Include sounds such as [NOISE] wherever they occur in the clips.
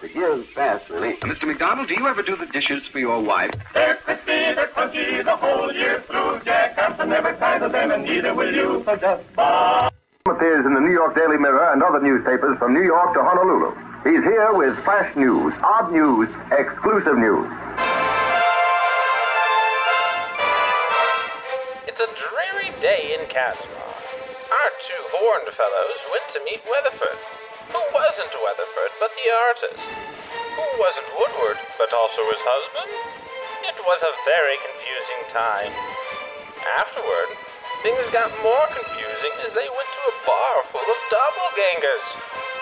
to give fast relief. Uh, Mr. McDonald, do you ever do the dishes for your wife? They're crispy, they're crunchy the whole year through. Jack Hampton never tires them, and neither will you. So just buy. Appears in the New York Daily Mirror and other newspapers from New York to Honolulu. He's here with flash news, odd news, exclusive news. It's a dreary day in Casimir. Our two horned fellows went to meet Weatherford. Who wasn't Weatherford but the artist? Who wasn't Woodward but also his husband? It was a very confusing time. Afterward, things got more confusing as they went to a bar full of doppelgangers.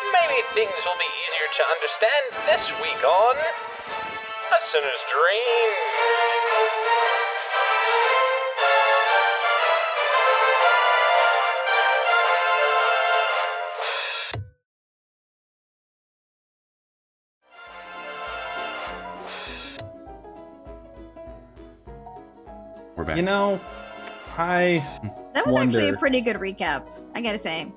Maybe things will be easier to understand this week on A Sinner's Dream. We're. You know, I That was actually a pretty good recap. I gotta say.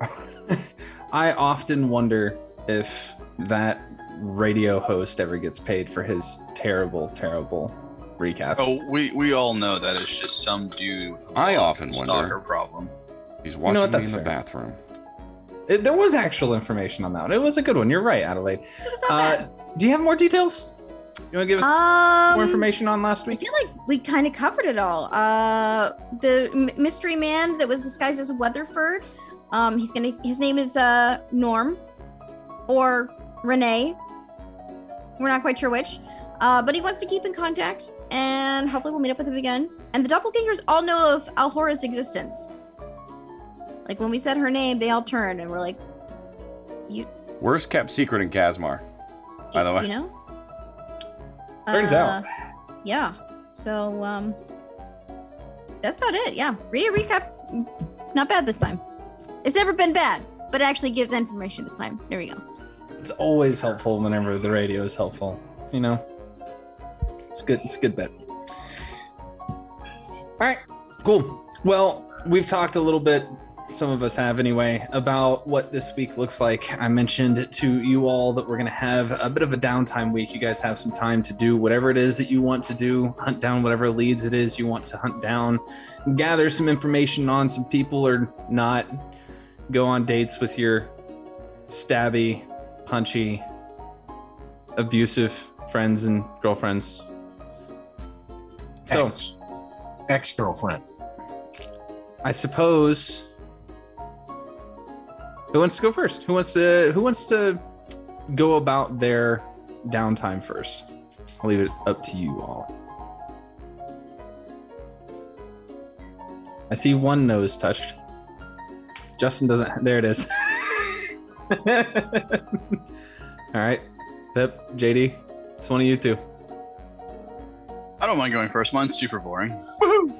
[LAUGHS] I often wonder if that radio host ever gets paid for his terrible, terrible recaps. Oh, we we all know that it's just some dude with a I often stalker wonder. problem. He's know watching what, me that's in the fair. bathroom. It- there was actual information on that one. It was a good one. You're right, Adelaide. It was not Uh, bad. do you have more details? You want to give us Um, more information on last week? I feel like we kind of covered it all. Uh, the m- mystery man that was disguised as Weatherford. Um, he's gonna. His name is uh Norm, or Renee. We're not quite sure which. Uh, but he wants to keep in contact, and hopefully we'll meet up with him again. And the doppelgangers all know of Alhora's existence. Like when we said her name, they all turned and were like, "You, Worst kept secret in Casmar. By the way. you know." Turns out. Uh, Yeah. So um that's about it. Yeah. Read a recap. Not bad this time. It's never been bad, but it actually gives information this time. There we go. It's always helpful whenever the radio is helpful. You know, it's good. It's a good bit. All right, cool. Well, we've talked a little bit. Some of us have anyway about what this week looks like. I mentioned to you all that we're going to have a bit of a downtime week. You guys have some time to do whatever it is that you want to do, hunt down whatever leads it is you want to hunt down, gather some information on some people or not, go on dates with your stabby, punchy, abusive friends and girlfriends. So, Ex girlfriend. I suppose. Who wants to go first? Who wants to? Who wants to go about their downtime first? I'll leave it up to you all. I see one nose touched. Justin doesn't. There it is. [LAUGHS] all right, Pip, JD, it's one of you two. I don't mind going first. Mine's super boring.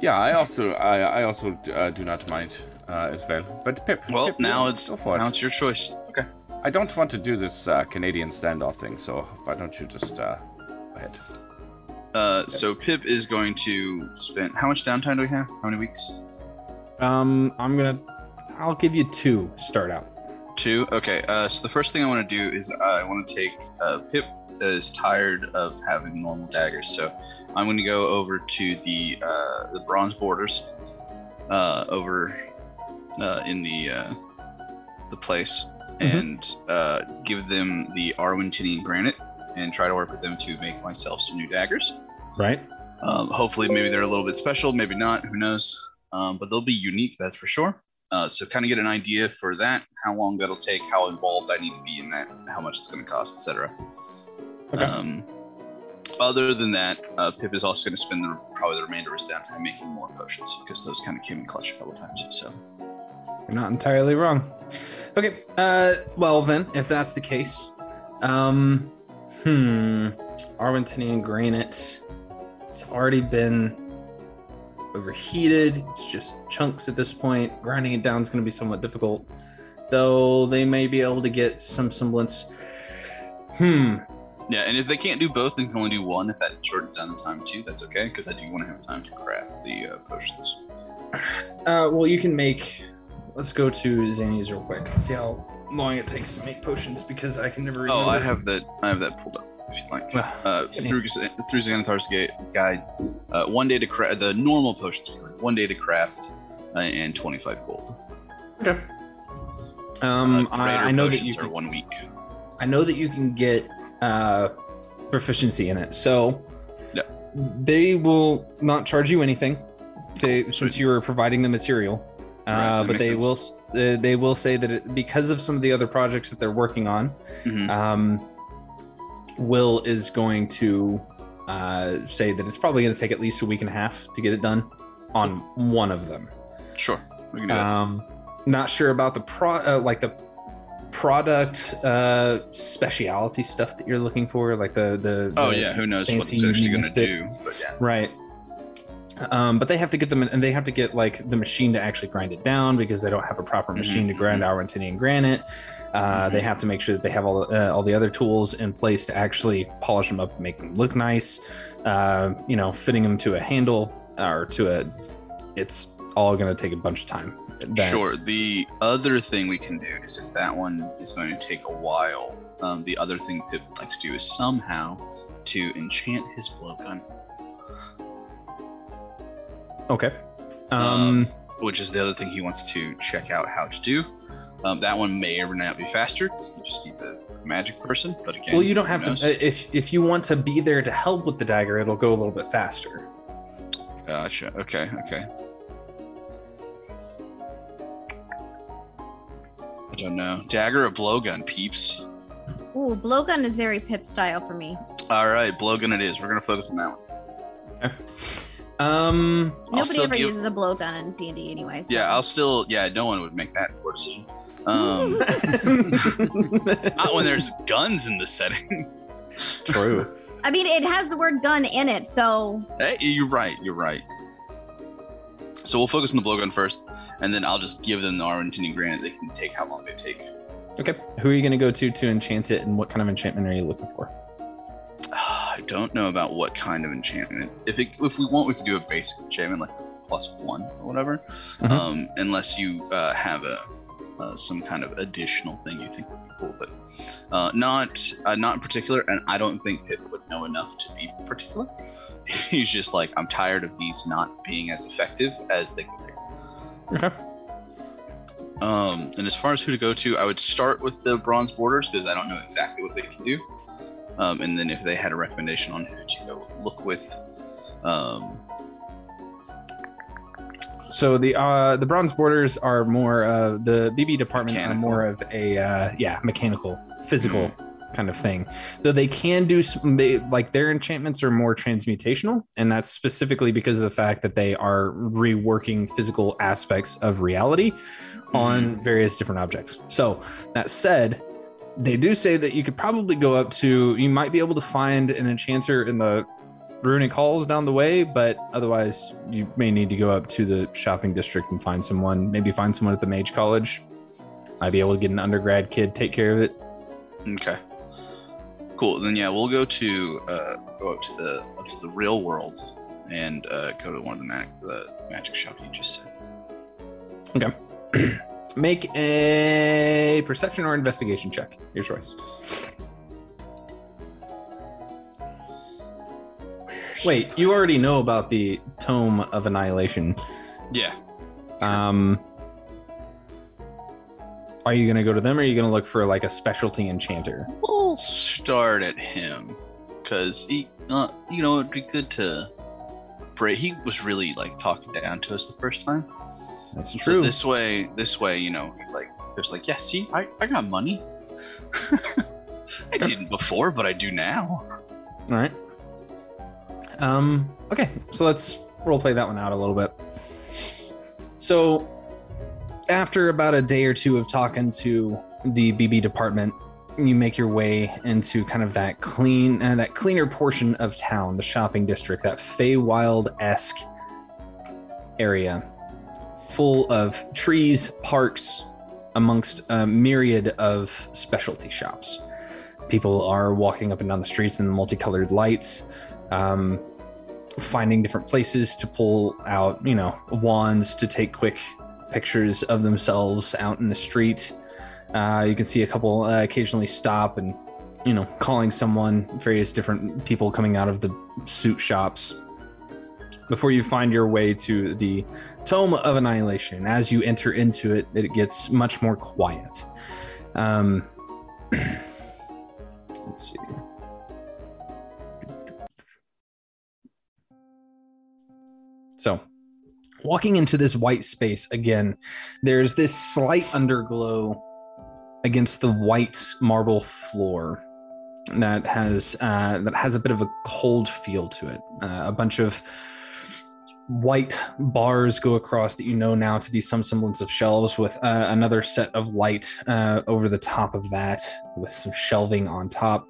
Yeah, I also I, I also uh, do not mind uh, as well. But Pip. Well, Pip, now yeah, it's go now it. it's your choice. Okay. I don't want to do this uh, Canadian standoff thing, so why don't you just uh, go ahead? Uh, so Pip is going to spend how much downtime do we have? How many weeks? Um, I'm gonna. I'll give you two. to Start out. Two. Okay. Uh, so the first thing I want to do is I want to take uh, Pip is tired of having normal daggers, so I'm going to go over to the uh, the bronze borders uh, over uh, in the uh, the place and uh, give them the Arwintinian granite and try to work with them to make myself some new daggers. Right. Um, hopefully, maybe they're a little bit special, maybe not. Who knows? Um, but they'll be unique, that's for sure. Uh, so, kind of get an idea for that, how long that'll take, how involved I need to be in that, how much it's going to cost, etc. Okay. Um, other than that, uh, Pip is also going to spend the, probably the remainder of his downtime making more potions because those kind of came in clutch a couple times. So, You're not entirely wrong. Okay. Uh, well then, if that's the case, um, hmm, Arwintinian granite. It's already been overheated. It's just chunks at this point. Grinding it down is going to be somewhat difficult, though. They may be able to get some semblance. Hmm. yeah, and if they can't do both and can only do one, if that shortens down the time too, that's okay because I do want to have time to craft the uh, potions. Uh, well, you can make. Let's go to Zanies real quick. See how long it takes to make potions because I can never remember. Oh, I have that. I have that pulled up. If you'd like, uh, through through Xanathar's ga- guide, uh, one day to craft the normal potions, one day to craft, uh, and twenty five gold. Okay. Um, Uh, I, I know that you can, one week. I know that you can get uh, proficiency in it. So Yeah. they will not charge you anything, say, since you are providing the material. Right, Uh, that but they sense. will uh, they will say that it, because of some of the other projects that they're working on, Mhm. um, Will is going to uh, say that it's probably going to take at least a week and a half to get it done on one of them. Sure, we can do that. Um, not sure about the pro, uh, like the product uh speciality stuff that you're looking for, like the the. Oh the yeah, who knows what it's actually going to do? Yeah, Right. Um, but they have to get them, and they have to get like the machine to actually grind it down because they don't have a proper machine to grind Arwentinian granite. Uh, They have to make sure that they have all uh, all the other tools in place to actually polish them up, and make them look nice. Uh, you know, fitting them to a handle or to a, it's all going to take a bunch of time. That's- sure. The other thing we can do is if that one is going to take a while, um, the other thing Pip would like to do is somehow to enchant his blowgun, Okay. Um, Um, which is the other thing he wants to check out how to do. Um, that one may or may not be faster. You just need the magic person, but again, well, you don't have knows? to. uh, If if you want to be there to help with the dagger, it'll go a little bit faster. Gotcha. Okay. Okay. I don't know. Dagger or blowgun, peeps. Ooh, blowgun is very pip style for me. All right, blowgun it is. We're gonna focus on that one. Um, Nobody ever give- uses a blowgun in D and D anyways. So. Yeah, I'll still. Yeah, no one would make that poor decision. Um, [LAUGHS] [LAUGHS] not when there's guns in the setting. [LAUGHS] True. I mean, it has the word gun in it, so Hey, you're right. You're right. So we'll focus on the blowgun first, and then I'll just give them the Arwentinian granite. They can take how long they take. Okay. Who are you going to go to to enchant it, and what kind of enchantment are you looking for? [SIGHS] I don't know about what kind of enchantment. If it, if we want, we can do a basic enchantment like plus one or whatever. Mhm. Um, unless you uh, have a uh, some kind of additional thing you think would be cool, but uh, not uh, not in particular. And I don't think Pip would know enough to be particular. [LAUGHS] He's just like, I'm tired of these not being as effective as they could be. Okay. Um, and as far as who to go to, I would start with the bronze borders because I don't know exactly what they can do. Um, and then if they had a recommendation on who to go look with, um, So the uh the bronze borders are more uh the BB department Mechanical. are more of a uh yeah mechanical physical kind of thing. Though they can do some they, like their enchantments are more transmutational, and that's specifically because of the fact that they are reworking physical aspects of reality on various different objects. So that said, they do say that you could probably go up to you might be able to find an enchanter in the runic halls down the way but otherwise you may need to go up to the shopping district and find someone maybe find someone at the mage college might be able to get an undergrad kid take care of it okay, cool. Then yeah, we'll go to uh, go up to the up to the real world and uh, go to one of the mag- the magic shop you just said. okay [CLEARS THROAT] make a perception or investigation check your choice wait you already know about the tome of annihilation Yeah, um are you gonna go to them or are you gonna look for like a specialty enchanter we'll start at him because he, uh, you know, it'd be good to. Break. He was really like talking down to us the first time. That's So true this way, this way, you know, he's like, there's like, yeah, see, I, I got money. [LAUGHS] I didn't before, but I do now. All right. Um. Okay. So let's role play that one out a little bit. So, after about a day or two of talking to the BB department, you make your way into kind of that clean, uh, that cleaner portion of town, the shopping district, that Feywild esque area, full of trees, parks, amongst a myriad of specialty shops. People are walking up and down the streets in the multicolored lights, um, finding different places to pull out, you know, wands to take quick pictures of themselves out in the street. Uh, you can see a couple uh, occasionally stop and, you know, calling someone, various different people coming out of the suit shops before you find your way to the Tome of Annihilation. As you enter into it, it gets much more quiet. Um, [CLEARS THROAT] let's see. So, walking into this white space again, there's this slight underglow against the white marble floor that has uh, that has a bit of a cold feel to it. Uh, a bunch of white bars go across that you know now to be some semblance of shelves with uh, another set of light uh, over the top of that with some shelving on top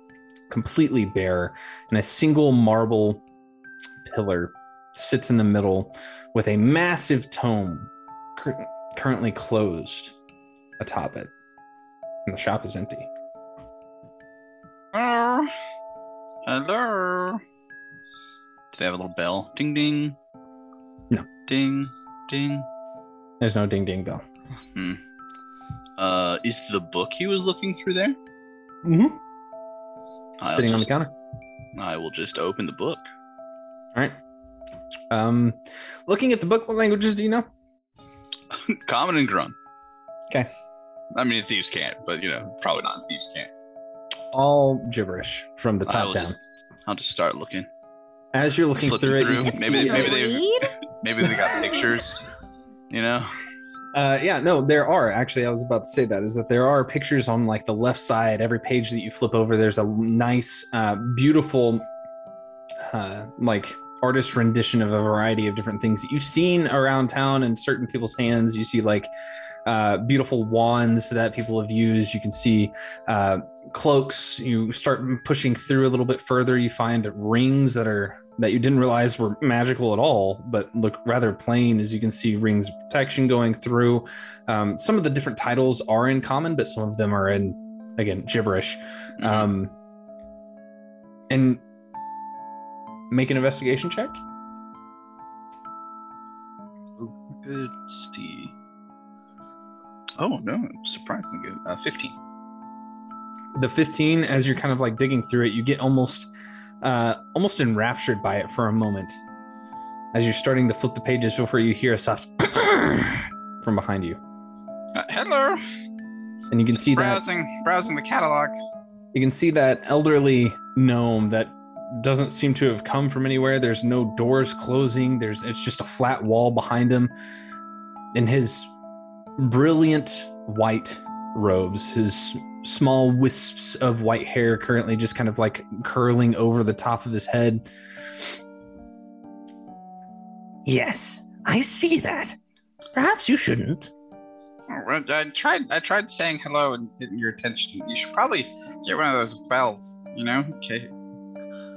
completely bare and a single marble pillar sits in the middle with a massive tome cur- currently closed atop it and the shop is empty Hello. Hello. Do they have a little bell? Ding ding. Ding ding. there's no ding ding bell Hmm. Uh, is the book he was looking through there? mm-hmm. I'll sitting on the just- counter I will just open the book. all right um looking at the book what languages do you know [LAUGHS] Common and Grung. Okay. I mean, thieves can't, but you know, probably not. Thieves can't. all gibberish from the I top will down. just, I'll just start looking. As you're looking flipping through it, through. you can Maybe- see, maybe they- Read? Maybe they got [LAUGHS] pictures. You know. uh, yeah, no, there are actually. I was about to say that is that there are pictures on like the left side. Every page that you flip over, there's a nice, uh, beautiful, uh, like artist rendition of a variety of different things that you've seen around town in certain people's hands. You see like uh, beautiful wands that people have used. You can see uh, cloaks. You start pushing through a little bit further. You find rings that are that you didn't realize were magical at all, but look rather plain. As you can see, rings of protection going through. Um, some of the different titles are in common, but some of them are in again gibberish. Mhm. Um, and make an investigation check. Good. Let's see. Oh no! Surprisingly good. Uh, Fifteen. the 15 as you're kind of like digging through it you get almost uh almost enraptured by it for a moment. As you're starting to flip the pages before you hear a soft [COUGHS] from behind you. Uh, hello. and you can see that browsing browsing the catalog. you can see that elderly gnome that doesn't seem to have come from anywhere. There's no doors closing. There's it's just a flat wall behind him. In his brilliant white robes his small wisps of white hair currently just kind of like curling over the top of his head Yes, I see that. Perhaps you shouldn't. Oh, well, I tried. I tried saying hello and getting your attention. You should probably get one of those bells. You know. Okay.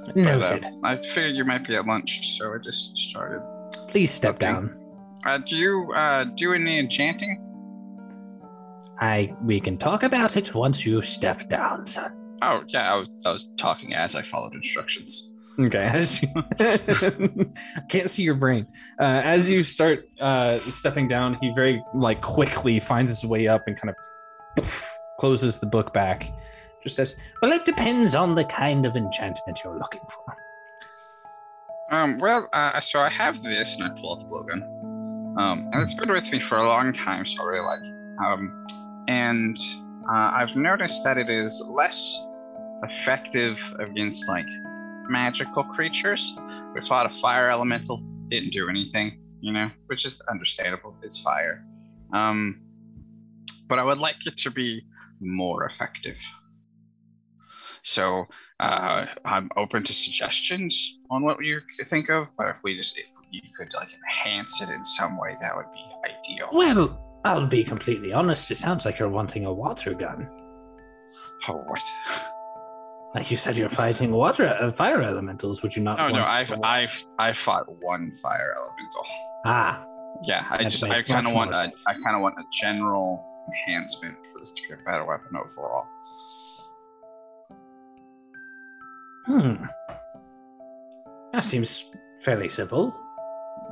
But, uh, Noted. I figured you might be at lunch, so I just started. Please step okay. down. Uh, do you uh, do any enchanting? I we can talk about it once you step down, son. Oh yeah, I was I was talking as I followed instructions. Okay, as you I can't see your brain. Uh, as you start uh, stepping down, he very like quickly finds his way up and kind of poof, closes the book back. Just says, Well, it depends on the kind of enchantment you're looking for. Um, well, uh, so I have this, and I pull out the blowgun. Um, and it's been with me for a long time, so I really like it. Um, and uh, I've noticed that it is less effective against like magical creatures. We fought a fire elemental, didn't do anything, you know, which is understandable. It's fire. Um, but I would like it to be more effective. So uh, I'm open to suggestions on what you think of. But if we just, if you could like enhance it in some way, that would be ideal. Well, I'll be completely honest. It sounds like you're wanting a water gun. Oh, what? Like you said, you're fighting water, uh, fire elementals. Would you not? No, no, I've, I've, I've fought one fire elemental. Ah, Yeah, I just, I kind of want a. I kind of want a general enhancement for this to be a better weapon overall. hmm. That seems fairly simple.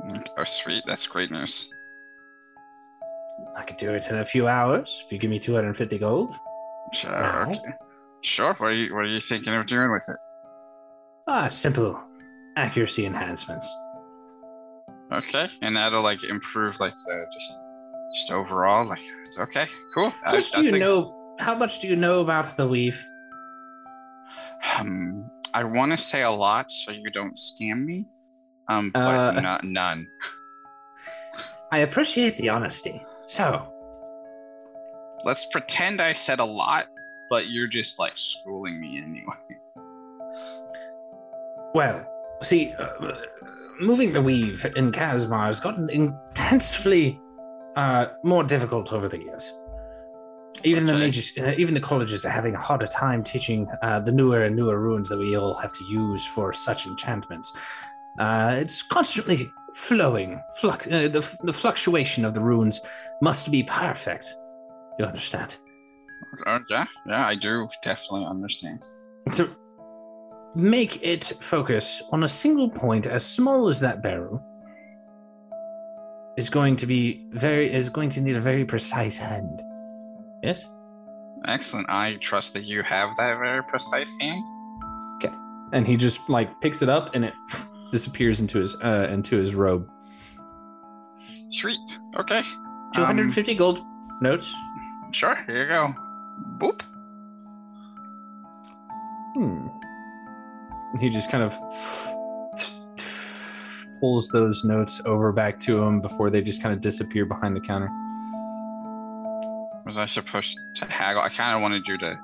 Mm, Oh, sweet, that's great news. I could do it in a few hours if you give me 250 gold. Sure. Okay. Sure. What are you What are you thinking of doing with it? Ah, simple accuracy enhancements. Okay, and that'll like improve like the just just overall like it's okay, cool. How much do you know? How much do you know about the weave? Um, I want to say a lot so you don't scam me. Um, but Uh, not none. [LAUGHS] I appreciate the honesty. So, Let's pretend I said a lot, but you're just like schooling me anyway. well, see, uh, moving the weave in Kazmar has gotten intensely uh, more difficult over the years. Even the Okay. major, uh, even the colleges are having a harder time teaching uh, the newer and newer runes that we all have to use for such enchantments. Uh, it's constantly flowing. Flux, uh, the, the fluctuation of the runes must be perfect. You understand? Uh, yeah, yeah, I do definitely understand. To make it focus on a single point as small as that barrel is going to be very is going to need a very precise hand. Yes? Excellent. I trust that you have that very precise hand. Okay. And he just like picks it up and it disappears into his uh into his robe. Sweet. Okay. 250 gold notes. Um, sure. Here you go. Boop. Hmm. He just kind of pulls those notes over back to him before they just kind of disappear behind the counter. Was I supposed to haggle? I kind of wanted you to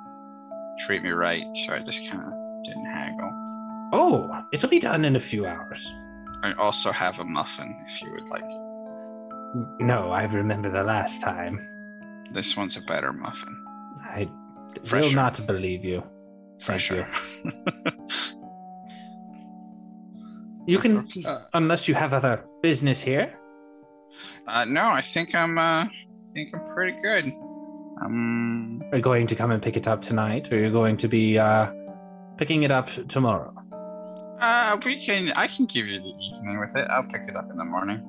treat me right, so I just kind of didn't haggle. Oh, it'll be done in a few hours. I also have a muffin if you would like. No, I remember the last time. This one's a better muffin. I will not believe you. Thank Fresher. You [LAUGHS] can, Uh, unless you have other business here. uh, no, I think I'm. Uh, I think I'm pretty good. Um, Are you going to come and pick it up tonight, or are you going to be uh, picking it up tomorrow? Uh, we can. I can give you the evening with it. I'll pick it up in the morning.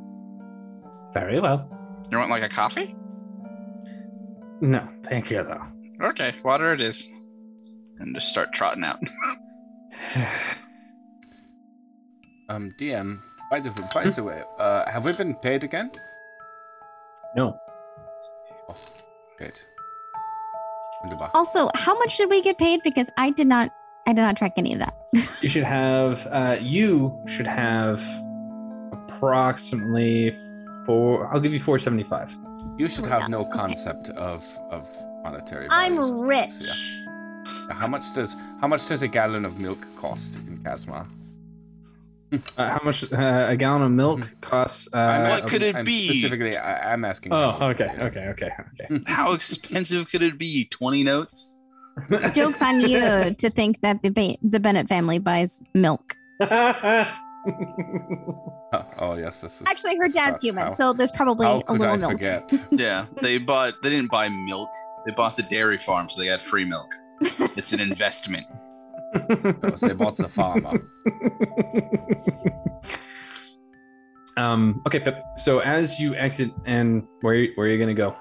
Very well. You want like a coffee? No, thank you, though. Okay, water it is. And just start trotting out. [LAUGHS] Um, DM, by the, by the way, uh, have we been paid again? No. Great. Wunderbar. Also, how much did we get paid? Because I did not, I did not track any of that. You should have uh you should have approximately four I'll give you 475. You should have no concept of of monetary. I'm of rich. things, yeah. How much does how much does a gallon of milk cost in Casma? Uh, how much uh, a gallon of milk costs uh I'm What could it I'm be? Specifically, I, I'm asking. Oh, okay, okay, okay, okay. How [LAUGHS] expensive could it be? 20 notes? Joke's on you [LAUGHS] to think that the ba- the Bennett family buys milk. [LAUGHS] Oh, oh, yes, this is. Actually, her dad's gosh, human, how- so there's probably How a could little I milk. forget? [LAUGHS] Yeah, they bought. They didn't buy milk. They bought the dairy farm, so they had free milk. It's an investment. Those they bought the farmer. um okay, Pip. So as you exit and where where are you gonna go?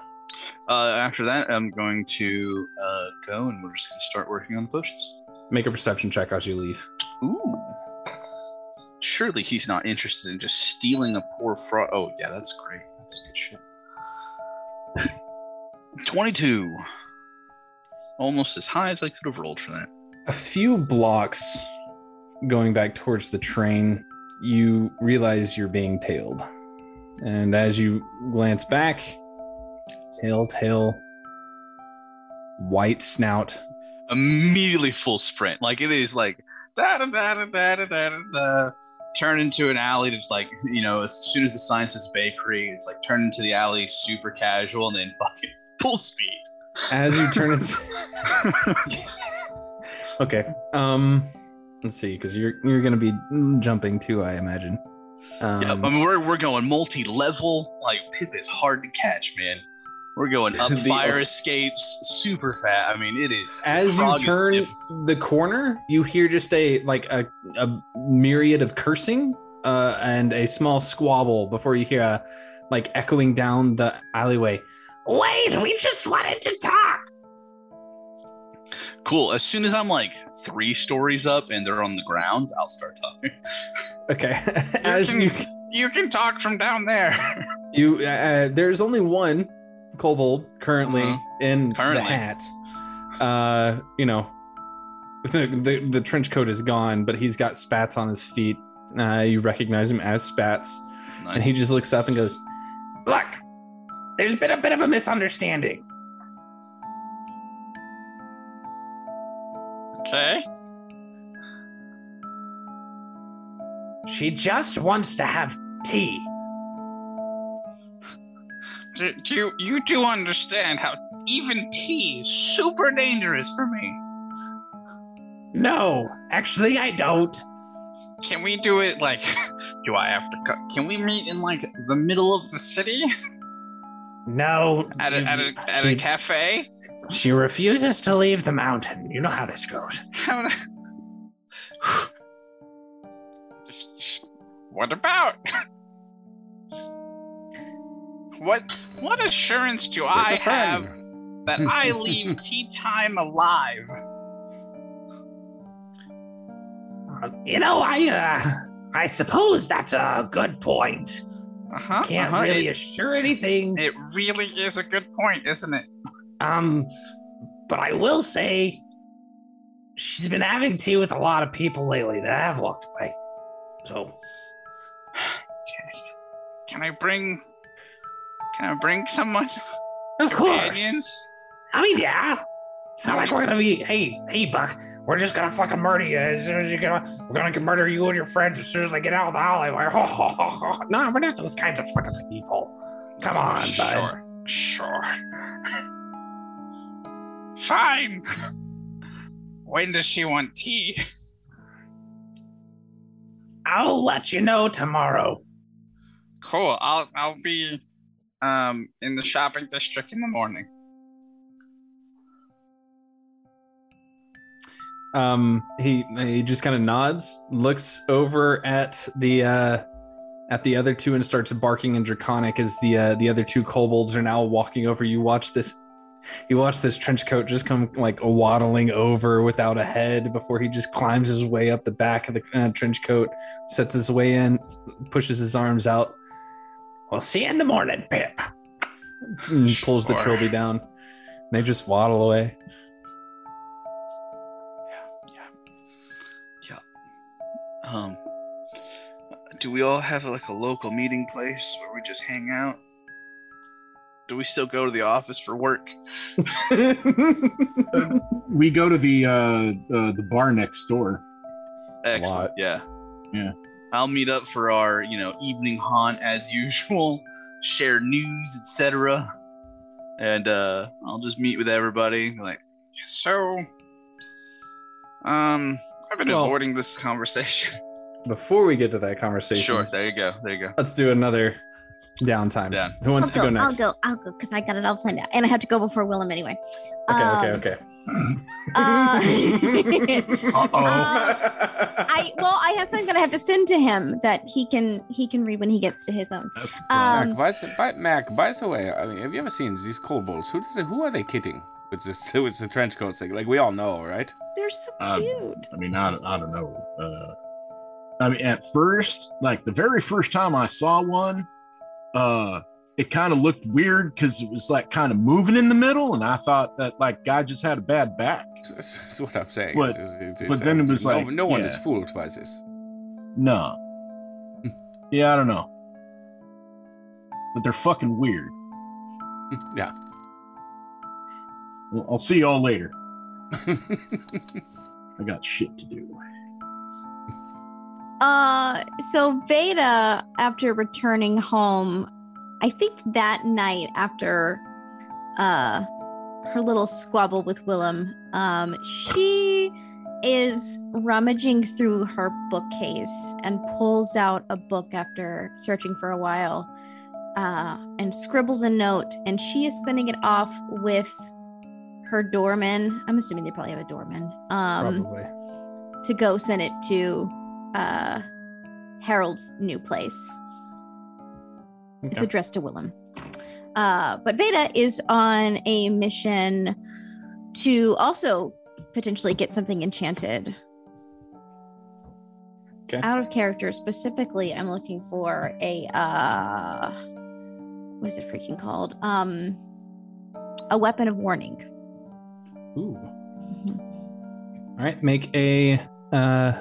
Uh, after that, I'm going to uh, go, and we're just going to start working on the potions. Make a perception check as you leave. Ooh. Surely he's not interested in just stealing a poor fraud. Oh, yeah, that's great. That's good shit. [LAUGHS] 22. Almost as high as I could have rolled for that. A few blocks going back towards the train, you realize you're being tailed. And as you glance back, telltale white snout. Immediately full sprint. Like it is like da da da da da da da da. da. Turn into an alley that's like, you know, as soon as the sign says bakery, it's like turn into the alley super casual and then [LAUGHS] fucking full speed. As you turn into [LAUGHS] [LAUGHS] Okay. Um let's see, because you're you're gonna be jumping too, I imagine. Um, Yeah, I mean we're we're going multi-level. Like Pip is hard to catch, man. We're going [LAUGHS] up The- fire escapes, super fast. I mean, it is. as you turn diff- the corner, you hear just a like a, a myriad of cursing uh, and a small squabble before you hear a like echoing down the alleyway. Wait, we just wanted to talk. Cool. As soon as I'm like three stories up and they're on the ground, I'll start talking. [LAUGHS] Okay, [LAUGHS] as can- you You can talk from down there. you uh, there's only one kobold currently Mhm. in Currently. the hat. Uh, you know, the, the the trench coat is gone, but he's got spats on his feet. Uh, you recognize him as Spats, and he just looks up and goes, Look, there's been a bit of a misunderstanding. okay. She just wants to have tea. Do, do you you do understand how even tea is super dangerous for me? No, actually, I don't. Can we do it like? [LAUGHS] Do I have to? Co- can we meet in like the middle of the city No. at a at a, at a cafe? she refuses to leave the mountain. You know how this goes. How? [SIGHS] what about? [LAUGHS] what what assurance do I a friend. have that I leave [LAUGHS] tea time alive? Uh, You know, I uh, I suppose that's a good point. Uh-huh, Can't uh-huh, really it- assure anything. It really is a good point, isn't it? Um, but I will say, she's been having tea with a lot of people lately that have walked away. So [SIGHS] Can I bring? Can I bring someone? [LAUGHS] of course, I mean, yeah. It's not like we're gonna be, hey, hey, Buck, we're just gonna fucking murder you as soon as you get. We're gonna murder you and your friends as soon as they get out of the alleyway. [LAUGHS] no, we're not those kinds of fucking people. Come on, bud. Sure, sure. Fine. When does she want tea? I'll let you know tomorrow. Cool. I'll I'll be um in the shopping district in the morning. um, he he just kind of nods, looks over at the uh, at the other two, and starts barking in Draconic as the uh, the other two kobolds are now walking over. You watch this. You watch this trench coat just come like waddling over without a head before he just climbs his way up the back of the uh, trench coat, sets his way in, pushes his arms out, We'll see you in the morning, Pip. and pulls the Sure. trilby down. They just waddle away. Yeah, yeah, yeah. Um do we all have like a local meeting place where we just hang out? Do we still go to the office for work? [LAUGHS] We go to the uh, uh the bar next door. Excellent. Yeah. Yeah. I'll meet up for our, you know, evening haunt as [LAUGHS] usual, share news, etc. And uh I'll just meet with everybody. Like, so um I've been Well- avoiding this conversation. [LAUGHS] Before we get to that conversation, Sure, there you go. There you go. let's do another downtime. Yeah. Who wants I'll to go, go next? I'll go. I'll go because I got it all planned out, and I have to go before Willem anyway. Okay, Um, okay, okay. Uh, [LAUGHS] Uh-oh. uh, I well, I have something that I have to send to him that he can he can read when he gets to his own. That's Um, Mac, by, the- by, Mac, by the way, I mean, have you ever seen these kobolds? Who does they, who are they kidding with this [LAUGHS] with the trench coats thing? Like we all know, right? They're so Uh, cute. I mean, I, don't- I don't know. Uh, I mean, at first, like the very first time I saw one, uh, it kind of looked weird because it was like kind of moving in the middle, and I thought that like guy just had a bad back. That's, that's what I'm saying. But- It's- it's- but it's, then it was no, like, no one is fooled by this. No. [LAUGHS] yeah, I don't know. But they're fucking weird. [LAUGHS] yeah. Well, I'll see y'all later. [LAUGHS] I got shit to do. Uh, so Veda, after returning home, I think that night after uh her little squabble with Willem, um, she is rummaging through her bookcase and pulls out a book after searching for a while, uh, and scribbles a note, and she is sending it off with her doorman. I'm assuming they probably have a doorman. Um, Probably. to go send it to uh Harold's new place. It's Okay. addressed to Willem. Uh, but Veda is on a mission to also potentially get something enchanted. Okay. Out of character, specifically, I'm looking for a uh, what is it freaking called? Um, a weapon of warning. Ooh. All right, make a. Uh,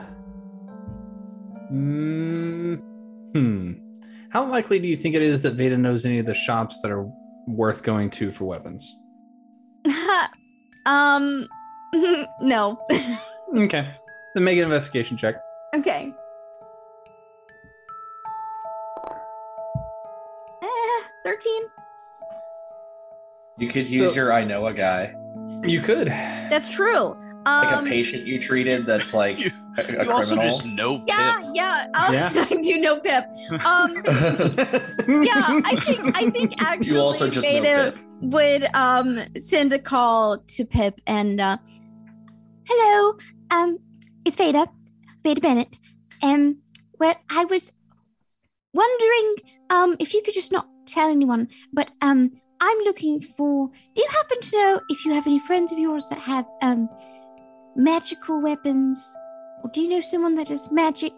mm, hmm. How likely do you think it is that Veda knows any of the shops that are worth going to for weapons? [LAUGHS] um, [LAUGHS] no. [LAUGHS] Okay. Then make an investigation check. okay. Eh, 13. You could use So- your I know a guy, You could. That's true. Like Um, a patient you treated that's like [LAUGHS] You- a, a You also criminal. just know yeah, Pip. yeah. Um, Yeah. [LAUGHS] I do know Pip. Um, [LAUGHS] yeah, I think I think actually you also just know Veda Pip. would um send a call to Pip and uh hello, um it's Veda, Veda Bennett. Um well I was wondering um if you could just not tell anyone, but um I'm looking for do you happen to know if you have any friends of yours that have um magical weapons? Or do you know someone that has magic?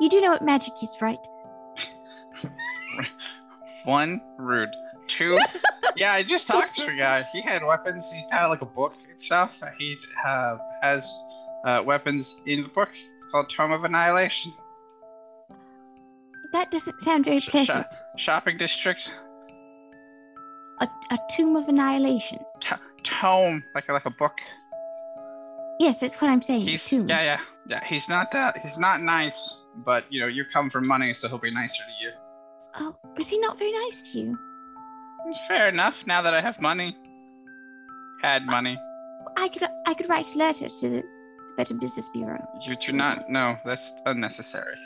You do know what magic is, right? [LAUGHS] One, rude. Two, [LAUGHS] yeah, I just talked to a guy. He had weapons. He had like a book and stuff. He uh, has uh, weapons in the book. It's called Tome of Annihilation. That doesn't sound very Sh- pleasant. Shopping district. A, a tomb of annihilation. T- tome, like like a book. Yes, that's what I'm saying. He's tomb. yeah, yeah, yeah. He's not that. he's not nice, but you know you come for money, so he'll be nicer to you. Oh, was he not very nice to you? Fair enough. Now that I have money, had money. I could I could write a letter to the Better Business Bureau. You do not. No, that's unnecessary.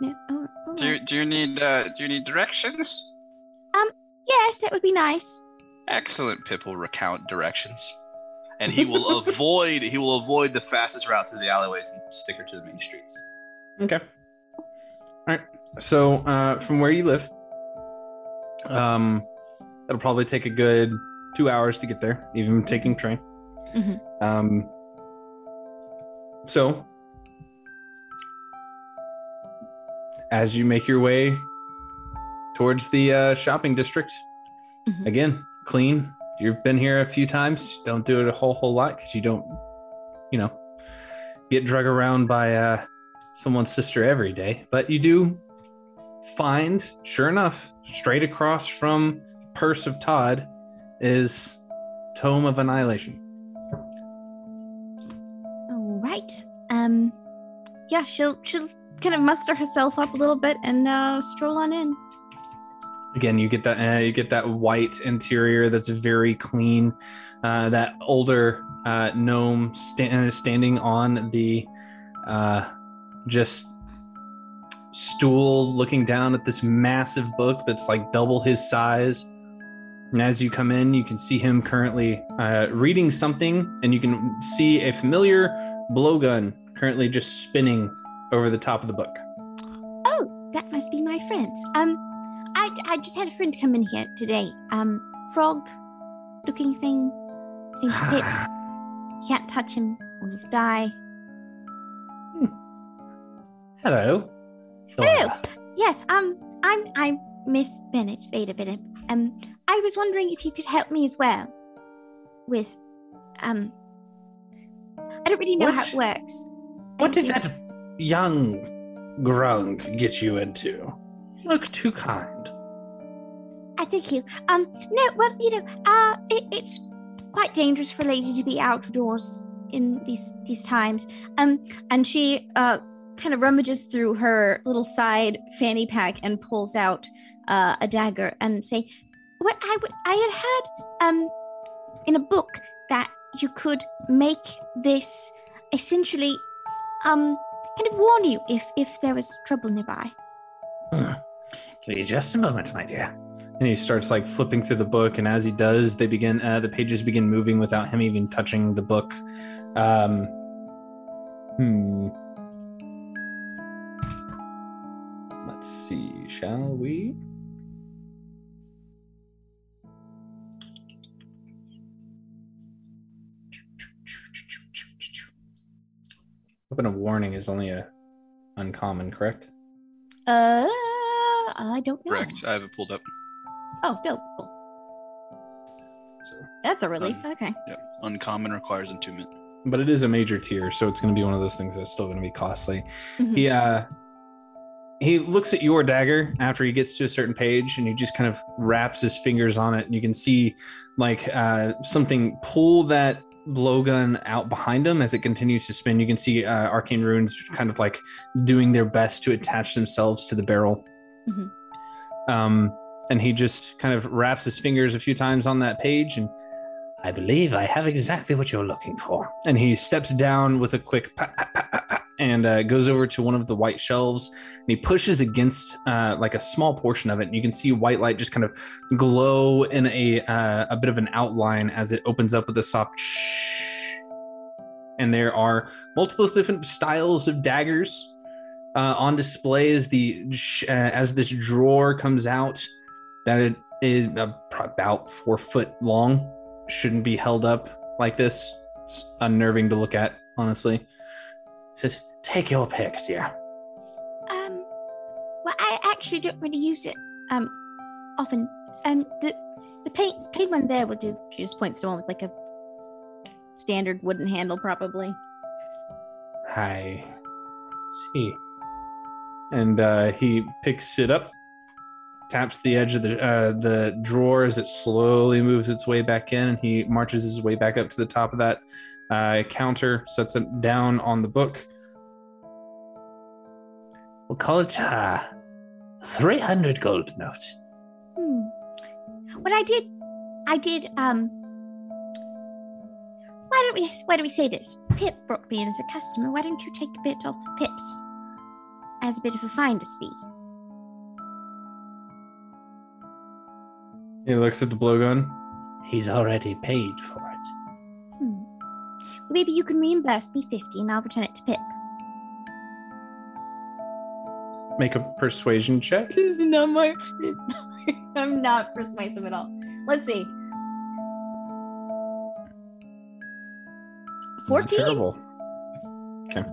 No. Oh, all Do you do you need uh do you need directions? Um. Yes, that would be nice. Excellent. Pip will recount directions, and he will avoid he will avoid the fastest route through the alleyways and stick her to the main streets. Okay. All right. So, uh, from where you live, um, it'll probably take a good two hours to get there, even taking train. Mhm. Um. So, as you make your way towards the uh, shopping district, Mhm. again, clean. You've been here a few times. Don't do it a whole whole lot because you don't, you know, get drug around by uh, someone's sister every day. But you do find, sure enough, straight across from Purse of Todd is Tome of Annihilation. All right. Um, yeah, she'll she'll kind of muster herself up a little bit and uh, stroll on in. Again, you get that uh, you get that white interior that's very clean. Uh, that older uh, gnome sta- standing on the uh, just stool, looking down at this massive book that's like double his size. And as you come in, you can see him currently uh, reading something, and you can see a familiar blowgun currently just spinning over the top of the book. Oh, that must be my friends. Um, I I just had a friend come in here today. Um, frog looking thing. seems name's [SIGHS] Pip. Can't touch him or he'll die. Hello. Hello. Yes, um, I'm I'm Miss Bennett, Veda Bennett. Um, I was wondering if you could help me as well with, um, I don't really know What? how it works. What did do- that young grung get you into? You look too kind. I thank you. Um, no, well, you know, uh, it, it's quite dangerous for a lady to be outdoors in these these times. Um, and she uh kind of rummages through her little side fanny pack and pulls out uh, a dagger and say, "What I would I had heard um in a book that you could make this essentially um kind of warn you if if there was trouble nearby." Hmm. Give me just a moment, my dear. and he starts like flipping through the book and as he does they begin uh, the pages begin moving without him even touching the book um hmm let's see, shall we? Weapon of warning is only a uncommon, correct? Uh, I don't know. Correct. I have it pulled up. Oh, dope. Cool. That's a relief. okay. Yep. Uncommon requires attunement. But it is a major tier, so it's going to be one of those things that's still going to be costly. Mhm. He uh he looks at your dagger after he gets to a certain page and he just kind of raps his fingers on it and you can see like uh something pull that blowgun out behind him as it continues to spin you can see uh, arcane runes kind of like doing their best to attach themselves to the barrel Mhm. um and he just kind of raps his fingers a few times on that page and i believe i have exactly what you're looking for and he steps down with a quick pat, pat, pat, and uh, goes over to one of the white shelves and he pushes against uh, like a small portion of it and you can see white light just kind of glow in a uh, a bit of an outline as it opens up with a soft shh. and there are multiple different styles of daggers uh, on display as the uh, as this drawer comes out that it is about four foot long shouldn't be held up like this it's unnerving to look at honestly it says take your pick dear Um, well, I actually don't really use it um often. Um, the the plain plain one there will do. She just points to one with like a standard wooden handle, probably. I see. And uh, he picks it up, taps the edge of the uh, the drawer as it slowly moves its way back in, and he marches his way back up to the top of that uh, counter, sets it down on the book. We'll call it uh, 300 gold notes. Hmm. What I did, I did. Um, why don't we? Why don't we say this? Pip brought me in as a customer. Why don't you take a bit off Pip's as a bit of a finder's fee? He looks at the blowgun. He's already paid for it. Hmm. Well, maybe you can reimburse me fifty, and I'll return it to Pip. Make a persuasion check. [LAUGHS] This is not my. This is not my I'm not persuasive at all. Let's see. Not 14? terrible. Okay.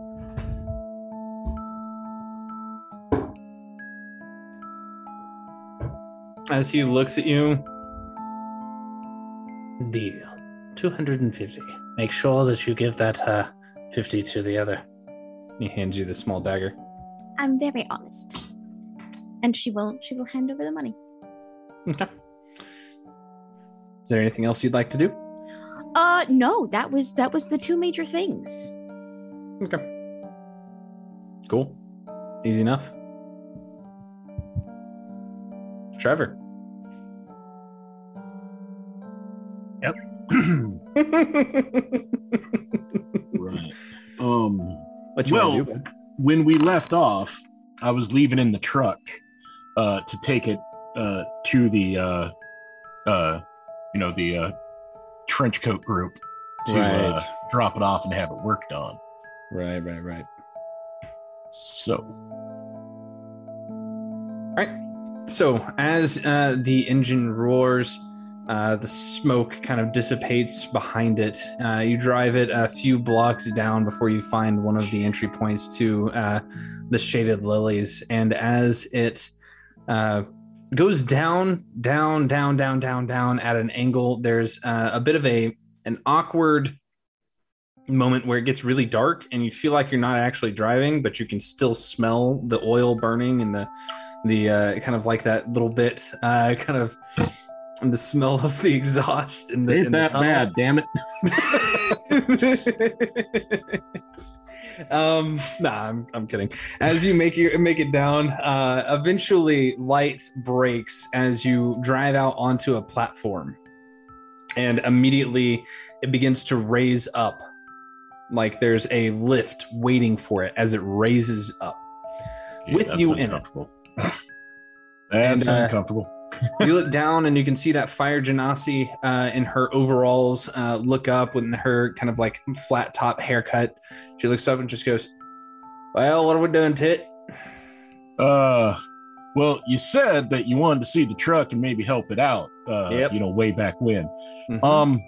As he looks at you, Deal. 250. Make sure that you give that uh, 50 to the other. he hands you the small dagger. I'm very honest. And she will she will hand over the money. Okay. Is there anything else you'd like to do? Uh no, that was that was the two major things. Okay. Cool. Easy enough. Trevor. Yep. [CLEARS THROAT] right. Um. What you well, do, when we left off, I was leaving in the truck uh, to take it uh, to the, uh, uh, you know, the uh, trench coat group to uh, drop it off and have it worked on. Right, right, right. So, So as uh, the engine roars, uh, the smoke kind of dissipates behind it. Uh, you drive it a few blocks down before you find one of the entry points to uh, the shaded lilies. And as it uh, goes down, down, down, down, down, down at an angle, there's uh, a bit of a an awkward moment where it gets really dark and you feel like you're not actually driving, but you can still smell the oil burning and the the uh, kind of like that little bit, uh, kind of the smell of the exhaust and the, ain't in that tunnel. bad, damn it. [LAUGHS] um nah I'm, I'm kidding as you make your make it down uh eventually light breaks as you drive out onto a platform and immediately it begins to raise up like there's a lift waiting for it as it raises up with you in it uncomfortable. That's And, uh, uncomfortable. [LAUGHS] you look down and you can see that fire genasi uh, in her overalls uh, look up with her kind of like flat top haircut she looks up and just goes well what are we doing tit Uh, Well, you said that you wanted to see the truck and maybe help it out. Uh, Yep. You know, way back when. Mhm. Um,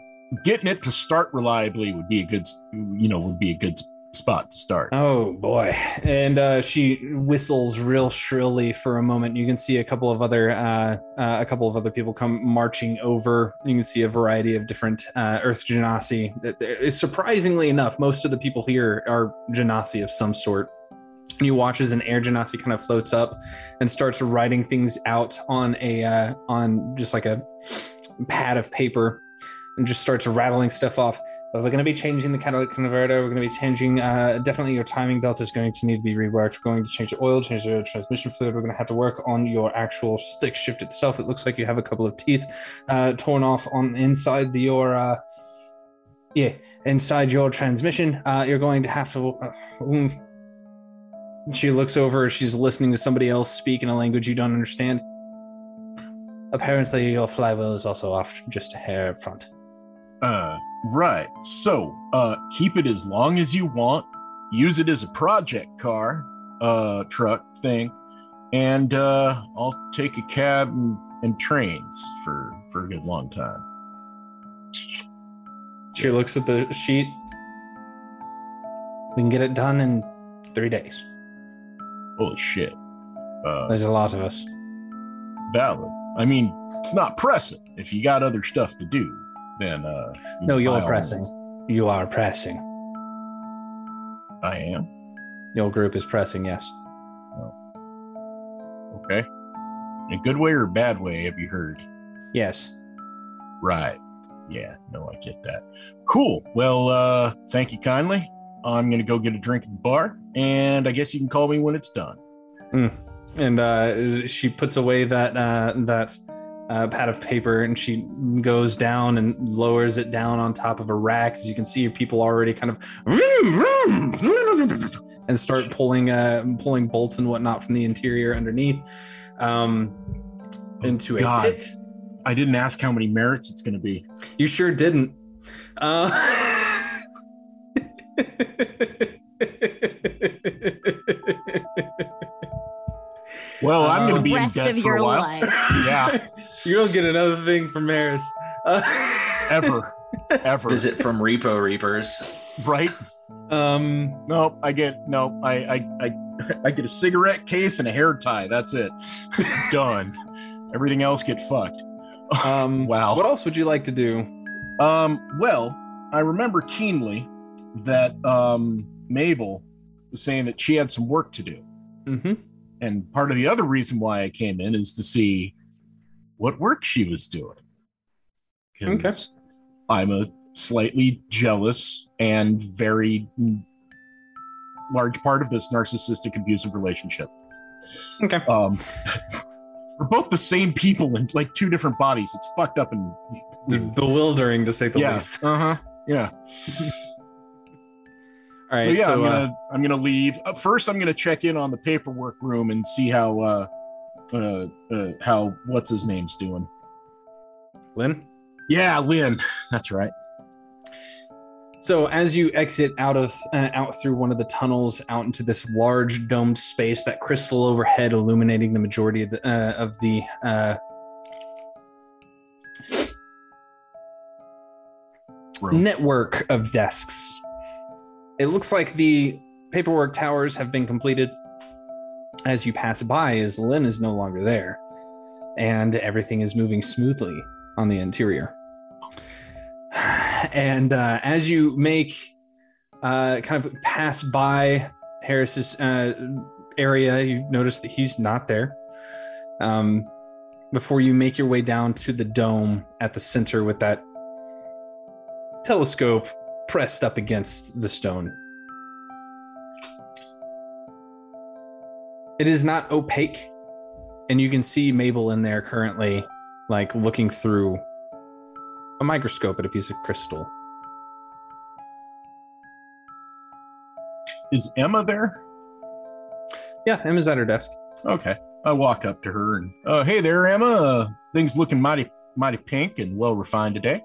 getting it to start reliably would be a good, you know, would be a good spot to start. Oh boy. And uh, she whistles real shrilly for a moment. You can see a couple of other uh, uh, a couple of other people come marching over. You can see a variety of different uh, Earth Genasi. Surprisingly enough, most of the people here are Genasi of some sort. You watch as an air Genasi kind of floats up and starts writing things out on a uh, on just like a pad of paper and just starts rattling stuff off. But we're going to be changing the catalytic converter. We're going to be changing. Uh, definitely, your timing belt is going to need to be reworked. We're going to change the oil, change the transmission fluid. We're going to have to work on your actual stick shift itself. It looks like you have a couple of teeth uh, torn off on inside the, your. Uh, yeah, inside your transmission. Uh, you're going to have to. Uh. She looks over. She's listening to somebody else speak in a language you don't understand. Apparently, your flywheel is also off just a hair up front. Uh, right. So, uh, keep it as long as you want. Use it as a project car, uh, truck thing, and uh, I'll take a cab and, and trains for for a good long time. She looks at the sheet. We can get it done in three days. Holy shit. Uh, There's a lot of us. valid. I mean, it's not pressing. If you got other stuff to do, then uh, No, you're pressing. You are pressing. I am. Your group is pressing, yes. Okay. In a good way or a bad way, have you heard? Yes. Right. Yeah, no, I get that. Cool. Well, uh, thank you kindly. I'm gonna go get a drink at the bar, and I guess you can call me when it's done. And uh, she puts away that uh, that uh, pad of paper, and she goes down and lowers it down on top of a rack. As you can see, people already kind of and start pulling uh, pulling bolts and whatnot from the interior underneath um, into a God. pit. I didn't ask how many merits it's gonna be. You sure didn't. Uh, [LAUGHS] Well, I'm gonna Um, be in rest debt of for your a while. life. [LAUGHS] yeah, [LAUGHS] You'll get another thing from Maris. Uh, [LAUGHS] ever, ever. it from Repo Reapers. right? Um, No, I get no. I I I, I get a cigarette case and a hair tie. That's it. Done. Everything else get fucked. um, Wow. What else would you like to do? Um, well, I remember keenly that um, Mabel was saying that she had some work to do. Mm-hmm. And part of the other reason why I came in is to see what work she was doing. 'Cause I'm a slightly jealous and very large part of this narcissistic abusive relationship. Okay. Um, [LAUGHS] we're both the same people in like two different bodies. It's fucked up and. Bewildering to say the yeah. least. Uh huh. Yeah. [LAUGHS] All right. so yeah, I'm uh, gonna I'm gonna leave. Uh, first, I'm gonna check in on the paperwork room and see how uh, uh, uh how what's his name's doing. Lynn. Yeah, Lynn. That's right. So as you exit out of uh, out through one of the tunnels out into this large domed space, that crystal overhead illuminating the majority of the uh, of the uh, Room. network of desks. It looks like the paperwork towers have been completed. As you pass by, as Lynn is no longer there, and everything is moving smoothly on the interior. [SIGHS] And uh, as you make uh, kind of pass by Harris's uh, area, you notice that he's not there. Um, before you make your way down to the dome at the center with that telescope pressed up against the stone. It is not opaque, and you can see Mabel in there currently, like looking through a microscope at a piece of crystal. Is Emma there? Yeah, Emma's at her desk. Okay. I walk up to her and, uh, hey there, Emma. Uh, things looking mighty mighty pink and well refined today.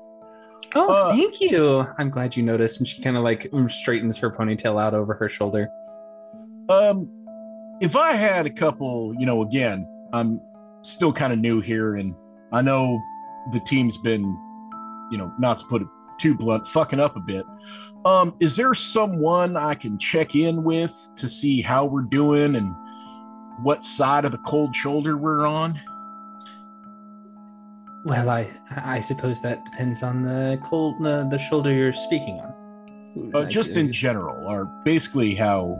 Oh, Uh, thank you. I'm glad you noticed. And she kind of like straightens her ponytail out over her shoulder. Um, if I had a couple, you know, again, I'm still kind of new here, and I know the team's been, you know, not to put it too blunt, fucking up a bit. Um, is there someone I can check in with to see how we're doing and what side of the cold shoulder we're on? Well, I I suppose that depends on the cold the, the shoulder you're speaking on. Uh, just in general, or basically how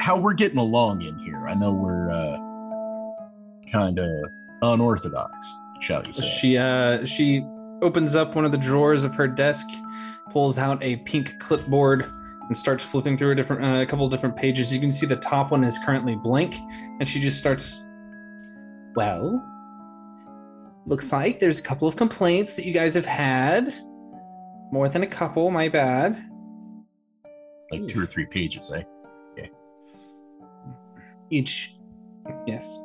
how we're getting along in here. I know we're uh, kind of unorthodox, shall we say? She uh she opens up one of the drawers of her desk, pulls out a pink clipboard, and starts flipping through a different uh, a couple of different pages. You can see the top one is currently blank, and she just starts. Well, looks like there's a couple of complaints that you guys have had. More than a couple, my bad. Like two or three pages, eh? Each, yes.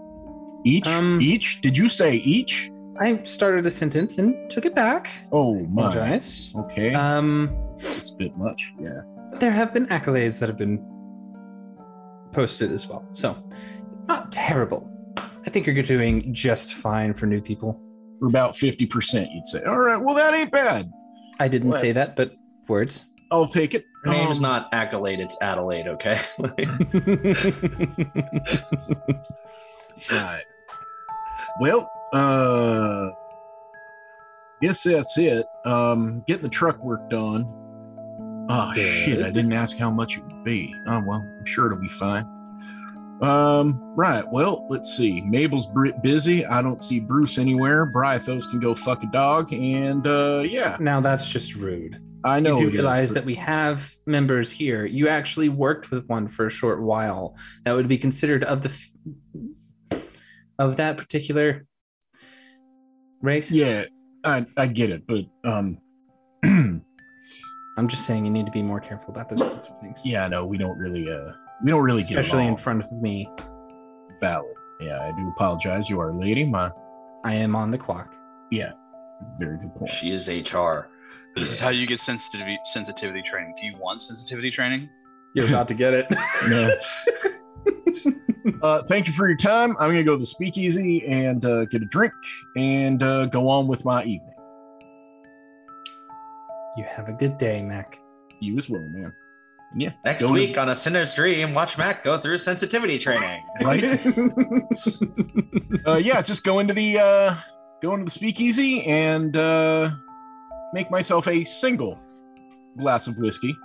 Each? Um, each? Did you say each? I started a sentence and took it back. Oh my. Apologize. Okay. Um, it's a bit much. Yeah. there have been accolades that have been posted as well. So, not terrible. I think you're doing just fine for new people. We're about 50%, you'd say. All right. Well, that ain't bad. I didn't What? say that, but words. I'll take it. Her name's Um, not Accolade, it's Adelaide, okay? [LAUGHS] Right. Well, uh guess that's it. Um getting the truck work done. Oh shit, I didn't ask how much it would be. Oh well, I'm sure it'll be fine. Um, right. Well, let's see. Mabel's busy. I don't see Bruce anywhere. Brythos can go fuck a dog, and uh yeah, now that's just rude. I know. you do is, realize but- that we have members here. You actually worked with one for a short while. That would be considered of the f- of that particular race. Yeah, I I get it, but um [CLEARS THROAT] I'm just saying you need to be more careful about those kinds of things. yeah, no, we don't really uh we don't really get especially in front of me. valid. Yeah, I do apologize. You are a lady. My I am on the clock. yeah, very good point. she is HR. This is how you get sensitivity sensitivity training. Do you want sensitivity training? You're about to get it. [LAUGHS] [LAUGHS] No. uh, thank you for your time. I'm gonna go to the speakeasy and uh, get a drink and uh, go on with my evening. you have a good day, Mac. You as well, man. Yeah. Next go to- week on A Sinner's Dream, watch Mac go through sensitivity training. right? [LAUGHS] uh, yeah, just go into the uh, go into the speakeasy and uh, make myself a single glass of whiskey.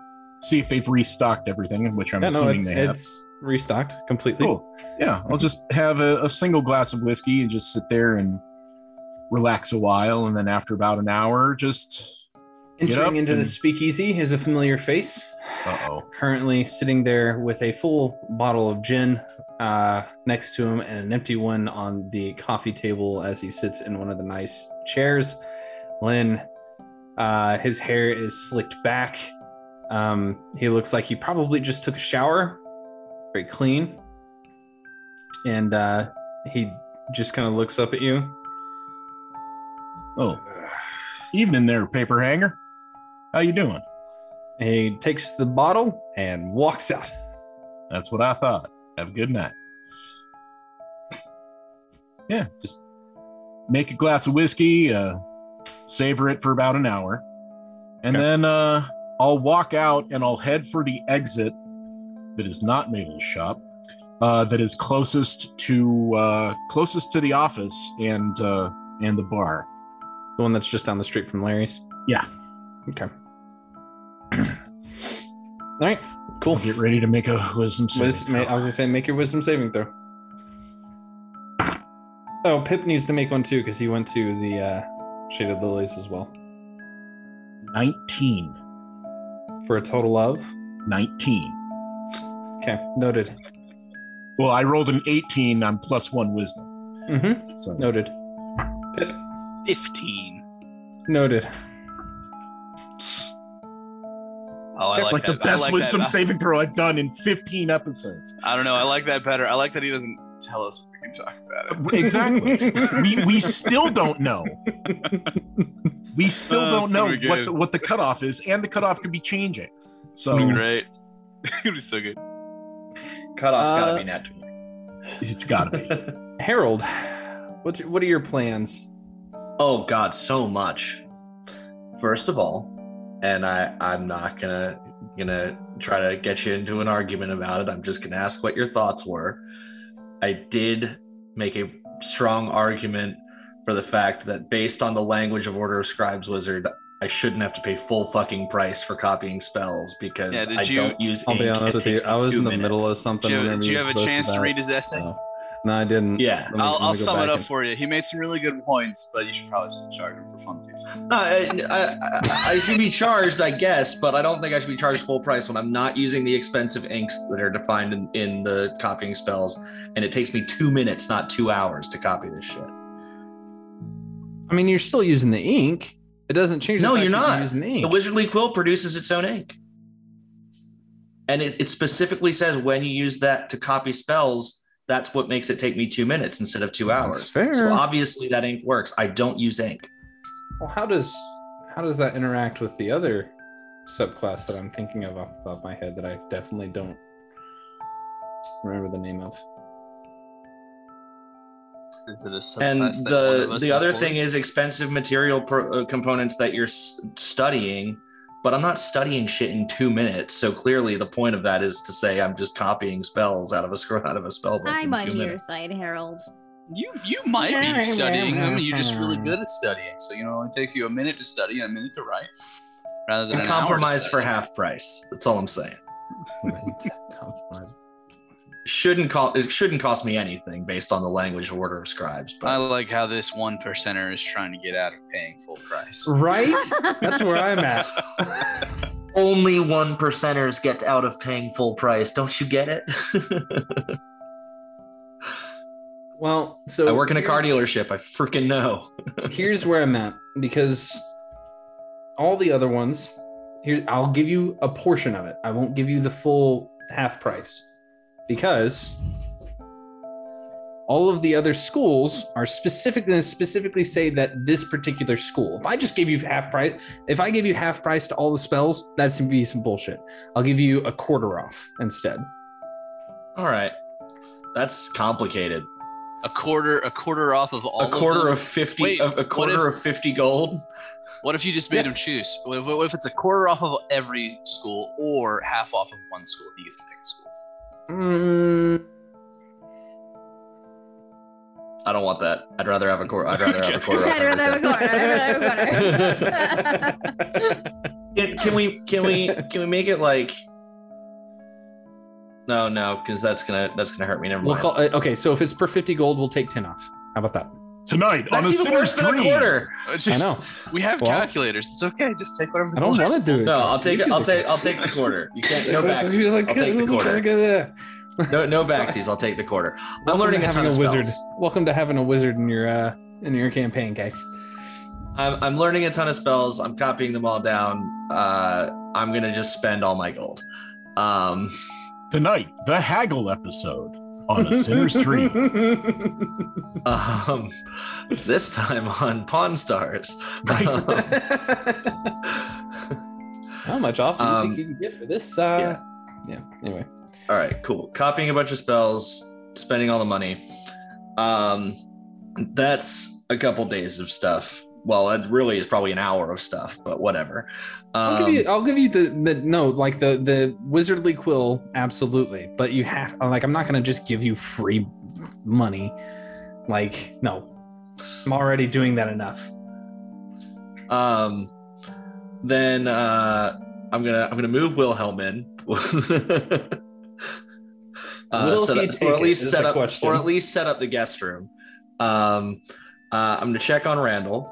See if they've restocked everything, which I'm yeah, no, assuming it's, they have. it's restocked completely. Cool. Yeah, I'll just have a, a single glass of whiskey and just sit there and relax a while, and then after about an hour, just get up Entering into the speakeasy is a familiar face. Uh oh. Currently sitting there with a full bottle of gin uh, next to him and an empty one on the coffee table as he sits in one of the nice chairs. Lynn, uh, his hair is slicked back. Um, he looks like he probably just took a shower, very clean. And uh, he just kind of looks up at you. Oh, evening there, paper hanger. How you doing? He takes the bottle and walks out. That's what I thought. Have a good night. Yeah, just make a glass of whiskey, uh, savor it for about an hour, and Okay. then uh, I'll walk out and I'll head for the exit that is not Mabel's shop, uh, that is closest to uh, closest to the office and uh, and the bar. The one that's just down the street from Larry's. Yeah. Okay. All right. Cool. Get ready to make a wisdom saving Wis- ma- I was gonna say, make your wisdom saving throw. Oh, Pip needs to make one too because he went to the uh, Shaded Lilies as well Nineteen. for a total of. Nineteen. Okay, noted. Well, I rolled an eighteen. I'm plus one wisdom. Mm-hmm. So Noted. Pip. Fifteen. Noted. Oh, I That's like, like, that. the best like wisdom that. [LAUGHS] saving throw I've done in 15 episodes. I don't know. I like that better. I like that he doesn't tell us if we can talk about it. Exactly. [LAUGHS] we we still don't know. We still Oh, don't know what the, what the cutoff is, and the cutoff could be changing. So be great. [LAUGHS] It'll be so good. Cutoff's Uh, gotta be nat 20. it's got to be. Harold, What's what are your plans? Oh God, so much. First of all, and I I'm not gonna gonna try to get you into an argument about it. I'm just gonna ask what your thoughts were. I did make a strong argument for the fact that based on the language of Order of Scribes Wizard, I shouldn't have to pay full fucking price for copying spells because Yeah, did I you- don't use. I'll be honest It with you. I was in the minutes. middle of something. Do you, whenever do you have a chance to read his essay? so- No, I didn't. Yeah. Me- I'll, I'll sum it up and- for you. He made some really good points, but you should probably still charge him for funsies. No, I, I, I- I should be charged, I guess, but I don't think I should be charged full price when I'm not using the expensive inks that are defined in, in the copying spells, and it takes me two minutes, not two hours, to copy this shit. I mean, you're still using the ink. It doesn't change. No, fact you're that not. using the ink. The Wizardly Quill produces its own ink, and it, it specifically says when you use that to copy spells, that's what makes it take me two minutes instead of two That's hours. fair. So obviously that ink works. I don't use ink. Well, how does how does that interact with the other subclass that I'm thinking of off the top of my head that I definitely don't remember the name of? Is it a and subclass that one of the the other thing is expensive material pro, uh, components that you're s- studying but i'm not studying shit in two minutes so clearly the point of that is to say i'm just copying spells out of a scroll out of a spell book I'm in on two your minutes. side, Harold. You you might be studying them, and you're just really good at studying. So you know, it takes you a minute to study and a minute to write, rather than and an hour to compromise for half price that's all i'm saying [LAUGHS] Compromise. Shouldn't cost it shouldn't cost me anything based on the language of order of scribes But I like how this one percenter is trying to get out of paying full price. Right? [LAUGHS] That's where I'm at. [LAUGHS] only one percenters get out of paying full price don't you get it [LAUGHS] Well, so i work in a car dealership i freaking know here's where I'm at because all the other ones here I'll give you a portion of it. I won't give you the full half price because all of the other schools are specifically specifically say that this particular school. If I just gave you half price, if I gave you half price to all the spells, that's gonna be some bullshit. I'll give you a quarter off instead. All right. That's complicated. A quarter, a quarter off of all. a quarter them? of 50 Wait, a, a quarter if- of 50 gold. What if you just made him choose? What if, what if it's a quarter off of every school or half off of one school? He gets to pick a school. Mm, I don't want that. [LAUGHS] I'd rather have a quarter. I'd rather have a quarter. I'd rather have a everything. quarter. I'd rather have a quarter. Can, can we can we can we make it like No, no, because that's gonna that's gonna hurt me. Never we'll call, uh, okay, so if it's per 50 gold, we'll take 10 off. How about that? Tonight on that's a even Sinner's Dream. quarter. Uh, I know. We have Well- calculators. It's okay. Just take whatever. The I don't want to do it. No, I'll take it. I'll take I'll take the quarter. You can't no [LAUGHS] backsies. I'll take the quarter. No no [LAUGHS] backsies. I'll take the quarter. I'm Welcome learning to a ton having of a wizard. spells. Welcome to having a wizard in your uh in your campaign, guys. I'm, I'm learning a ton of spells. I'm copying them all down. Uh, I'm gonna just spend all my gold. Um, Tonight, the Haggle episode on a Sinner's [LAUGHS] Dream. um, this time on Pawn Stars. How much off do you Um, think you can get for this? Uh, yeah. Anyway, all right, cool. Copying a bunch of spells, spending all the money. Um, that's a couple days of stuff. Well, it really is probably an hour of stuff, but whatever. Um, I'll give you. I'll give you the the no, like the the wizardly quill, absolutely. But you have like I'm not gonna just give you free money. Like no, I'm already doing that enough. Um, then uh, I'm gonna I'm gonna move Wilhelm in. [LAUGHS] uh, set up- or at least set up, question. or at least set up the guest room. Um, uh, I'm gonna check on Randall.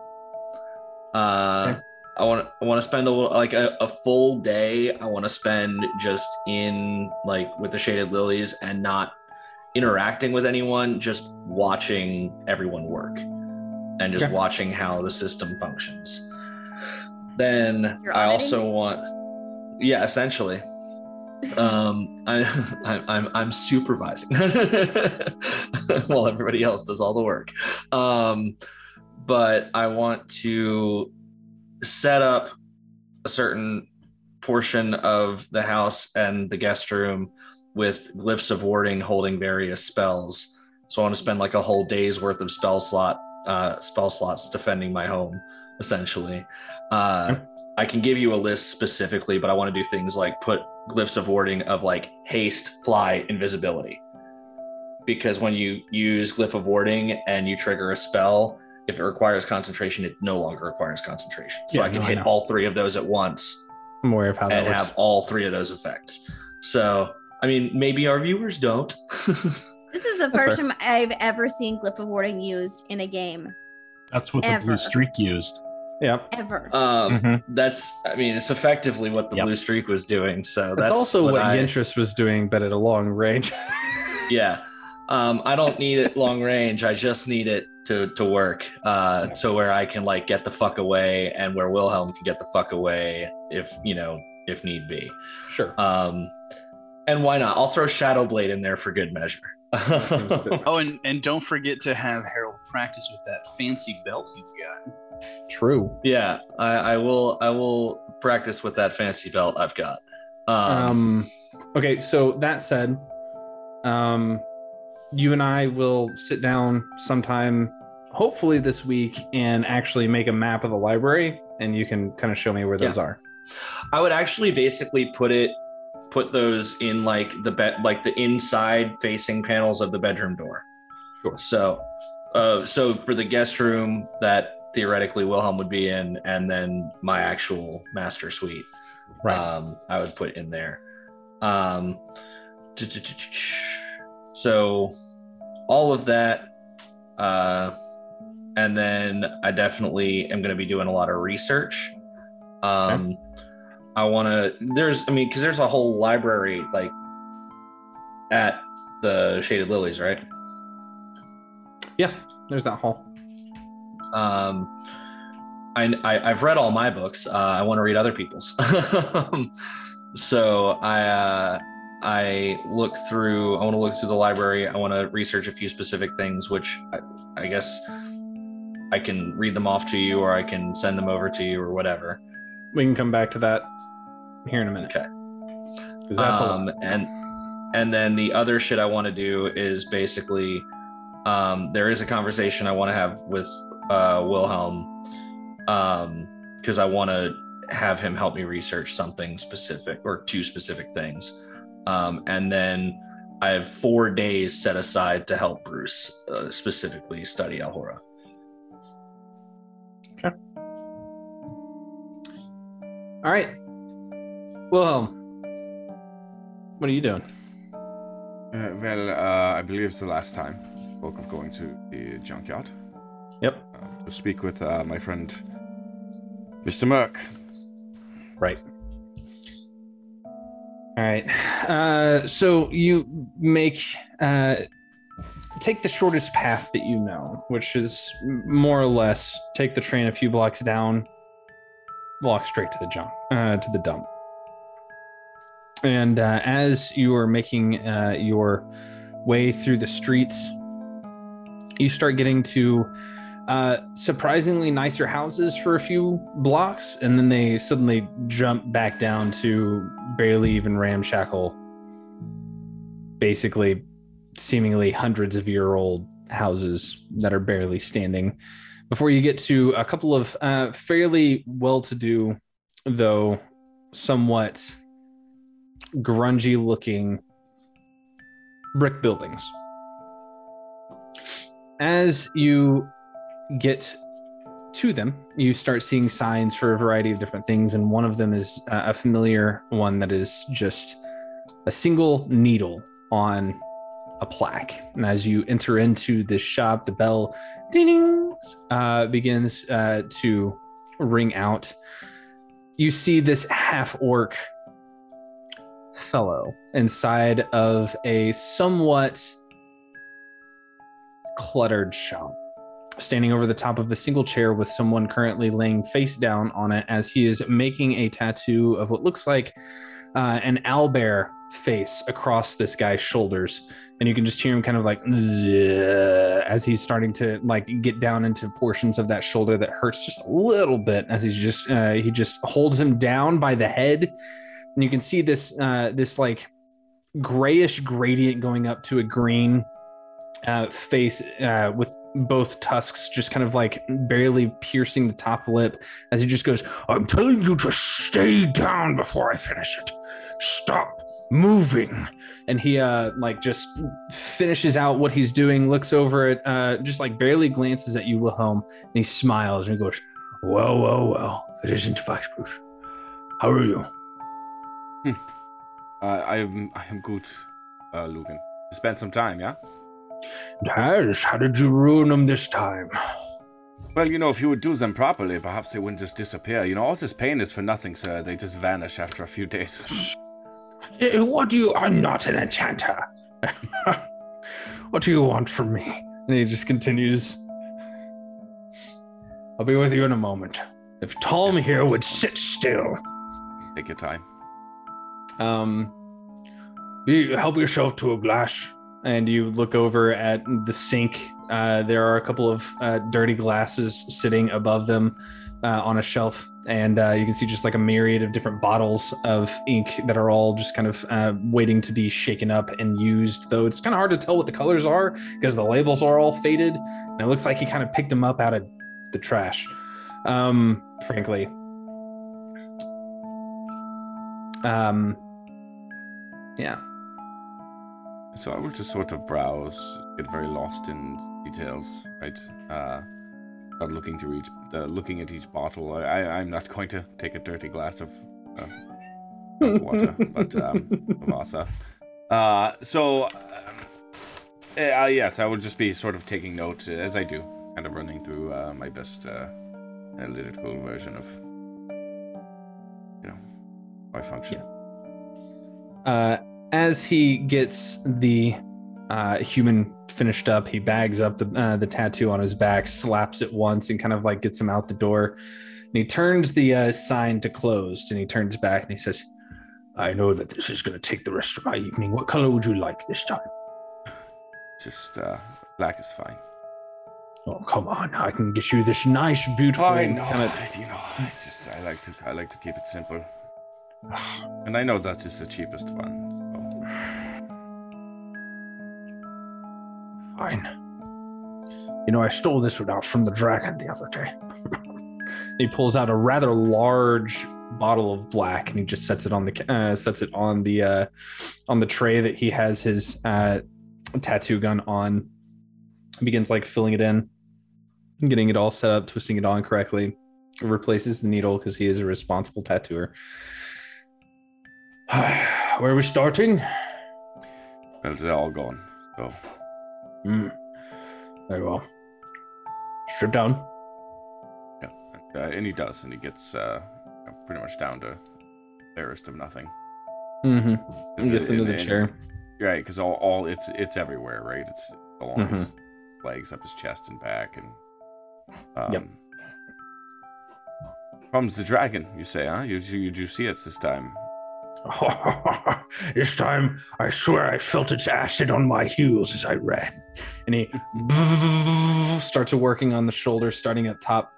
Uh, Okay. I want I want to spend a little like a, a full day. I want to spend just in like with the shaded lilies and not interacting with anyone, just watching everyone work and just Okay. watching how the system functions. Then You're I auditing? also want, yeah, essentially. Um, I, [LAUGHS] I, I'm I'm supervising [LAUGHS] while everybody else does all the work. Um, but I want to set up a certain portion of the house and the guest room with glyphs of warding holding various spells So I want to spend like a whole day's worth of spell slot uh, spell slots defending my home, essentially. Uh, I can give you a list specifically, but I want to do things like put glyphs of warding of like haste, fly, invisibility. Because when you use glyph of warding and you trigger a spell, if it requires concentration, it no longer requires concentration. So Yeah, I can no, hit know. all three of those at once I'm aware of how that and works. have all three of those effects. So, I mean, maybe our viewers don't. [LAUGHS] This is the That's first fair. time I've ever seen glyph of warding used in a game. That's what the blue streak used. Yeah. Ever. Um, Mhm. That's, I mean, it's effectively what the Yep. blue streak was doing. So That's, that's also what, I, Yintrus was doing, but at a long range. Yeah. Um, I don't need it long range. I just need it to to work. Uh, so where I can like get the fuck away, and where Wilhelm can get the fuck away if you know if need be. sure. Um, and why not? I'll throw Shadow Blade in there for good measure. [LAUGHS] Oh, and, and don't forget to have Harold practice with that fancy belt he's got. True. yeah, I, I will. I will practice with that fancy belt I've got. Um, Um, okay, so that said, um, you and I will sit down sometime, hopefully this week, and actually make a map of the library, and you can kind of show me where those Yeah. are. I would actually basically put it put those in like the bed like the inside facing panels of the bedroom door. Sure. So uh so for the guest room that theoretically Wilhelm would be in and then my actual master suite. Right. Um I would put in there. Um so all of that uh and then I definitely am going to be doing a lot of research. Um, I want to. There's, I mean, because there's a whole library like at the Shaded Lilies, right? yeah, there's that hall. Um, I, I I've read all my books. Uh, I want to read other people's. [LAUGHS] so I uh, I look through. I want to look through the library. I want to research a few specific things, which I, I guess I can read them off to you, or I can send them over to you, or whatever. We can come back to that here in a minute. Okay. 'Cause that's um, and and then the other shit I want to do is basically um, there is a conversation I want to have with uh, Wilhelm because I want to have him help me research something specific or two specific things, um, and then I have four days set aside to help Bruce uh, specifically study Alhora. All right. Well, what are you doing? Uh, well, uh, I believe it's the last time. Spoke of going to the junkyard Yep. uh, to speak with uh, my friend, Mr. Merck. Right. All right. Uh, so you make uh, take the shortest path that you know, which is more or less take the train a few blocks down, walk straight to the jump uh, to the dump. And uh, as you are making uh, your way through the streets, you start getting to uh, surprisingly nicer houses for a few blocks, and then they suddenly jump back down to barely even ramshackle, basically, seemingly hundreds of year old houses that are barely standing. Before you get to a couple of uh, fairly well to do, though somewhat grungy looking brick buildings. As you get to them, you start seeing signs for a variety of different things, and one of them is uh, a familiar one that is just a single needle on a plaque. And as you enter into this shop, the bell ding uh, begins uh, to ring out. You see this half orc fellow inside of a somewhat cluttered shop standing over the top of a single chair with someone currently laying face down on it as he is making a tattoo of what looks like uh, an owlbear face across this guy's shoulders and you can just hear him kind of like as he's starting to like get down into portions of that shoulder that hurts just a little bit as he's just uh, he just holds him down by the head and you can see this uh, this like grayish gradient going up to a green uh, face uh, with both tusks just kind of like barely piercing the top lip as he just goes, I'm telling you to stay down before I finish it. Stop moving. and he uh like just finishes out what he's doing, looks over it, uh just like barely glances at you, Wilhelm, and he smiles and he goes, Well, well, well. It isn't Weisbush. How are you? Uh, I am I am good, uh, Lugan. Spend some time, yeah. Yes, how did you ruin them this time? Well, you know, if you would do them properly, perhaps they wouldn't just disappear. You know, all this pain is for nothing, sir. They just vanish after a few days. Eh, What do you? I'm not an enchanter. [LAUGHS] what do you want from me? and he just continues. I'll be with you in a moment. If Tom Yes, here would sit still, Take your time. Um you help yourself to a glass. and you look over at the sink. Uh, there are a couple of uh, dirty glasses sitting above them uh, on a shelf, and uh, you can see just like a myriad of different bottles of ink that are all just kind of uh, waiting to be shaken up and used. Though it's kind of hard to tell what the colors are because the labels are all faded, and it looks like he kind of picked them up out of the trash. Um, frankly. Um, yeah. So I will just sort of browse, get very lost in details, right? Uh, start looking through each, uh, looking at each bottle. I, I, I'm not going to take a dirty glass of uh, of water, [LAUGHS] but um, Vasa. Uh, so, um, uh, yes, I will just be sort of taking note uh, as I do, kind of running through uh, my best uh, analytical version of, you know, my function. uh, as he gets the uh, human finished up, he bags up the uh, the tattoo on his back, slaps it once, and kind of like gets him out the door. And he turns the uh, sign to closed, and he turns back and he says, I know that this is going to take the rest of my evening. What color would you like this time? Just uh, black is fine. Oh, come on. I can get you this nice, beautiful. I know, kind of- you know, it's just I like to I like to keep it simple, [SIGHS] and I know that is the cheapest one. Fine. You know, I stole this one out from the dragon the other day. [LAUGHS] he pulls out a rather large bottle of black, and he just sets it on the uh, sets it on the uh, on the tray that he has his uh, tattoo gun on. Begins like filling it in, getting it all set up, twisting it on correctly. Replaces the needle because he is a responsible tattooer. [SIGHS] Where are we starting? Well, they're all gone. So Hmm. Very well. Strip down. yeah, and, uh, and he does, and he gets uh, pretty much down to barest of nothing. Mm-hmm. He gets it- into and- the and- chair. Right, because all, all it's it's everywhere, right? It's along his Mm-hmm. legs, up his chest and back, and um, Yep. Comes the dragon, you say, huh? You you, you do see it this time. [LAUGHS] this time, I swear I felt its acid on my heels as I ran. and he [LAUGHS] starts working on the shoulder, starting at top.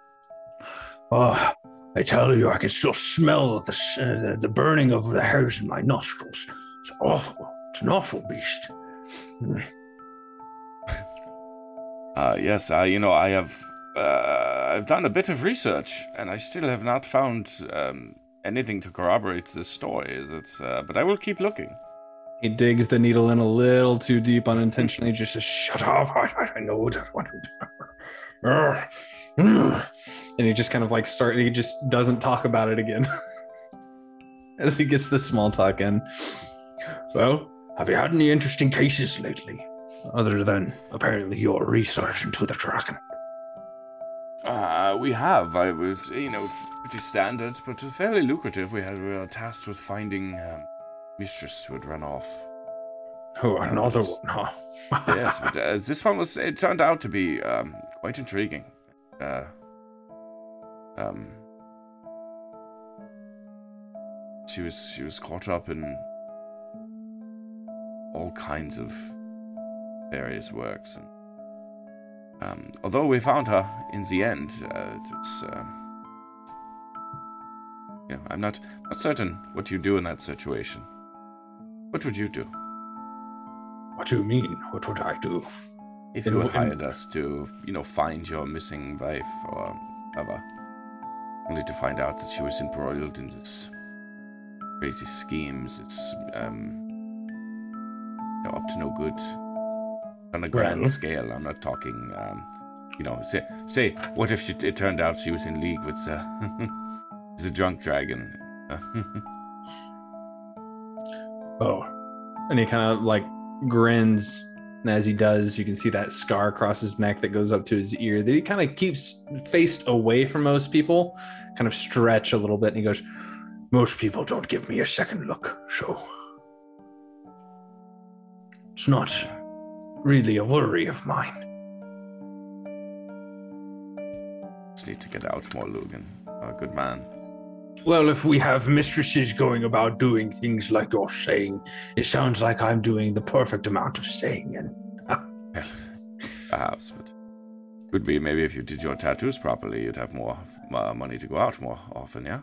Oh, I tell you, I can still smell the, uh, the burning of the hairs in my nostrils. It's awful. It's an awful beast. [LAUGHS] Uh, yes, uh, you know, I have uh, I've done a bit of research, and I still have not found um, anything to corroborate this story. Is it? Uh, but I will keep looking. He digs the needle in a little too deep unintentionally, just says, Shut up. I, I- I know that one. [LAUGHS] And he just kind of like start he just doesn't talk about it again [LAUGHS] as he gets the small talk in Well, have you had any interesting cases lately? Other than apparently your research into the dragon. Uh, we have. I was, you know, pretty standard, but fairly lucrative. We had we were tasked with finding um, mistress who had run off. Oh, another it's- one, huh? [LAUGHS] yes, but uh, this one was. It turned out to be um, quite intriguing. Uh, um, she was she was caught up in all kinds of various works, and um, although we found her in the end, uh, it was. You know, I'm not not certain what you do in that situation. What would you do? What do you mean? What would I do? If you hired us to, you know, find your missing wife or whatever, only to find out that she was embroiled in this crazy schemes, it's um, you know, up to no good on a grand Well- scale. I'm not talking, um, you know, say, say, what if she, it turned out she was in league with uh, [LAUGHS] the drunk dragon? [LAUGHS] Oh. And he kind of like grins. And as he does, you can see that scar across his neck that goes up to his ear that he kind of keeps faced away from most people, kind of stretch a little bit. And he goes, Most people don't give me a second look, so it's not really a worry of mine. Just need to get out more, Lugan. A good man. Well, if we have mistresses going about doing things like you're saying, it sounds like I'm doing the perfect amount of staying in. [LAUGHS] Perhaps, but could be maybe if you did your tattoos properly, you'd have more uh, money to go out more often. Yeah.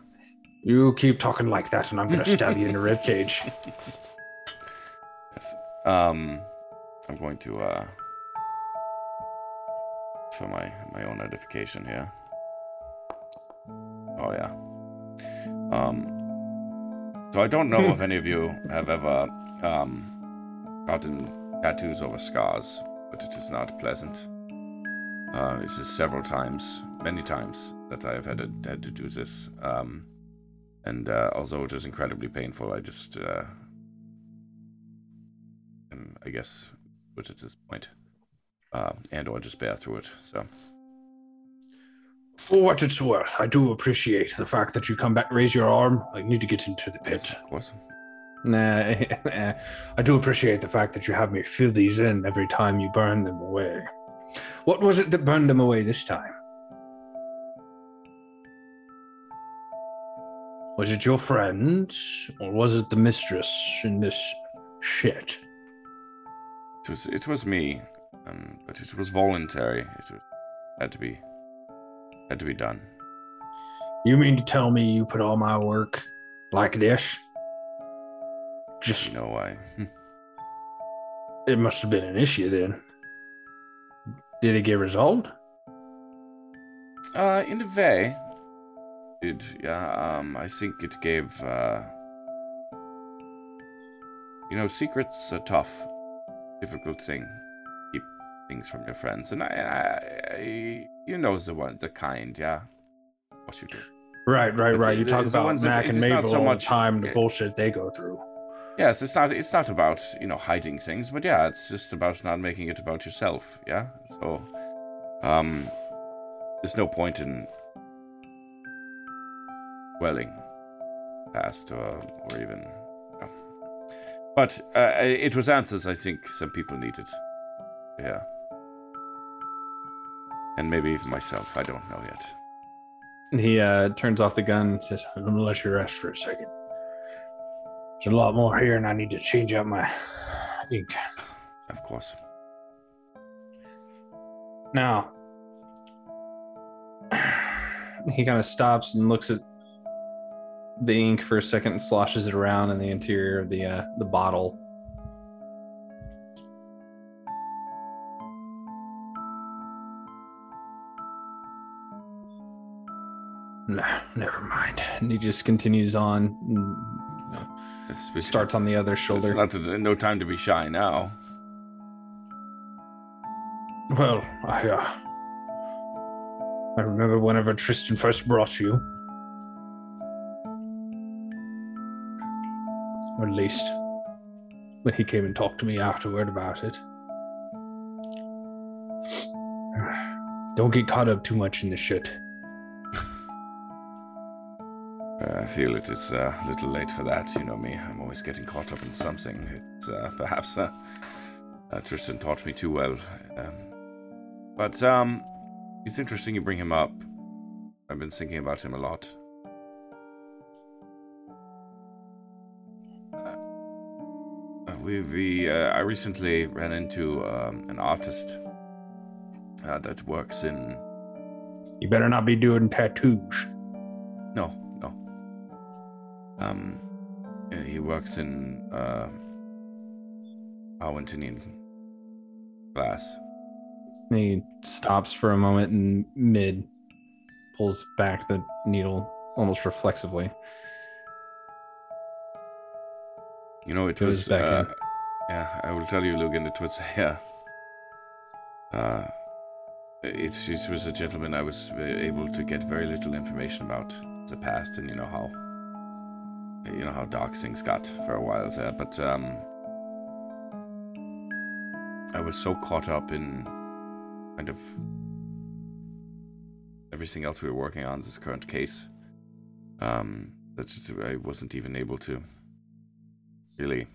You keep talking like that, and I'm going to stab you in the rib cage. [LAUGHS] Yes. Um, I'm going to uh, for my my own edification here. Oh yeah. Um. So I don't know if any of you have ever um gotten tattoos over scars, but it is not pleasant. Uh, it is several times, many times that I have had, to- had to do this. Um, and uh, although it is incredibly painful, I just uh, am, I guess, put at this point, uh, and or just bear through it. So For what it's worth, I do appreciate the fact that you come back, raise your arm. I need to get into the pit. of. [LAUGHS] Nah, I do appreciate the fact that you have me fill these in every time you burn them away. What was it that burned them away this time? Was it your friend, or was it the mistress in this shit? It was it was me, um, but it was voluntary. It was, had to be had to be done. You mean to tell me you put all my work like this? Just You know why? [LAUGHS] it must have been an issue then. Did it get resolved? Uh, in a way, it yeah. Um, I think it gave. Uh, you know, secrets are tough, difficult thing. Keep things from your friends, and I, I, I you know the one, the kind, yeah. What you do. Right, right, But right. You talk about ones Mac it and Mabel so much- time, the bullshit they go through. Yes, it's not. It's not about you know hiding things, but yeah, it's just about not making it about yourself. Yeah. So, um, there's no point in dwelling past or or even. But uh, it was answers I think some people needed. Yeah. And maybe even myself. I don't know yet. he uh, turns off the gun. and Says, I'm gonna let you rest for a second. There's a lot more here, and I need to change out my ink. Of course. Now, he kind of stops and looks at the ink for a second and sloshes it around in the interior of the uh, the bottle. Never mind. And he just continues on starts on the other shoulder. It's not no time to be shy now. Well, I uh, I remember whenever Tristan first brought you, or at least when he came and talked to me afterward about it. [SIGHS] Don't get caught up too much in the shit. I feel it is uh, a little late for that. You know me, I'm always getting caught up in something. It's uh, perhaps uh, uh, Tristan taught me too well. Um, but um, it's interesting you bring him up. I've been thinking about him a lot. Uh, we, we uh, I recently ran into um, an artist uh, that works in You better not be doing tattoos. No. Um, he works in uh, Arwentinian class. He stops for a moment and mid pulls back the needle almost reflexively. You know, it was. Uh, yeah, I will tell you, Lugan. It was. [LAUGHS] Yeah. Uh, it, it was a gentleman I was uh, able to get very little information about the past, and you know how. You know how dark things got for a while there, but um, I was so caught up in kind of everything else we were working on this current case um, that I wasn't even able to really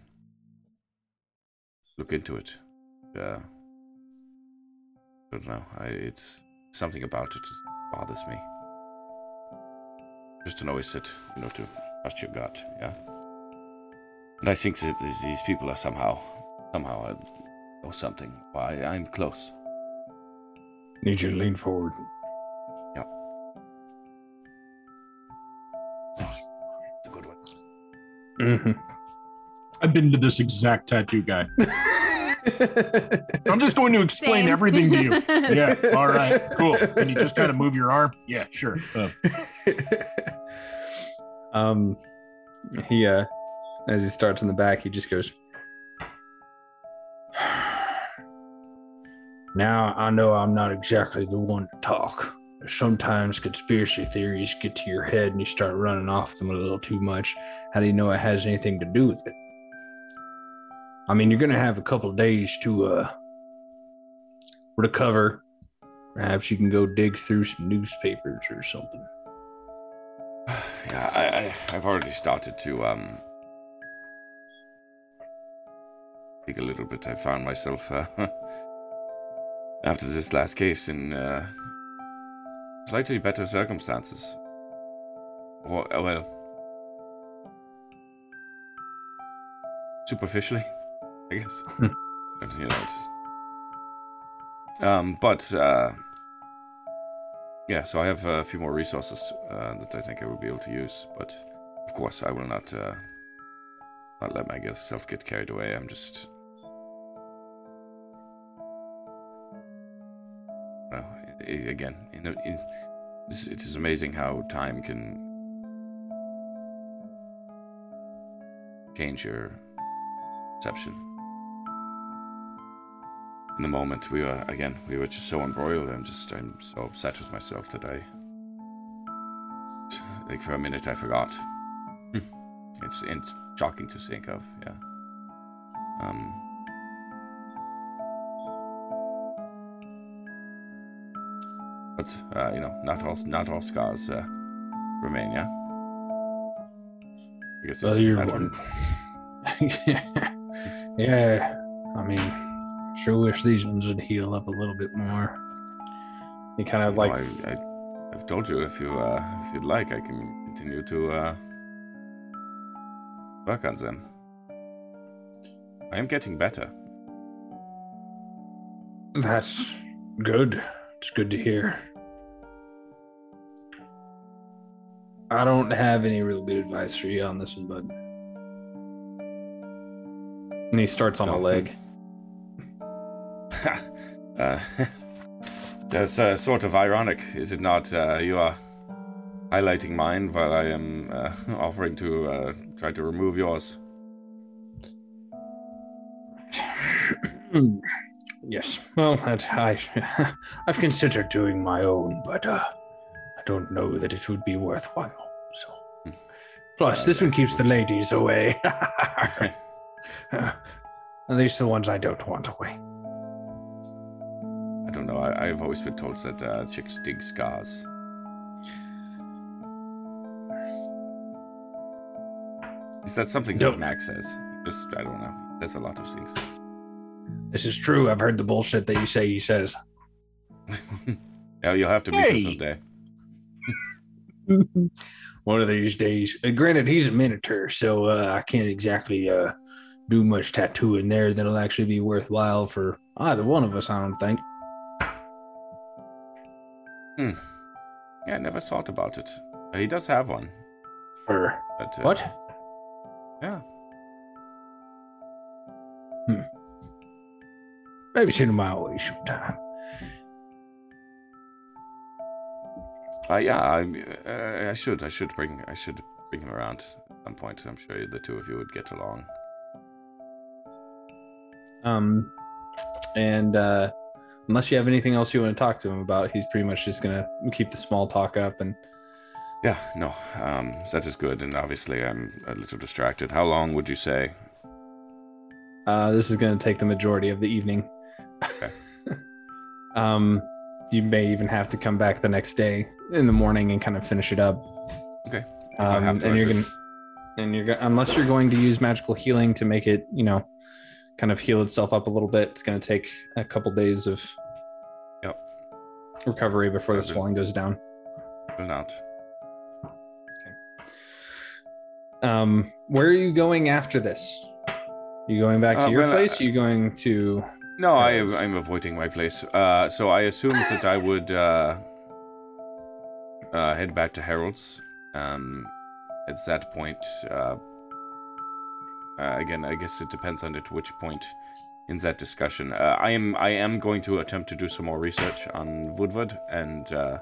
look into it. Uh, I don't know. I, it's something about it just bothers me. Just to know that you know to trust your gut, yeah. And I think that these, these people are somehow, somehow or know something. Why I'm close. Need you to lean forward. Yep. It's a good one. Mm-hmm. I've been to this exact tattoo guy. I'm just going to explain Same. everything to you. [LAUGHS] Yeah. All right. Cool. Can you just kind of move your arm? Yeah. Sure. [LAUGHS] Uh, um, he uh, as he starts in the back, he just goes. [SIGHS] Now I know I'm not exactly the one to talk. Sometimes conspiracy theories get to your head and you start running off them a little too much. How do you know it has anything to do with it? I mean, you're gonna have a couple days to uh recover. Perhaps you can go dig through some newspapers or something. Yeah, I, I I've already started to um think a little bit. I found myself uh, [LAUGHS] after this last case in uh, slightly better circumstances. Well, well, superficially, [LAUGHS] I guess. [LAUGHS] but, you know, it's, um, but uh, yeah, so I have a few more resources uh, that I think I will be able to use. But of course, I will not uh, not let myself get carried away. I'm just. Well, again, in, in, it is amazing how time can change your perception. In the moment, we were again, we were just so embroiled. I'm just, I'm so upset with myself that I, like, for a minute, I forgot. it's it's shocking to think of, yeah. Um. But uh, you know, not all not all scars uh, remain. Yeah. I guess this Well, is you're natural. one. [LAUGHS] [LAUGHS] yeah, I mean, sure wish these ones would heal up a little bit more. He kind of like I, I've told you if you uh, if you'd like, I can continue to uh, work on them. I am getting better. that's good. It's good to hear. I don't have any really good advice for you on this one, bud. And he starts on a Oh, leg. [LAUGHS] uh, [LAUGHS] that's uh, sort of ironic, is it not? Uh, you are highlighting mine while I am uh, [LAUGHS] offering to uh, try to remove yours. Hmm. yes. Well, that, I, I've considered doing my own, but uh, I don't know that it would be worthwhile. So, plus, Uh, this one keeps the ladies away. At least the ones I don't want away. I don't know. I, I've always been told that uh, chicks dig scars. Is that something No. that Max says? Just I don't know. There's a lot of things. This is true. I've heard the bullshit that you say he says. yeah, [LAUGHS] [LAUGHS] you'll have to meet Hey. him someday. [LAUGHS] One of these days. Uh, granted, he's a minotaur, so uh, I can't exactly uh, do much tattooing there that'll actually be worthwhile for either one of us, I don't think. Yeah, I never thought about it. He does have one, For but uh, what? Yeah. Hmm. Maybe send him my way sometime. Uh, yeah, I, uh, I should, I should bring, I should bring him around at some point. I'm sure the two of you would get along. Um, and uh, unless you have anything else you want to talk to him about, he's pretty much just gonna keep the small talk up. And Yeah, no, um, that is good. And obviously, I'm a little distracted. How long would you say? uh, this is gonna take the majority of the evening. Okay. [LAUGHS] um, you may even have to come back the next day in the morning and kind of finish it up. Okay. Um, and you're gonna, and you're gonna, unless you're going to use magical healing to make it, you know, kind of heal itself up a little bit. It's gonna take a couple days of Yep. recovery before the swelling goes down. Will not. Um, where are you going after this? Are You going back to Uh, your place? uh, you going to? No, I am, I'm avoiding my place. Uh, so I assumed [LAUGHS] that I would uh, uh, head back to Harold's. Um, at that point, uh, again, I guess it depends on at which point in that discussion. Uh, I am I am going to attempt to do some more research on Woodward and uh,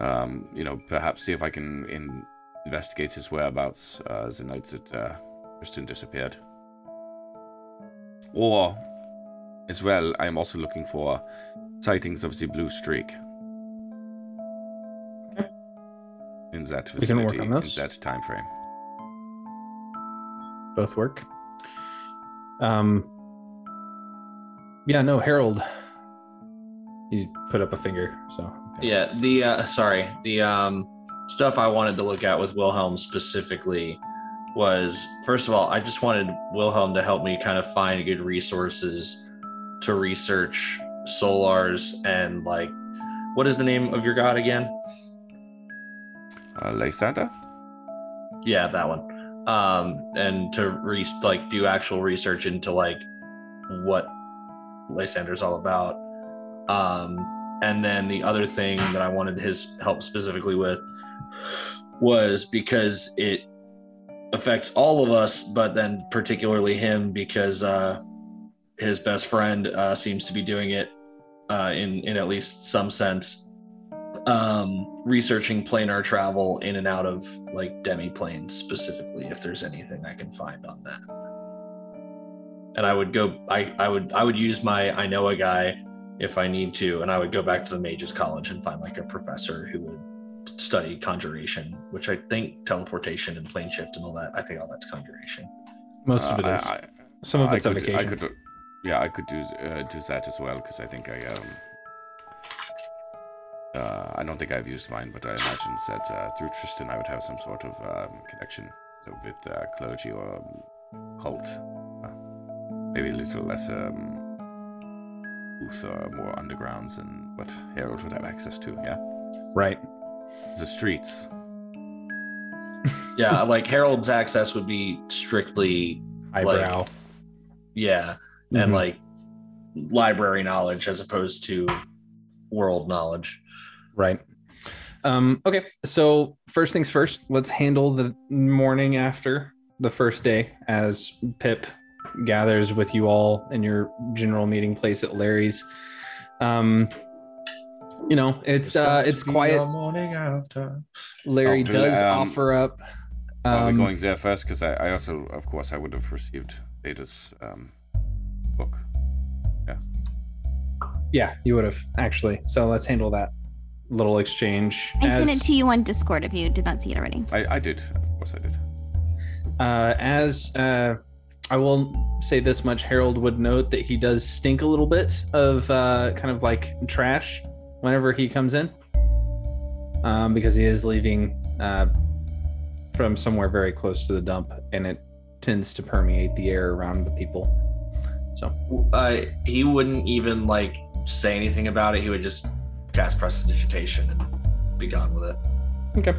um, you know perhaps see if I can in, investigate his whereabouts uh, the night that uh, Kristen disappeared. Or as well, I am also looking for sightings of the blue streak. In that We can work vicinity, in that time frame. Both work. Um, yeah, no, Harold. He put up a finger, so Yeah, the uh sorry, the um stuff I wanted to look at with Wilhelm specifically was first of all, I just wanted Wilhelm to help me kind of find good resources to research solars and like what is the name of your god again? Uh, Lysandra? Yeah, that one. Um, and to re- like do actual research into like what Lysander's all about. Um, and then the other thing that I wanted his help specifically with was because it affects all of us, but then particularly him because uh, his best friend uh, seems to be doing it uh, in in at least some sense um researching planar travel in and out of like demi planes specifically if there's anything i can find on that and i would go i i would i would use my i know a guy if i need to and i would go back to the mages college and find like a professor who would study conjuration which i think teleportation and plane shift and all that i think all that's conjuration most of it Uh, is. I- I- Some of I it's could, I could, yeah, I could do uh, do that as well because I think I um. Uh, I don't think I've used mine, but I imagine that uh, through Tristan I would have some sort of um, connection with uh, clergy or um, cult. Uh, maybe a little less um, booth or more undergrounds than what Harold would have access to. Yeah, Right. the streets. yeah like harold's access would be strictly Eyebrow. like, yeah and Mhm. like library knowledge as opposed to world knowledge Right. Um, okay. So first things first, let's handle the morning after the first day as Pip gathers with you all in your general meeting place at Larry's. Um, you know, it's uh it's quiet. morning after Larry Oh, do- does um, offer up Are we um, going there first? Because I, I also, of course, I would have received Ada's um, book. Yeah. Yeah, you would have actually. So let's handle that little exchange. I as, sent it to you on Discord if you did not see it already. I, I did. Of course, I did. Uh, as uh, I will say this much, Harold would note that he does stink a little bit of uh, kind of like trash whenever he comes in, um, because he is leaving uh, from somewhere very close to the dump, and it tends to permeate the air around the people. So uh, he wouldn't even like say anything about it he would just cast prestidigitation and be gone with it okay,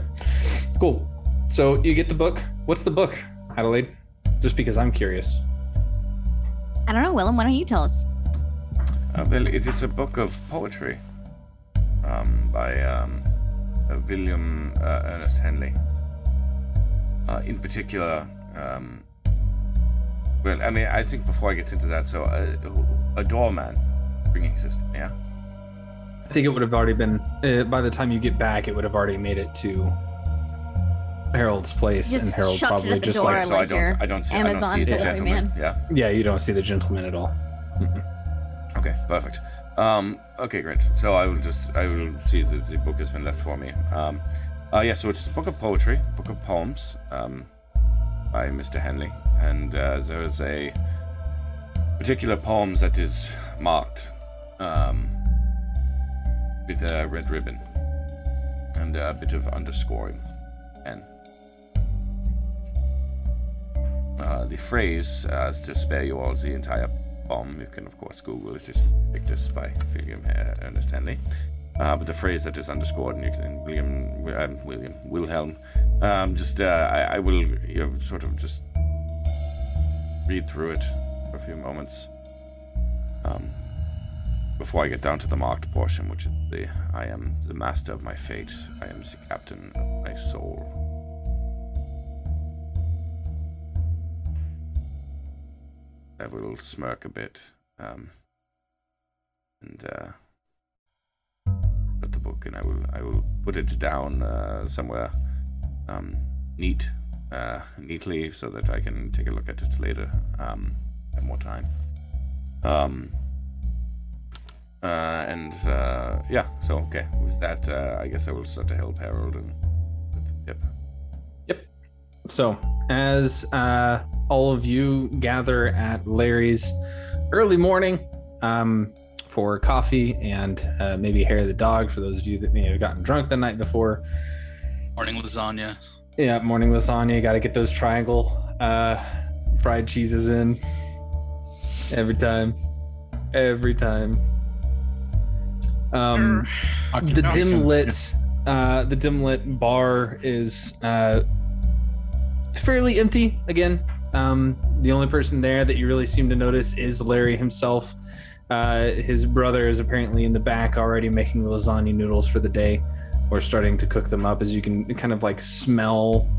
cool. So you get the book. What's the book, Adelaide? Just because I'm curious. I don't know, Willem. Why don't you tell us? Uh, well, it is a book of poetry um, by um, uh, William uh, Ernest Henley. Uh, in particular, um, well, I mean, I think before I get into that, so uh, a doorman bringing system, yeah? I think it would have already been uh, by the time you get back. It would have already made it to Harold's place, Just and Harold chucked it probably the just door like So I like don't, I don't see, I don't see the delivery gentleman. man. Yeah. yeah, you don't see the gentleman at all. Okay, perfect. Um, okay, great. So I will just I will see that the book has been left for me. Um, uh, yeah, so it's a book of poetry, book of poems, um, by Mr. Henley, and uh, there is a particular poem that is marked um, with a red ribbon and a bit of underscoring, and uh, the phrase, uh, to spare you all the entire poem, you can of course Google it, just pick this by William uh, Ernest Henley. Uh, but the phrase that is underscored, can William, uh, William, Wilhelm, um, just uh, I, I will you know, sort of just read through it for a few moments um, before I get down to the marked portion, which is the I am the master of my fate, I am the captain of my soul. I will smirk a bit, um, and uh, put the book, and I will I will put it down uh, somewhere um, neat, uh, neatly, so that I can take a look at it later. Um, at more time. Um, uh, and uh, yeah, so okay, with that, uh, I guess I will start to help Harold and yep. Yep. So, as uh, all of you gather at Larry's early morning um, for coffee and uh, maybe hair the dog, for those of you that may have gotten drunk the night before, Morning lasagna. yeah, morning lasagna, you got to get those triangle uh, fried cheeses in every time, every time. Um, the dim lit, uh, the dim lit bar is uh, fairly empty again. Um, the only person there that you really seem to notice is Larry himself. Uh, his brother is apparently in the back already making the lasagna noodles for the day. Or starting to cook them up as you can kind of like smell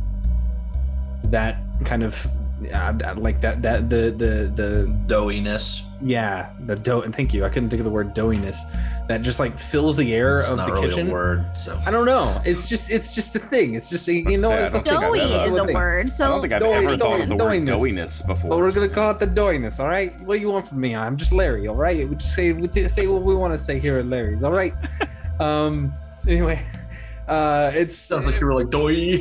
that kind of uh, like that that the the the doughiness yeah the dough and thank you i couldn't think of the word doughiness that just like fills the air It's of not the really a kitchen word, so i don't know it's just it's just a thing it's just a, you know say, it's don't Doughy is a thing. word, so I don't think I've Doughy- ever thought of the word doughiness. doughiness before. Well, we're gonna call it the doughiness, all right? What do you want from me? I'm just Larry, all right? We just say we just say what we want to say here at Larry's, all right? [LAUGHS] um. Anyway, uh, it's sounds like you were like doy. [LAUGHS]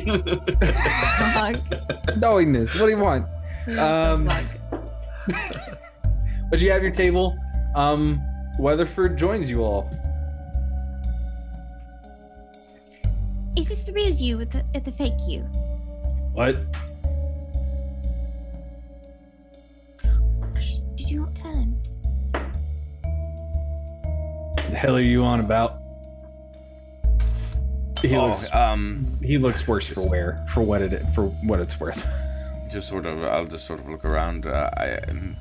doughiness. What do you want? [LAUGHS] Um. But you have your table. Um. Weatherford joins you all. Is this the real you with the, at the fake you? What? Did you not tell him? The hell are you on about? He Oh, looks. um, he looks worse for wear. For what it for what it's worth. [LAUGHS] just sort of I'll just sort of look around. Uh, I um,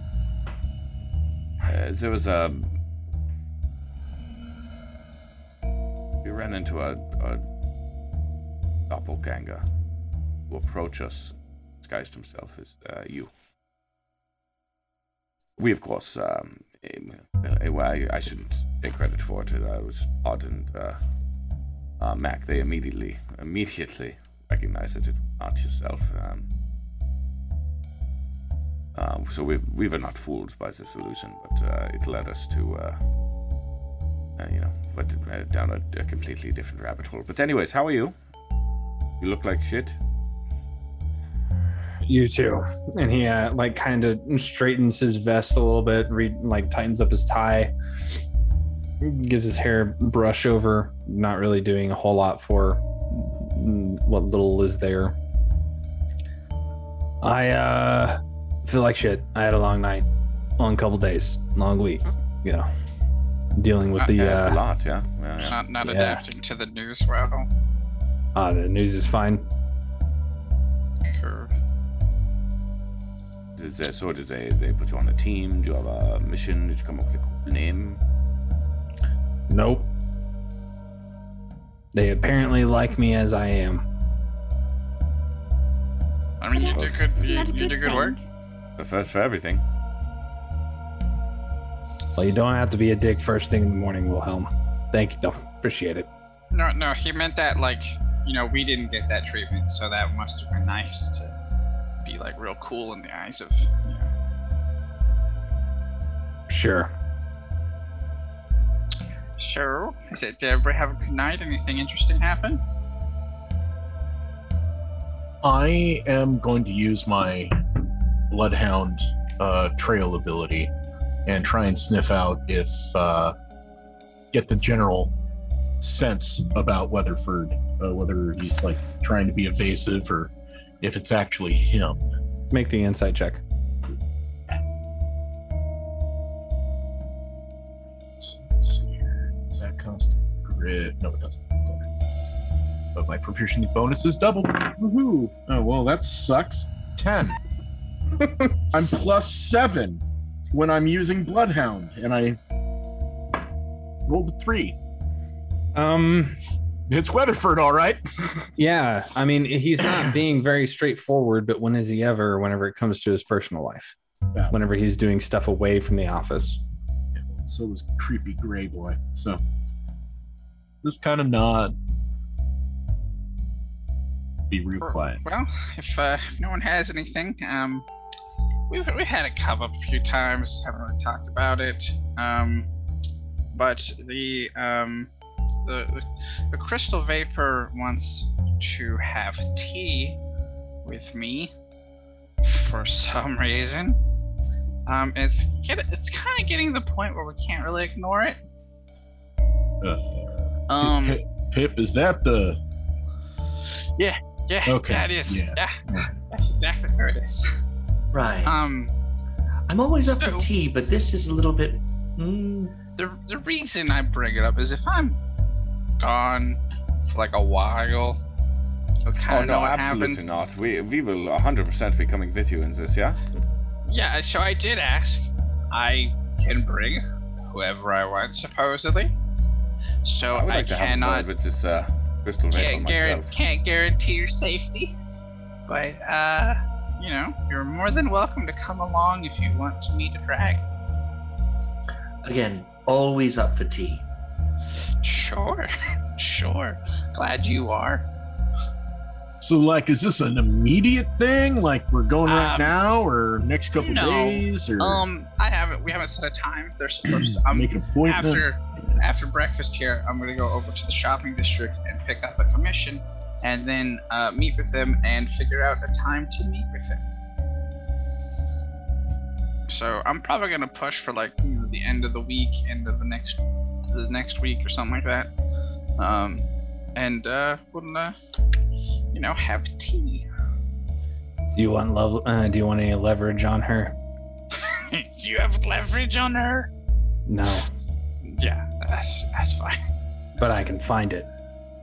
uh, there was a we ran into a, a doppelganger who approached us, disguised himself as uh, you. We of course, um, eh, well, I, shouldn't take credit for it. I was Pod and uh, uh, Mac. They immediately immediately recognized that it was not yourself. Um, um, so we we were not fooled by this illusion, but uh, it led us to, uh, uh, you know, what, uh, down a, a completely different rabbit hole. But anyways, how are you? You look like shit. You too. And he uh, like kind of straightens his vest a little bit, re- like tightens up his tie, gives his hair brush over, not really doing a whole lot for what little is there. I uh feel like shit. I had a long night, long couple days, long week. You know, dealing with the yeah, it's uh, a lot. Yeah. yeah, yeah. Not not Yeah. adapting to the news well. uh, the news is fine. Sure. Did they, so did they they put you on a team? Do you have a mission? Did you come up with a cool name? Nope. They apparently like me as I am. I mean, you do good. You, that you good do good work. The first for everything. Well, you don't have to be a dick first thing in the morning, Wilhelm. Thank you, though. Appreciate it. No, no, he meant that like, you know, we didn't get that treatment, so that must have been nice to be like real cool in the eyes of, you know. Sure. So, is it, did everybody have a good night? Anything interesting happen? I am going to use my bloodhound uh, trail ability and try and sniff out if uh, get the general sense about Weatherford, uh, whether he's like trying to be evasive or if it's actually him. Make the insight check. Let's see here. That constant grit? No, it doesn't. But my proficiency bonus is double. Woohoo! Oh well, that sucks. Ten. [LAUGHS] I'm plus seven when I'm using Bloodhound, and I rolled a three. Um, it's Weatherford, all right. [LAUGHS] Yeah, I mean, he's not being very straightforward, but when is he ever? Whenever it comes to his personal life, Yeah. whenever he's doing stuff away from the office. So was creepy gray boy. So just kind of nod. Be real quiet. Well, if uh, no one has anything, um, we've we had it come up a few times. Haven't really talked about it. Um, but the um, the, the crystal vapor wants to have tea with me for some reason. Um, it's get it's kind of getting to the point where we can't really ignore it. Uh, Um, Pip, Pip, is that the? yeah, yeah, Okay, it is. yeah. Yeah, that's exactly where it is. Right. Um, I'm always up for tea, but this is a little bit. Mm, the the reason I bring it up is if I'm gone for like a while, you'll kind Oh of no, know what absolutely happened. not. We we will 100% be coming with you in this, yeah? Yeah, so I did ask. I can bring whoever I want, supposedly. So I would I, like to have a cannot with this uh, crystal vapor can't, guaran- myself. can't guarantee your safety, but uh, you know, you're more than welcome to come along if you want to meet a dragon. again, always up for tea. Sure, [LAUGHS] sure. Glad you are. So, like, is this an immediate thing? Like, we're going right Um, now, or next couple no. days, or Um, I haven't. We haven't set a time. They're supposed to. [CLEARS THROAT] I'm make an appointment? after after breakfast here. I'm gonna go over to the shopping district and pick up a commission, and then uh, meet with them and figure out a time to meet with them. So I'm probably gonna push for like you know, the end of the week, end of the next the next week or something like that. Um, and uh, we'll uh, you know have tea. Do you want love? Uh, do you want any leverage on her? [LAUGHS] Do you have leverage on her? No, Yeah, that's that's fine. but I can find it.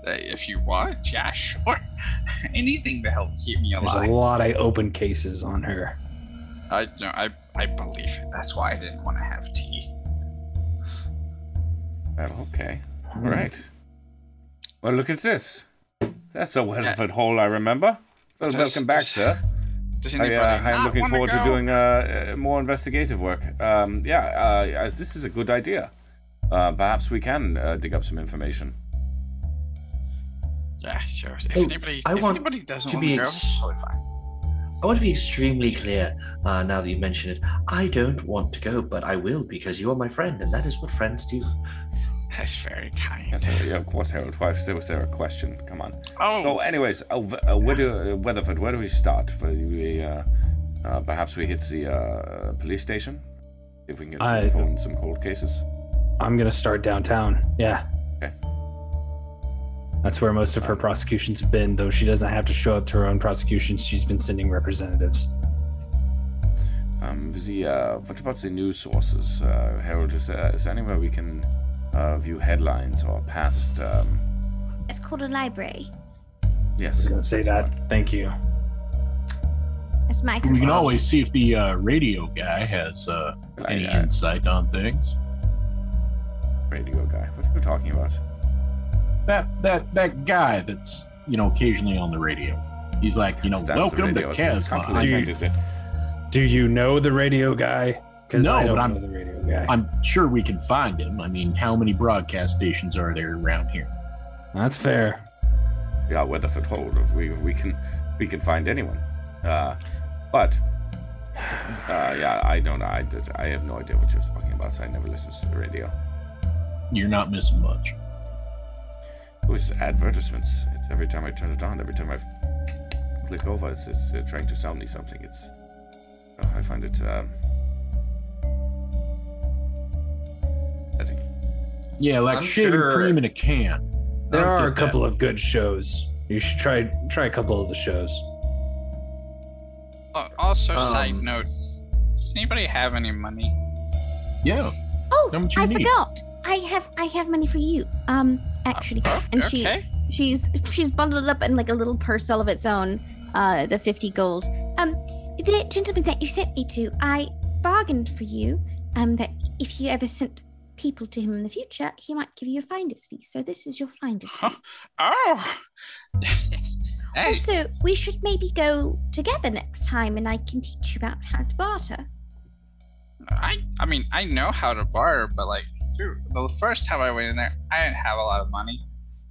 If you want, yeah, sure. [LAUGHS] Anything to help keep me alive. There's a lot of open cases on her. I no, I I believe it. That's why I didn't want to have tea. Well, okay. All right. Well, look at this. That's a Weatherford Hall I remember. Well, Does- welcome back, does- sir. Does I, anybody uh, I'm looking wanna forward to doing uh, uh, more investigative work. Um, yeah, uh, this is a good idea. Uh, perhaps we can uh, dig up some information. Yeah, sure. If Oh, anybody, I if want anybody doesn't to want be to go, ex- it's totally fine. I want to be extremely clear uh, now that you mention it. I don't want to go, but I will because you are my friend, and that is what friends do. That's very kind. Yes, yeah, of course, Harold. Why was there, a question? Come on. Oh. So, anyways, uh, uh, where do, uh, Weatherford, where do we start? We, uh, uh, perhaps we hit the uh, police station? If we can get some I- info on some cold cases. I'm gonna start downtown. Yeah. Okay. That's where most of her prosecutions have been, though she doesn't have to show up to her own prosecutions. She's been sending representatives. Um, the, uh, what about the news sources? Uh, Harold, is there, is there anywhere we can uh, view headlines or past? Um, It's called a library. yes, I was gonna say that. one. Thank you. It's my we can always see if the uh, radio guy has uh, any I- insight on things. Radio guy. What are you talking about? That that that guy that's you know occasionally on the radio. He's like, you know, That's welcome to radio. It's- it's Do you- Do you know the radio guy? 'Cause No, I but I'm- the radio guy. I'm sure we can find him. I mean, how many broadcast stations are there around here? That's fair. Yeah, Weatherford Hold. If we if we can we can find anyone. Uh, but uh, yeah, I don't know. I, did- I have no idea what you're talking about. So I never listen to the radio. You're not missing much. It was advertisements. It's every time I turn it on, every time I click over, it's, it's uh, trying to sell me something. It's oh, I find it. Um, upsetting. Yeah, like I'm shaving sure- cream in a can. There are a get that. couple of good shows. You should try try a couple of the shows. Uh, also, side Um, note: Does anybody have any money? Yeah. Oh, How much you I need? forgot. I have I have money for you. Um, actually, and she she's she's bundled up in like a little purse all of its own. Uh, the fifty gold. Um, the gentleman that you sent me to, I bargained for you. Um, that if you ever sent people to him in the future, he might give you a finder's fee. So this is your finder's fee. Oh. [LAUGHS] hey, Also, we should maybe go together next time, and I can teach you about how to barter. I I mean I know how to barter, but like dude, the first time I went in there, I didn't have a lot of money,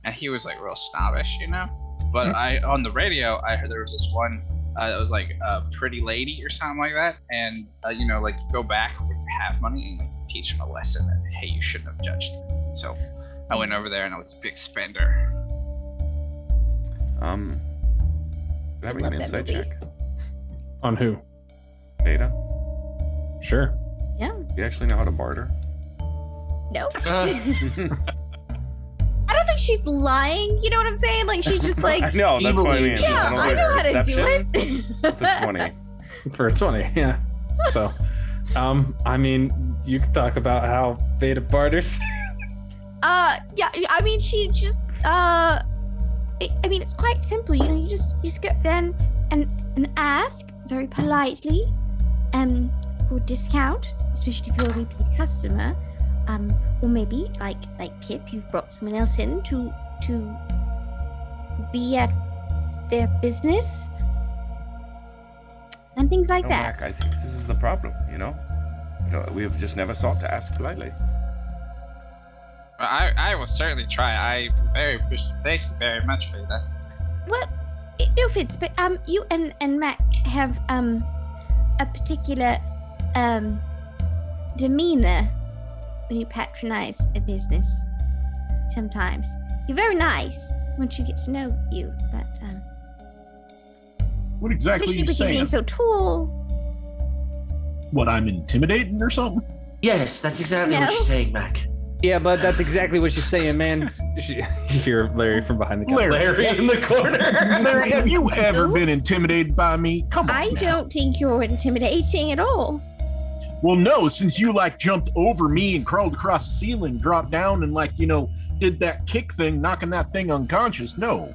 and he was like real snobbish, you know. But I on the radio, I heard there was this one uh, that was like a pretty lady or something like that, and uh, you know like you go back when you have money and like, teach them a lesson that hey you shouldn't have judged me. So I went over there and I was a big spender. Um, can I have an Love insight check? On who? Beta, Sure. Yeah. you actually know how to barter? No. Uh, [LAUGHS] I don't think she's lying. You know what I'm saying? Like she's just like, [LAUGHS] I know that's what I mean. yeah, don't I know it's how to do it. [LAUGHS] That's a twenty. For a 20, yeah. So, um, I mean, you could talk about how Beta barters. Uh, yeah. I mean, she just uh, I I mean, it's quite simple. You know, you just you just go then and and ask very politely, um, for a discount, especially if you're a repeat customer, um, or maybe like like Pip, you've brought someone else in to to be at their business and things like No, that. Mac, I think this is the problem. You know, You know, we have just never sought to ask politely. But I I will certainly try. I very appreciate. Thank you very much for that. Well, it no fits, but um, you and and Mac have um a particular um demeanor when you patronize a business. Sometimes you're very nice once you get to know you, but um, What exactly are especially you with you saying? being so tall. What, I'm intimidating or something? yes, that's exactly what No. she's saying, Mac. Yeah, but that's exactly what she's saying, man. [LAUGHS] She, you hear Larry from behind the counter. Larry, Larry in the corner. [LAUGHS] Larry, have you ever been intimidated by me? Come on. I now. don't think you're intimidating at all. Well, no, since you like jumped over me and crawled across the ceiling, dropped down, and like, you know, did that kick thing, knocking that thing unconscious. No.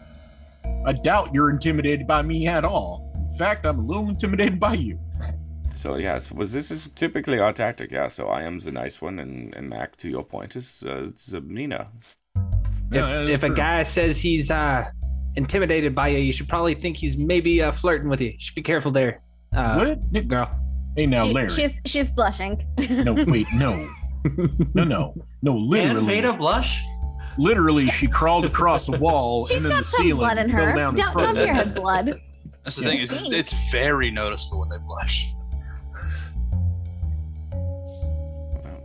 I doubt you're intimidated by me at all. In fact, I'm a little intimidated by you. So yes, was this is typically our tactic? Yeah. So I am the nice one, and, and Mac, to your point, is uh, Zabnina. If, if a guy says he's uh, intimidated by you, you should probably think he's maybe uh, flirting with you. You should be careful there, uh, What? girl. Hey, now, She- Larry. she's she's blushing. No, wait, no. No, no. No, [LAUGHS] Literally, And literally. Beta blush. Literally, she crawled across a wall [LAUGHS] She's and then got the some ceiling blood in fell her. down in Don't front don't of fear her. her blood. That's the Yeah. thing is, it's, it's very noticeable when they blush.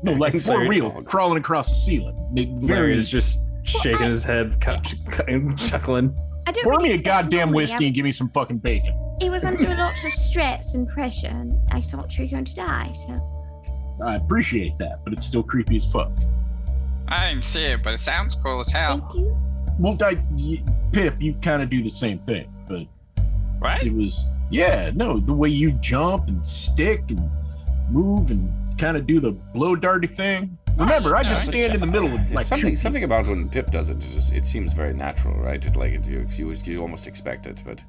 No, like for Larry real, dog. crawling across the ceiling. Like, Larry Very. is just shaking his head, [LAUGHS] chuckling. I don't Pour really me a goddamn normal. I whiskey and give me some fucking bacon. It was under a lot of stress and pressure, and I thought you were going to die. So I appreciate that, but it's still creepy as fuck. I didn't see it, but it sounds cool as hell. thank you. Well, I, y- Pip, you kind of do the same thing, but Right? it was yeah, no, the way you jump and stick and move and kind of do the blow darty thing. Remember, I just stand in the middle and It's like something shoot something about when Pip does it. It, just, it seems very natural, right? It, like it, you, you you almost expect it, but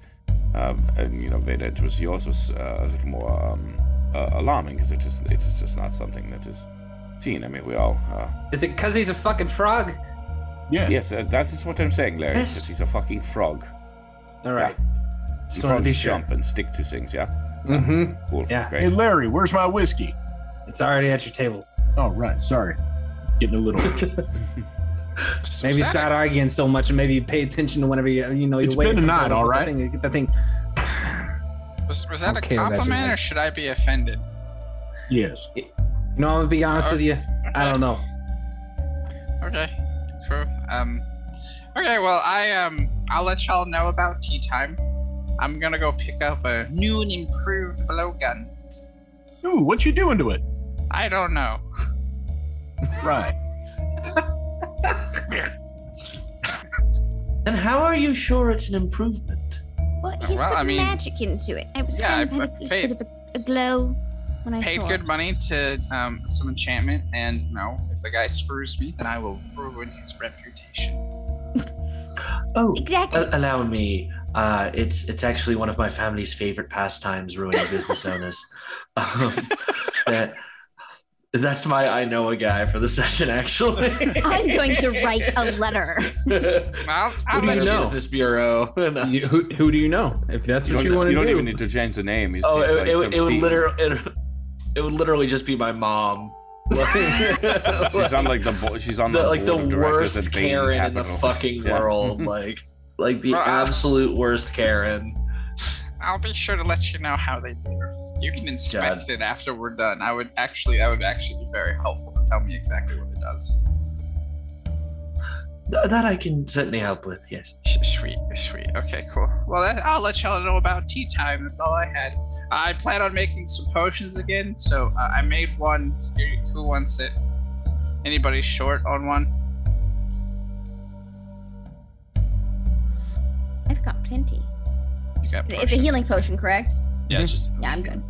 um, and, you know, Veda, it was yours was uh, a little more um, uh, alarming because it is it is just not something that is seen. I mean, we all. Uh, Is it because he's a fucking frog? Yeah. Yes, uh, that is what I'm saying, Larry. Yes. That he's a fucking frog. All right. You Just wanted be frogs sure. jump and stick to things, yeah. Mm-hmm. Cool. Yeah. Hey, Larry, where's my whiskey? It's already at your table. Oh, right. Sorry. Getting a little. [LAUGHS] Maybe that start arguing so much, and maybe pay attention to whenever you you know It's you're waiting. been a for night, all right? all get right? Thing, get that thing. [SIGHS] Was, was that Okay, a compliment, or should I be offended? yes. You know, I'm gonna be honest with you. I don't know. Okay, cool. Um, okay, well, I um, I'll let y'all know about tea time. I'm gonna go pick up a new and improved blowgun. Ooh, what you doing to it? I don't know. Right. And how are you sure it's an improvement? Well, he's Well, put I mean- magic into it. I was Yeah, kind of I- had I a, paid- bit of a, a glow when I Paid saw good it. money to um some enchantment, and you know, if the guy screws me, then I will ruin his reputation. [GASPS] Oh, Exactly. a- allow me. Uh, it's it's actually one of my family's favorite pastimes, ruining business owners. [LAUGHS] Um, that that's my I know a guy for the session. Actually, I'm going to [LAUGHS] write a letter. I'll, I'll do let you you know? Business bureau. [LAUGHS] You, who, who do you know? If that's You what you want to do. you do. don't even need to change the name. It's oh, just it, like it, some it would literally it, it would literally just be my mom. [LAUGHS] She's on like the she's on the, the, like the board of directors worst at Bain Karen in the fucking Yeah. world. Like like the Well, absolute worst Karen. I'll be sure to let you know how they do. You can inspect it after we're done. I would actually, that would actually be very helpful to tell me exactly what it does. Th- that I can certainly help with. Yes. Sweet, sweet. Okay, cool. Well, that, I'll let y'all know about tea time. That's all I had. I plan on making some potions again, so uh, I made one. Here, Who wants it? Anybody short on one? I've got plenty. You got It's a healing potion, correct? Yeah, just Yeah, I'm good.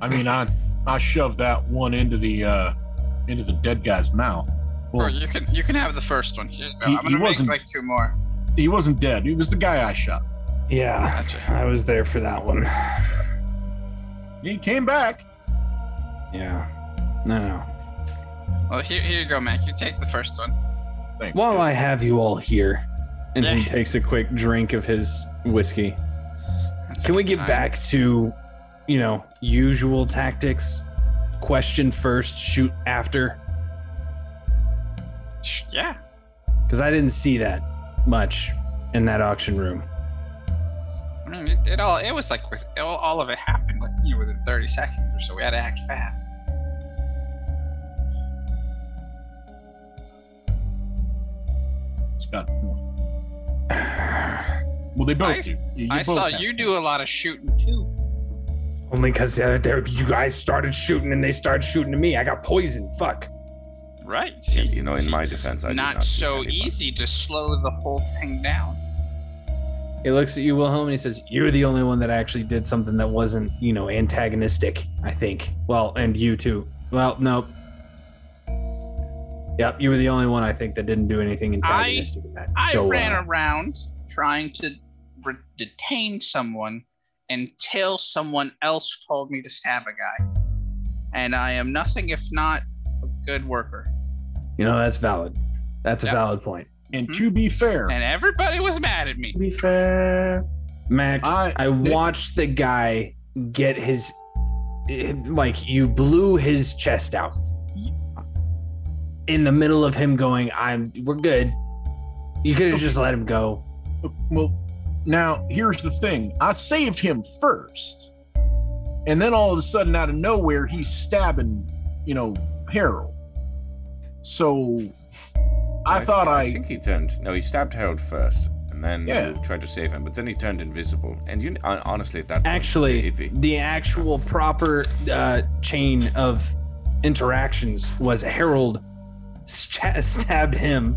Cool. I mean, I I shoved that one into the uh into the dead guy's mouth. Or Well, you can you can have the first one. Here you go. He- I'm gonna make wasn't- like two more. he wasn't dead. He was the guy I shot. yeah, Gotcha. I was there for that one. He came back. Yeah. No, no. Well, here, here you go, Mac. You take the first one. Thanks. While I have you all here, and he takes a quick drink of his whiskey, That's can we get sign. back to, you know, usual tactics? Question first, shoot after. Yeah. Because I didn't see that much in that auction room. I mean, it, it all it was like with all, all of it happened like you know within 30 seconds or so. We had to act fast. It's got. Well, they both I- do. You- you I both saw you do a lot of shooting too. Only because uh, there- you guys started shooting and they started shooting to me. I got poisoned. Fuck. Right. See, You know, in see, my defense, I did not, not so easy to slow the whole thing down. He looks at you, Wilhelm, and he says, You're the only one that actually did something that wasn't, you know, antagonistic, I think. Well, and you too. Well, nope. Yep, you were the only one I think that didn't do anything antagonistic in that. I so, ran uh, around trying to re- detain someone until someone else told me to stab a guy. And I am nothing if not a good worker. you know, that's valid. That's a Yep. valid point. And hmm? to be fair, And everybody was mad at me. To be fair, Mac, I, I- watched the guy get his, like, you blew his chest out. In the middle of him going, I'm, we're good. You could have just let him go. well, now here's the thing. I saved him first, and then all of a sudden, out of nowhere, he's stabbing, you know, Harold. So I, thought I I, think he turned. No, he stabbed Harold first, and then Yeah. tried to save him, but then he turned invisible. And you, honestly, at that point, Actually, the actual proper uh, chain of interactions was Harold sta- stabbed him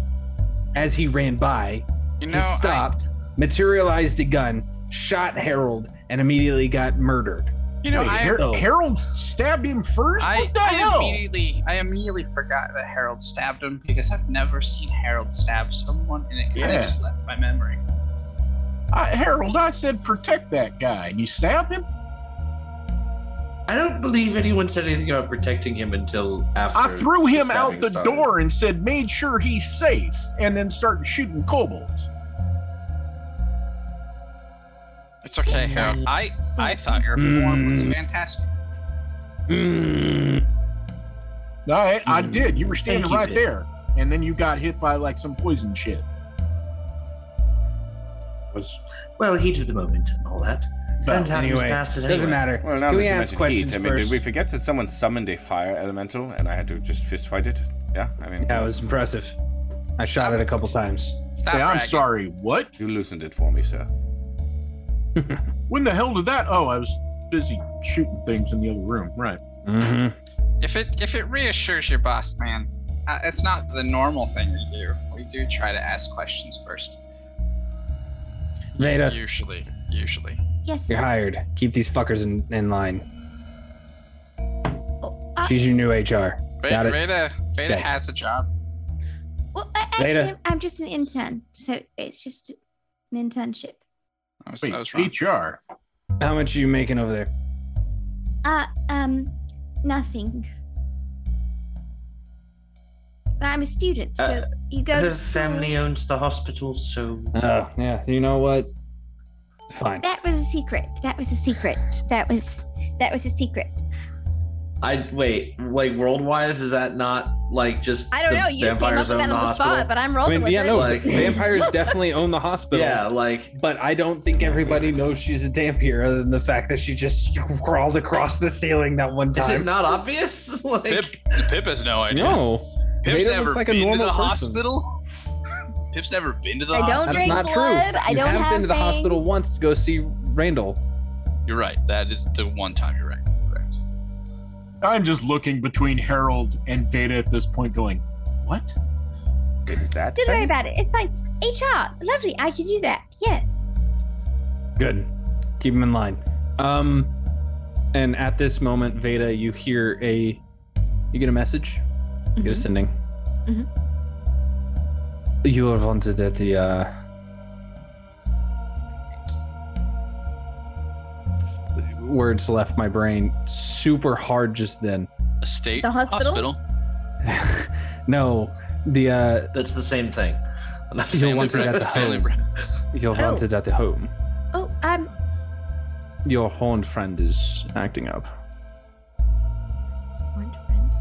as he ran by. You know, he stopped, materialized a gun, shot Harold, and immediately got murdered. You know, Wait, I, Har- Oh. Harold stabbed him first. I, what the I hell? immediately, I immediately forgot that Harold stabbed him because I've never seen Harold stab someone, and it kind of Yeah. just left my memory. I, Harold, I said protect that guy, and you stabbed him. I don't believe anyone said anything about protecting him until after. I threw him stabbing out the started. door and said, made sure he's safe, and then started shooting kobolds. It's okay, Harold. I, I thought your form was Mm. fantastic. Mm. No, I, I did. You were standing you, right Pip. there, and then you got hit by like some poison shit. Was well, heat of the moment and all that. Turns out he was Anyway, doesn't matter. Well, now Can that we you ask mentioned questions heat, I mean, first? did we forget that someone summoned a fire elemental and I had to just fist fight it? Yeah, I mean, That was impressive. I shot it a couple times. Stop Hey, I'm sorry. What? you loosened it for me, sir. [LAUGHS] When the hell did that? Oh, I was busy shooting things in the other room. Right. Mm-hmm. If it if it reassures your boss, man, uh, it's not the normal thing we do. We do try to ask questions first. Veda, Usually, usually. Yes. you're hired. Keep these fuckers in, in line. Oh, uh, She's your new HR. Ve- Got it. Veda, Veda Okay. has a job. well, uh, Later. actually, I'm just an intern, so it's just an internship. I was, Wait, I was wrong. HR. How much are you making over there? Uh, um, nothing. But I'm a student, so Uh, you go Her to school. family owns the hospital, so Oh, yeah. You know what? Fine. That was a secret. That was a secret. That was that was a secret. I wait, like world wise, is that not like just I don't the know. You just came up vampires with that on the hospital? spot, but I'm I rolling mean, with yeah, it. no, Like- vampires [LAUGHS] definitely own the hospital. Yeah, like But I don't think everybody knows she's a Dhampir other than the fact that she just crawled across the ceiling that one time. is it not obvious? [LAUGHS] like Pip, Pip has no idea. No. Pip's Veda never looks like a been to the person. hospital. [LAUGHS] Pip's never been to the I don't hospital. That's drink not blood. true. I you don't have have been to the hospital once to go see Randall. You're right. That is the one time you're right. Correct. I'm just looking between Harold and Veda at this point, going, "What? Wait, is that? Don't worry about it. It's fine. HR, lovely. I can do that. Yes. Good. Keep him in line. Um, and at this moment, Veda, you hear a, you get a message. You get a sending. Mhm. You are wanted at the. uh Words left my brain super hard just then. A state The hospital? [LAUGHS] no, the uh that's the same thing. you're Family wanted at the home. breakfast. You're Oh. wanted at the home. Oh, um, Your horned friend is acting up. one friend.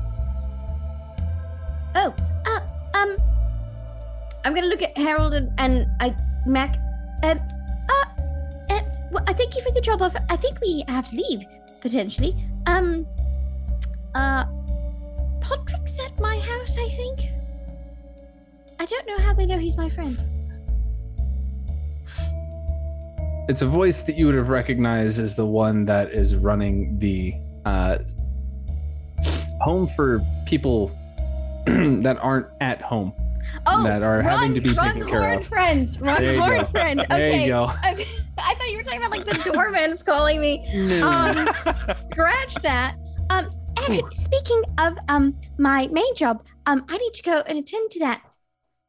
Oh, uh, um, I'm gonna look at Harold and, and I, Mac. Um, well, I thank you for the job offer. I think we have to leave potentially. Um, uh, Podrick's at my house. I think. I don't know how they know he's my friend. It's a voice that you would have recognized as the one that is running the uh, home for people [CLEARS THROAT] that aren't at home. Oh, That are run, having to be run, taken care horn of. friend, run, There you horn go. friend. There you Okay, go. I, [LAUGHS] I thought you were talking about like the doorman's calling me. No. Um, [LAUGHS] scratch that. Um, actually, speaking of um my main job, um, I need to go and attend to that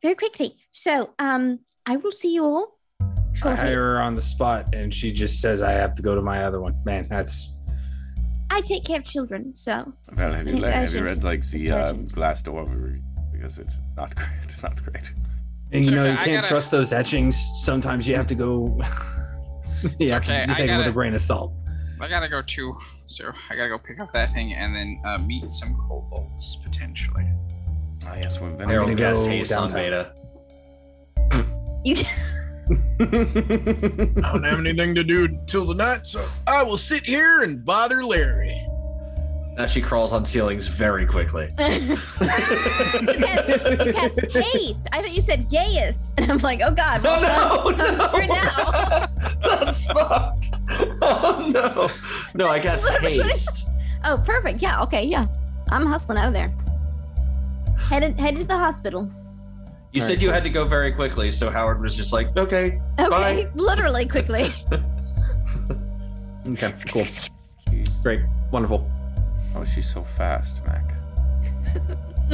very quickly. So um, I will see you all I shortly. hire her on the spot, and she just says, "I have to go to my other one." Man, that's I take care of children, so Well, have you, le- have you read like the uh, Urgent. Glass door review? Because it's not [LAUGHS] great. It's not great. and you It's know okay, you can't gotta- trust those etchings. Sometimes you have to go. [LAUGHS] you have okay, to it with a grain of salt. I gotta go too, so I gotta go pick up that thing and then uh, meet some kobolds potentially. Ah, yes, we've been. Harold gonna go haste on. Beta. you. [LAUGHS] I don't have anything to do till tonight, so I will sit here and bother Larry." Now she crawls on ceilings very quickly. you cast, you cast haste. I thought you said gayest, [LAUGHS] and I'm like, oh god. Oh well, no! I'm screwed now. [LAUGHS] That's fucked. Oh no! No, I guess Literally haste. Oh, perfect. Yeah. Okay. Yeah. I'm hustling out of there. Headed headed to the hospital. You All said right, you cool. had to go very quickly, so Howard was just like, "Okay, Okay. Bye. [LAUGHS] Literally quickly. Okay, cool, great, wonderful. Oh, she's so fast, Mac.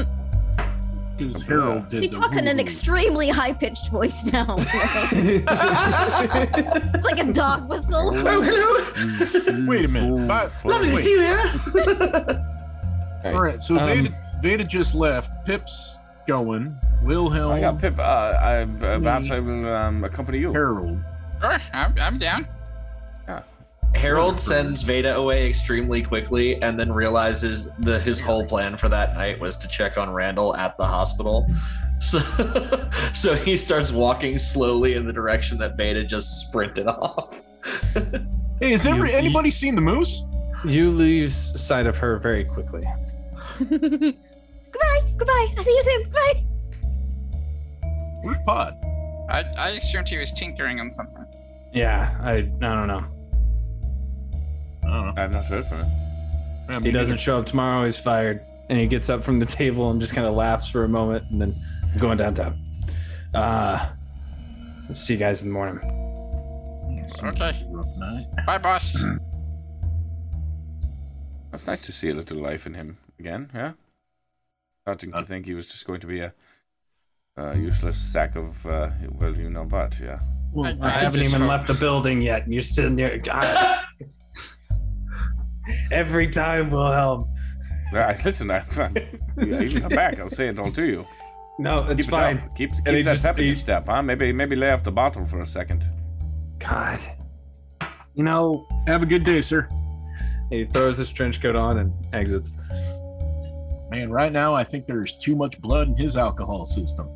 [LAUGHS] Because Harold did He the talks in an woo-woo. extremely high pitched voice now. [LAUGHS] [LAUGHS] like a dog whistle. Oh, hello. Wait a minute. Bye. Lovely to see you here." All right, so Um, Veda, Veda just left. Pip's going. Wilhelm, I got Pip. Uh, I, uh, perhaps I will um, accompany you. Harold. Sure, I'm, I'm down. Harold sends Veda away extremely quickly and then realizes that his whole plan for that night was to check on Randall at the hospital. [LAUGHS] So, so he starts walking slowly in the direction that Veda just sprinted [LAUGHS] off. Hey, has You- every, anybody seen the moose? You lose sight of her very quickly. [LAUGHS] goodbye, goodbye. I'll see you soon. Bye. Where's Pod? I, I assumed he was tinkering on something. Yeah, I I don't know. I don't know. I've not heard from him. Yeah, He doesn't neither. show up tomorrow. He's fired, and he gets up from the table and just kind of laughs for a moment, and then I'm going downtown. Uh, see you guys in the morning. Okay. Rough night. Bye, boss. [CLEARS THROAT] That's nice to see a little life in him again. Yeah. Starting to think he was just going to be a, a useless sack of uh, well, you know what? Yeah. Well, I- I, I haven't even hope- left the building yet, and you're sitting there. God. [LAUGHS] Every time, Wilhelm. Yeah, uh, I- listen, I, I'm, you come back. I'll say it all to you. No, it's keep fine. It. Keep, And keep he that just- pep in he- step, huh? Maybe maybe lay off the bottle for a second. God. You know, Have a good day, sir. he throws his trench coat on and exits. Man, right now I think there's too much blood in his alcohol system.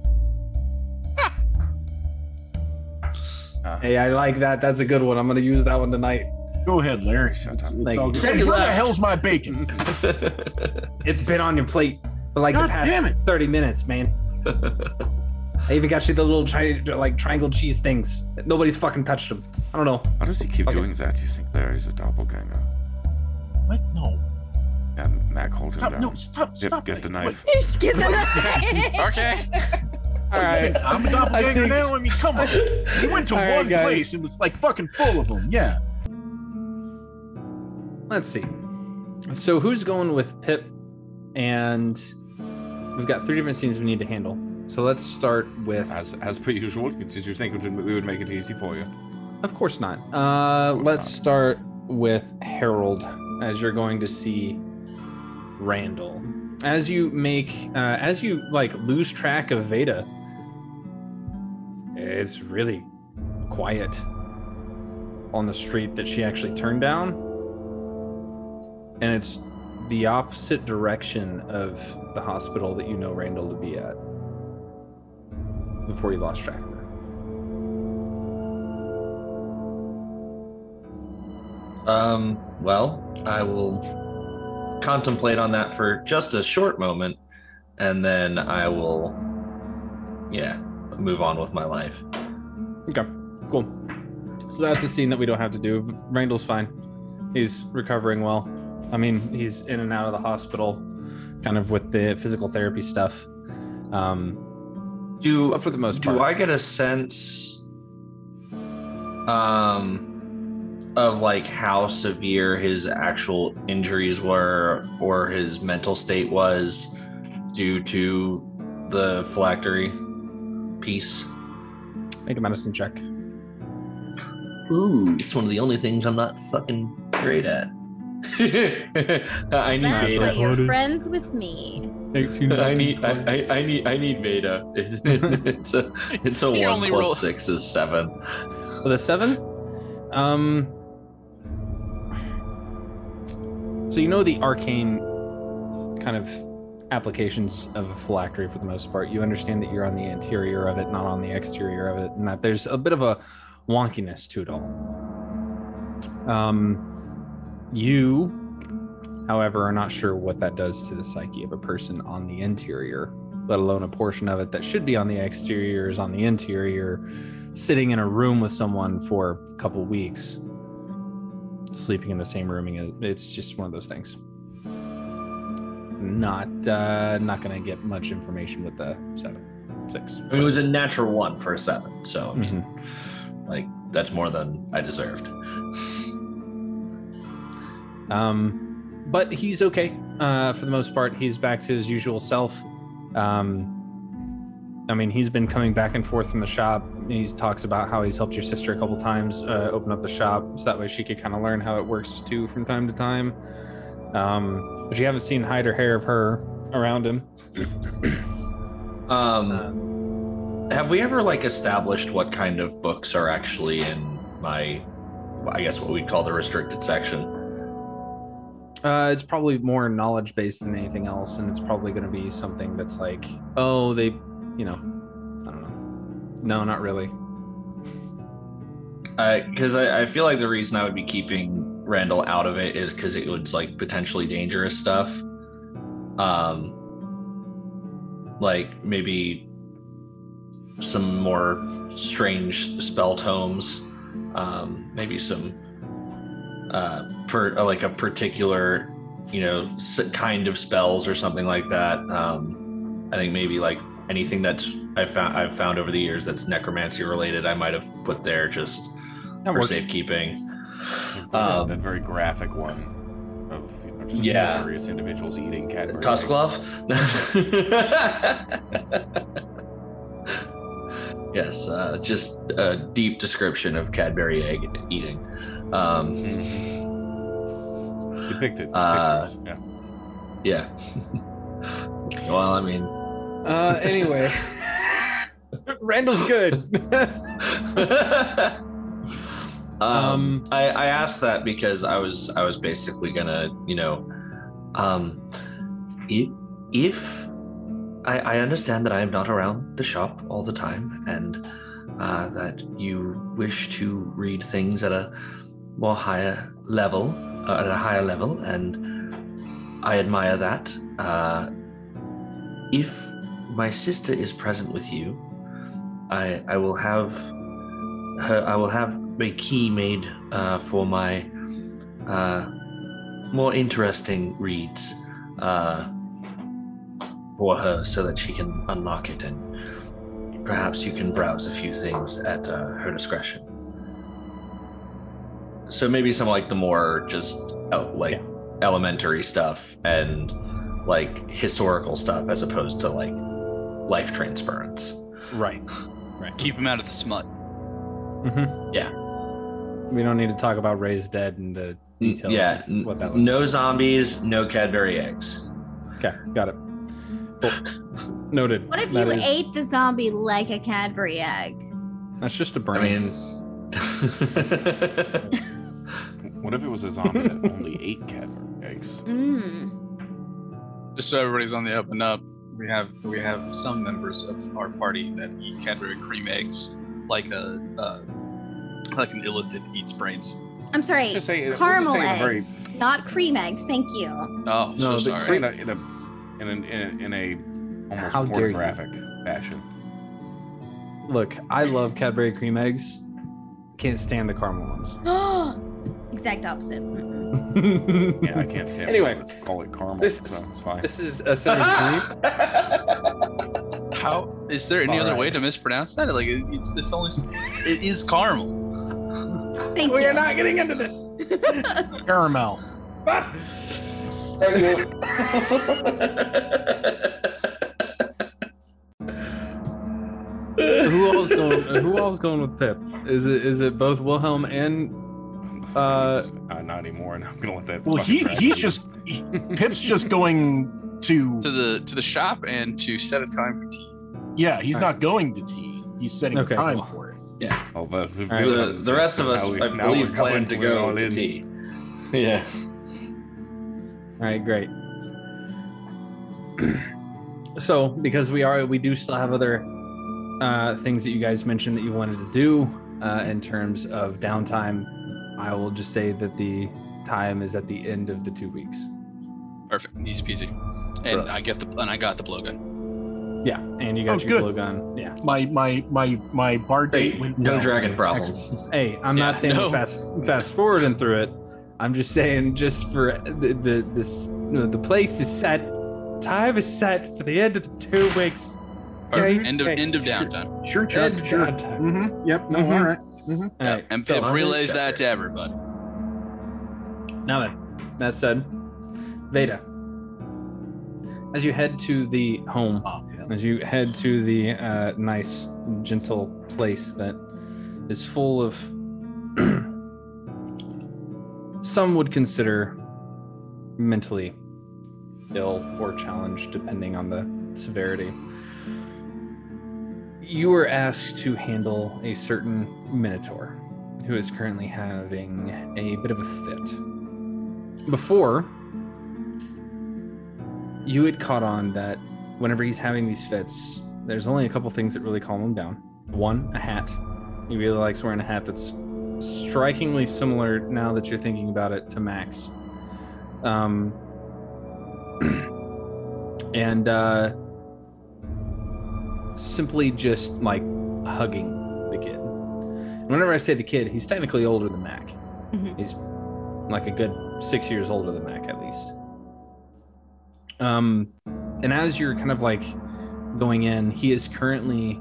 Hey, I like that. That's a good one. I'm gonna use that one tonight. Go ahead, Larry. Shut It's, up. it's Thank all good. Hey, where the hell's my bacon? [LAUGHS] It's been on your plate for like God the past damn it. 30 minutes, man. [LAUGHS] I even got you the little tri- like triangle cheese things. Nobody's fucking touched them. I don't know. Why does he keep Okay. doing that? You think Larry's a doppelganger? What? No. Yeah, Mac holds Stop. him down. No. Stop. Get, Stop. get the Wait, knife. Just get the knife. [LAUGHS] Okay. All right. I'm a doppelganger think- now. I mean, come on. He went to All right, one guys. place and was like fucking full of them. Yeah. Let's see. So who's going with Pip? And we've got three different scenes we need to handle. So let's start with. As as per usual. Did you think we would make it easy for you? Of course not. Uh, course let's not. start with Harold, as you're going to see Randall. As you make, uh, as you like lose track of Veda, it's really quiet on the street that she actually turned down, and it's the opposite direction of the hospital that you know Randall to be at before you lost track of her. Um, well, I will contemplate on that for just a short moment, and then I will, yeah, move on with my life. Okay, cool. So that's a scene that we don't have to do. Randall's fine. He's recovering well. I mean, he's in and out of the hospital, kind of with the physical therapy stuff. Um, Do for the most do part, I get a sense, um, of like how severe his actual injuries were, or his mental state was, due to the phylactery piece? make a medicine check. Ooh, it's one of the only things I'm not fucking great at. [LAUGHS] I need That's Veda. why you're friends with me. I need I, I, I need I need Veda. [LAUGHS] It's a it's a The one plus rule- six is seven. With a seven, um, so you know the arcane kind of applications of a phylactery for the most part. You understand that you're on the interior of it, not on the exterior of it, and that there's a bit of a wonkiness to it all. Um, you, however, are not sure what that does to the psyche of a person on the interior, let alone a portion of it that should be on the exterior is on the interior, sitting in a room with someone for a couple weeks, sleeping in the same room. It's just one of those things. Not uh, not gonna get much information with the seven, six. I mean, it was a natural one for a seven, so I mean, Mm-hmm. like that's more than I deserved. Um, but he's okay uh, for the most part. He's back to his usual self. Um, I mean, he's been coming back and forth from the shop. He talks about how he's helped your sister a couple times uh, open up the shop, so that way she could kind of learn how it works too from time to time. Um, but you haven't seen hide or hair of her around him. [COUGHS] Um, have we ever like established what kind of books are actually in my I guess what we'd call the restricted section. Uh, it's probably more knowledge based than anything else, and it's probably going to be something that's like, oh, they, you know, I don't know. No, not really. [LAUGHS] Because I, I feel like the reason I would be keeping Randall out of it is because it was like potentially dangerous stuff. Um, like maybe some more strange spell tomes, um, maybe some uh, per uh, like a particular, you know, kind of spells or something like that. Um, I think maybe like anything that's I found I've found over the years that's necromancy related, I might have put there just That for works. safekeeping. that, Um, that very graphic one of you know, just Yeah. various individuals eating Cadbury. Tuskluff? [LAUGHS] yes, uh, just a deep description of Cadbury egg eating. Um, Depicted. Uh, pictures, yeah. yeah. [LAUGHS] well, I mean, Uh, anyway, [LAUGHS] Randall's good. [LAUGHS] um, I, I asked that because I was I was basically gonna, you know, um, i- if I, I understand that I am not around the shop all the time, and uh, that you wish to read things at a more higher level, uh, at a higher level, and I admire that. Uh, if my sister is present with you, I I will have her. I will have a key made uh, for my uh, more interesting reads uh, for her, so that she can unlock it, and perhaps you can browse a few things at uh, her discretion. So maybe some like the more just uh, like elementary stuff and like historical stuff, as opposed to like life transference. Right. Right. Keep him out of the smut. hmm Yeah. We don't need to talk about raised dead and the details. Yeah, of what that looks no zombies, no Cadbury eggs. Okay, got it. Cool. Noted. What if That you is- ate the zombie like a Cadbury egg? That's just a brain. mean, [LAUGHS] [LAUGHS] What if it was a zombie that only ate Cadbury eggs? Mmm. Just so everybody's on the up and up, we have we have some members of our party that eat Cadbury cream eggs, like a uh, like an illithid eats brains. I'm sorry. Let's just say- we'll just caramel say the very- eggs, not cream eggs. Thank you. Oh, No, so but sorry. in a in a in a, in a, in a almost How pornographic fashion. Look, I love Cadbury cream eggs. Can't stand the caramel ones. [GASPS] [GASPS] [GASPS] exact opposite. [LAUGHS] Yeah, I can't stand. Anyway, it. let's call it caramel. this- so it's fine. This is uh, a center [LAUGHS] dream. How is there any All other way to mispronounce that? Like it, it's it's only it is caramel. Thank we you. are not getting into this. [LAUGHS] Caramel. who all's going? Who all's going with Pip? Is it is it both Wilhelm and uh? uh, not anymore, and I'm gonna let that. Well, he he's be. just he, Pip's just going to To the to the shop and to set a time for tea. yeah. He's not going to tea. He's setting Okay, time well. for it. yeah. Oh, but right, The, the rest of us, we- I believe, plan to go to in. tea. [LAUGHS] Yeah. All right, great. [CLEARS THROAT] so, because we are, we do still have other uh, things that you guys mentioned that you wanted to do uh, in terms of downtime. I will just say that the time is at the end of the two weeks. Perfect, easy peasy. And Right. I get the and I got the blowgun. Yeah, and you got Oh, your good. blowgun. Yeah. My my my my bar date Hey, went no well. dragon problem. Excellent. Hey, I'm not saying no. fast fast forwarding through it. I'm just saying just for the the this no, the place is set. Time is set for the end of the two weeks. Perfect. Okay, End of end of downtime. Sure, sure, End of sure. downtime. Mm-hmm. Yep. No. Mhm. All right. Mm-hmm. All Yeah, right. and so- Pip relays that to everybody. Now then, that said, Veda, as you head to the home, Oh, yeah. as you head to the uh, nice, gentle place that is full of [CLEARS THROAT] some would consider mentally ill or challenged, depending on the severity. You were asked to handle a certain minotaur who is currently having a bit of a fit. Before, you had caught on that whenever he's having these fits, there's only a couple things that really calm him down. One, a hat. He really likes wearing a hat that's strikingly similar now that you're thinking about it to Mac's. Um, [CLEARS THROAT] and uh, simply just like hugging the kid. And whenever I say the kid, he's technically older than Mac. Mhm. He's like a good six years older than Mac at least. Um, and as you're kind of like going in, he is currently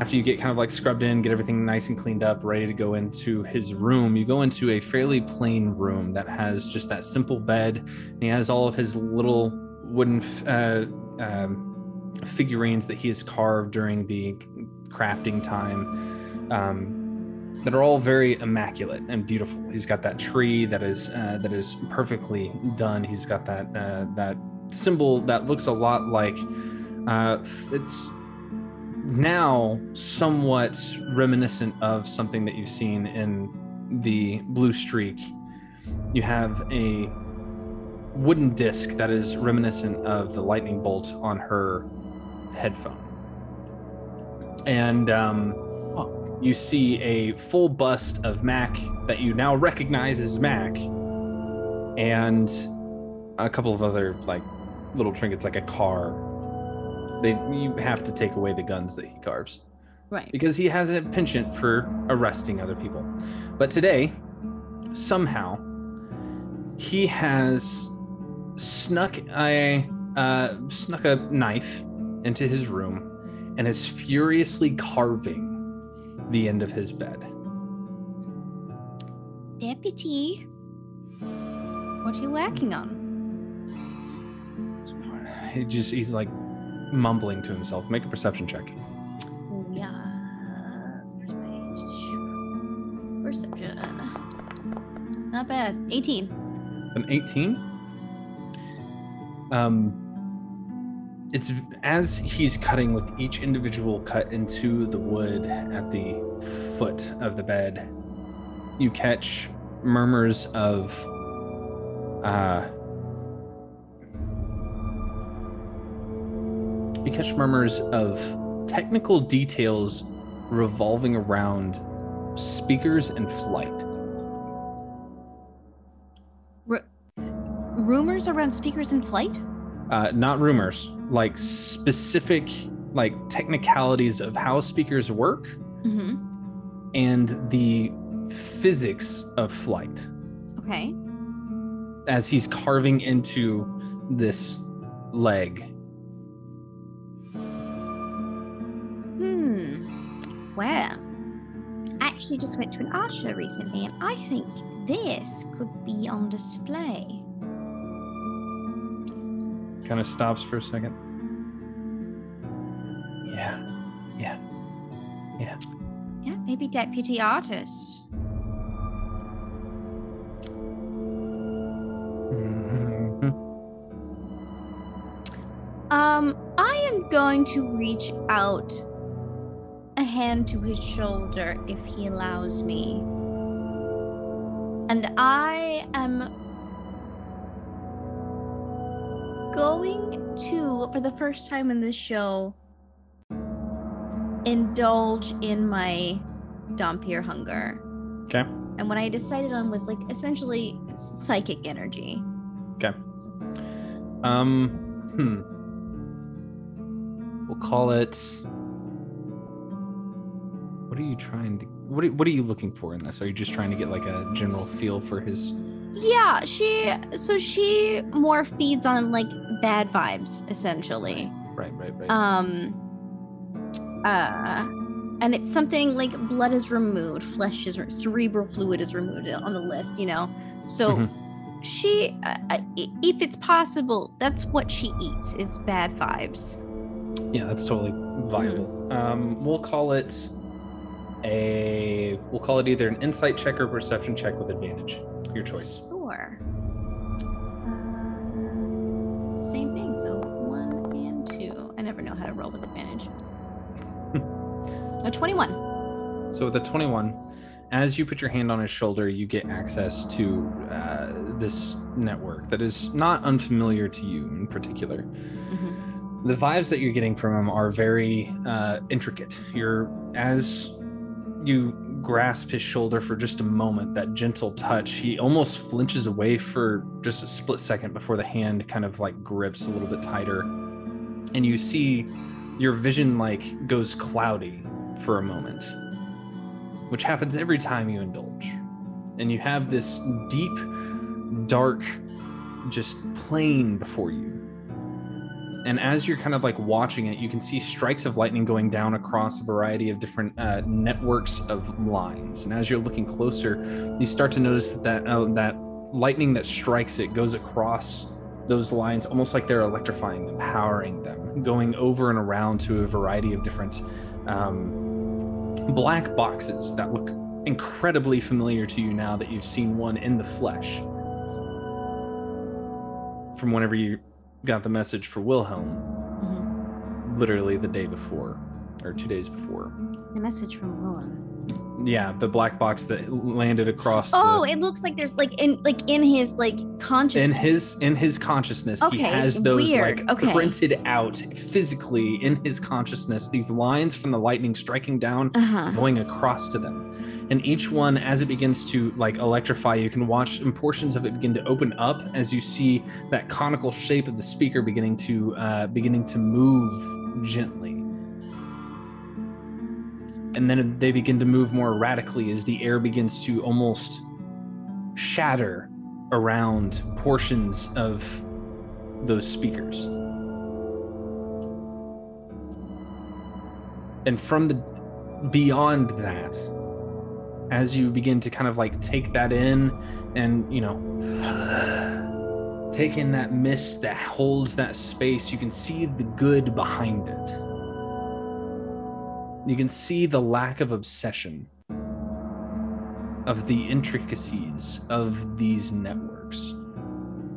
after you get kind of like scrubbed in, get everything nice and cleaned up, ready to go into his room, you go into a fairly plain room that has just that simple bed. And he has all of his little wooden uh, um, figurines that he has carved during the crafting time um, that are all very immaculate and beautiful. He's got that tree that is uh, that is perfectly done. He's got that uh, that symbol that looks a lot like uh, it's now somewhat reminiscent of something that you've seen in the blue streak you have a wooden disc that is reminiscent of the lightning bolt on her headphone and um, you see a full bust of mac that you now recognize as mac and a couple of other like little trinkets like a car they you have to take away the guns that he carves Right. because he has a penchant for arresting other people. But today, somehow, he has snuck a uh, snuck a knife into his room and is furiously carving the end of his bed. Deputy, what are you working on? He just he's like mumbling to himself. Make a perception check. Oh, yeah. Perception. Not bad. 18. An 18. Um, it's as he's cutting with each individual cut into the wood at the foot of the bed, you catch murmurs of uh you catch murmurs of technical details revolving around speakers and flight. Ru- rumors around speakers in flight? uh, not rumors, like specific like technicalities of how speakers work Mm-hmm. and the physics of flight Okay. as he's carving into this leg. Hmm. Well, I actually just went to an art show recently, and I think this could be on display. Kind of stops for a second. Yeah, yeah, yeah. Yeah, maybe deputy artist. Mhm. Um, I am going to reach out a hand to his shoulder if he allows me. And I am going to, for the first time in this show, indulge in my Dhampir hunger. Okay. And what I decided on was like essentially psychic energy. Okay. Um, hmm. We'll call it. What are you trying to? What are, What are you looking for in this? Are you just trying to get like a general feel for his? Yeah, she so she more feeds on like bad vibes essentially. Right, right, right. Um uh and it's something like blood is removed, flesh is re- cerebral fluid is removed on the list, you know. So Mhm. she uh, if it's possible, that's what she eats is bad vibes. Yeah, that's totally viable. Um, we'll call it a. We'll call it either an insight check or perception check with advantage. Your choice. Sure. Uh, same thing, so one and two. I never know how to roll with advantage. [LAUGHS] a 21. So with a 21, as you put your hand on his shoulder, you get access to uh, this network that is not unfamiliar to you in particular. The vibes that you're getting from him are very uh, intricate. You're as you grasp his shoulder for just a moment, that gentle touch, he almost flinches away for just a split second before the hand kind of like grips a little bit tighter. And you see your vision like goes cloudy for a moment, which happens every time you indulge. And you have this deep, dark, just plain before you. And as you're kind of like watching it, you can see strikes of lightning going down across a variety of different uh, networks of lines. And as you're looking closer, you start to notice that that, uh, that lightning that strikes it goes across those lines almost like they're electrifying them, powering them, going over and around to a variety of different um, black boxes that look incredibly familiar to you now that you've seen one in the flesh. From whenever you got the message for Wilhelm, mm-hmm. literally the day before, or two days before. The message from Willem. Yeah, the black box that landed across Oh, it looks like there's like in like in his like the, consciousness. in his in his consciousness. he Okay, has those weird. like Okay. printed out physically in his consciousness. These lines from the lightning striking down, Uh-huh. going across to them. And each one, as it begins to like electrify, you can watch and portions of it begin to open up as you see that conical shape of the speaker beginning to uh, beginning to move gently. And then they begin to move more erratically as the air begins to almost shatter around portions of those speakers. And from the beyond that, as you begin to kind of like take that in and, you know, take in that mist that holds that space, you can see the good behind it. You can see the lack of obsession of the intricacies of these networks.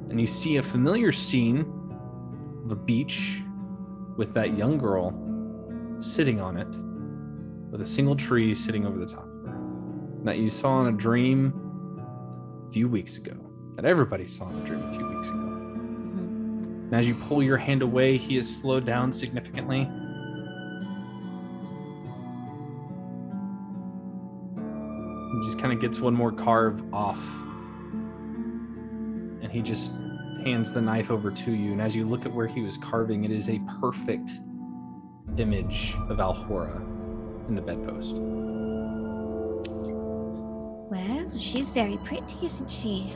And you see a familiar scene of a beach with that young girl sitting on it with a single tree sitting over the top of her that you saw in a dream a few weeks ago, that everybody saw in a dream a few weeks ago. Mm-hmm. And as you pull your hand away, he is slowed down significantly. He just kind of gets one more carve off. And he just hands the knife over to you. And as you look at where he was carving, it is a perfect image of Alhora in the bedpost. Well, she's very pretty, isn't she?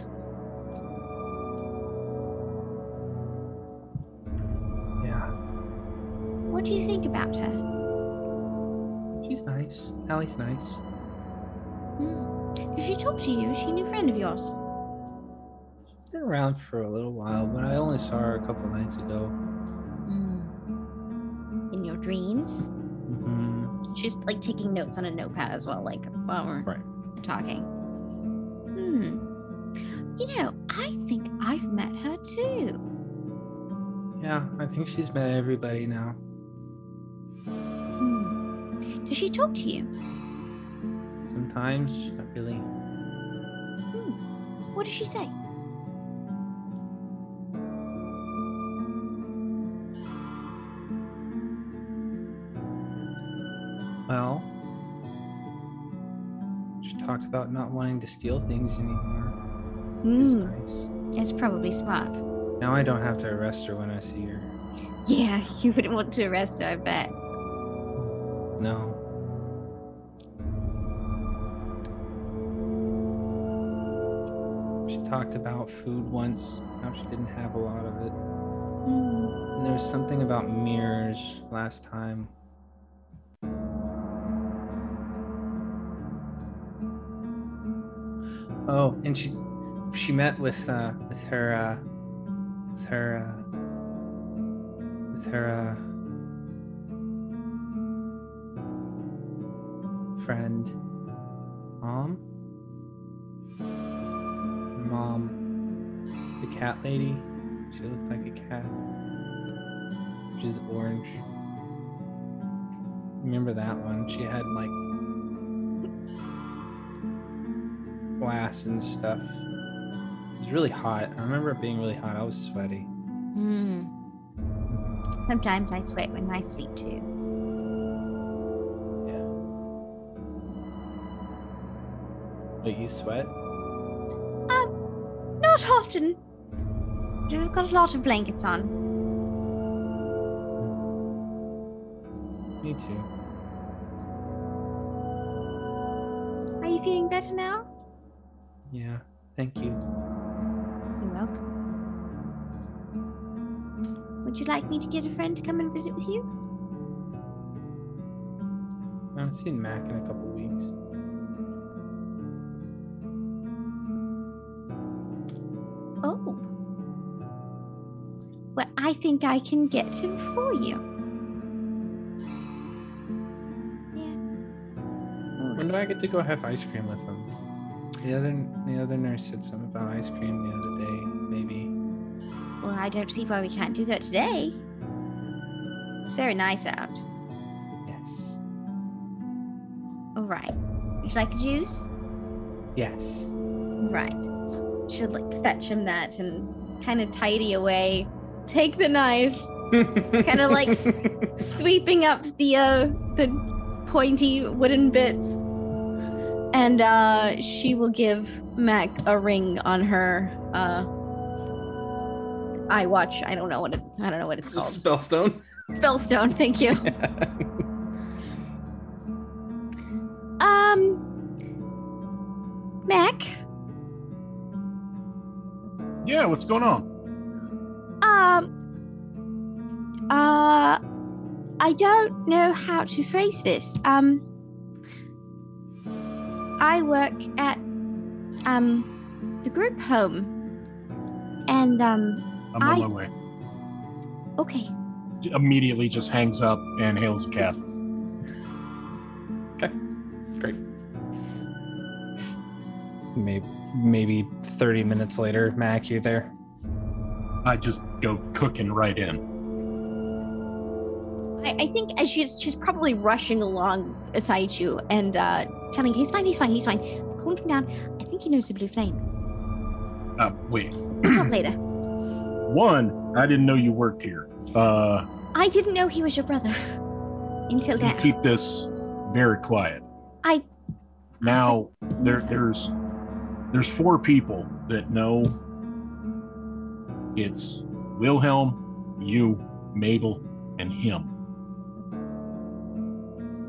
Yeah. What do you think about her? She's nice. Allie's nice. Hmm. Did she talk to you? Is she a new friend of yours? She's been around for a little while, but I only saw her a couple nights ago. Hmm. In your dreams? hmm She's like taking notes on a notepad as well, like while we're Right. talking. Hmm. You know, I think I've met her too. Yeah, I think she's met everybody now. Hmm. Does she talk to you? Sometimes, not really. Hmm. What does she say? Well, she talked about not wanting to steal things anymore. Hmm. That's probably smart. Now I don't have to arrest her when I see her. Yeah, [LAUGHS] you wouldn't want to arrest her, I bet. No. She talked about food once, how she didn't have a lot of it. Hmm. And there was something about mirrors last time. Oh, and she she met with uh with her uh with her uh with her uh friend mom mom the cat lady she looked like a cat which is orange remember that one she had like glass and stuff. It was really hot. I remember it being really hot. I was sweaty. Hmm. Sometimes I sweat when I sleep too. Yeah. Wait, you sweat? Often. I've got a lot of blankets on. Me too. Are you feeling better now? Yeah. Thank you. You're welcome. Would you like me to get a friend to come and visit with you? I haven't seen Mac in a couple weeks. Oh. Well, I think I can get him for you. When do I get to go have ice cream with him? The other the other nurse said something about ice cream the other day. Maybe. Well, I don't see why we can't do that today. It's very nice out. Yes. All right. Would you like a juice? Yes. Right. Should like fetch him that and kind of tidy away. Take the knife. [LAUGHS] kind of like sweeping up the uh the pointy wooden bits. And uh she will give Mac a ring on her uh eye watch. I don't know what it I don't know what it's called. Spellstone. Spellstone, thank you. [LAUGHS] um Mac, Yeah, what's going on? um uh I don't know how to phrase this. Um I work at um the group home. And um I'm I on my way. okay. Immediately just hangs up and hails a cab. Okay. Great. Maybe maybe 30 minutes later, Mac, you there? I just go cooking right in. I, I think as she's she's probably rushing along beside you and uh telling you he's fine, he's fine, he's fine. I've him down. I think he knows the blue flame. Uh, wait. We'll talk later. [CLEARS THROAT] One, I didn't know you worked here. Uh, I didn't know he was your brother until you now. keep this very quiet. I Now, there, there's, there's four people that know. It's Wilhelm, you, Mabel, and him.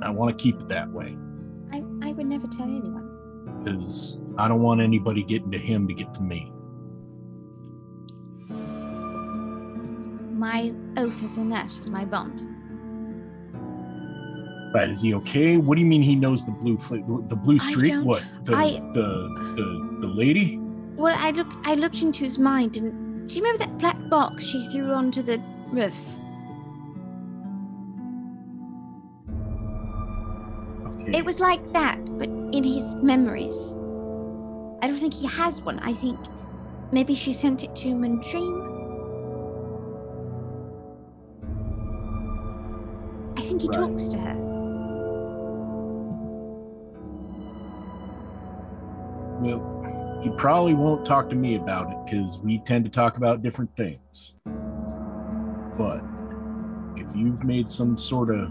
I want to keep it that way I I would never tell anyone. because I don't want anybody getting to him to get to me. My oath as a nurse is my bond. Right? Is he okay? What do you mean he knows the blue fl- the blue streak? What the, I- the the the lady? Well, I look I looked into his mind and do you remember that black box she threw onto the roof? Okay. It was like that, but in his memories. I don't think he has one. I think maybe she sent it to him in dream. I think he Right. talks to her. Well, he probably won't talk to me about it because we tend to talk about different things. But if you've made some sort of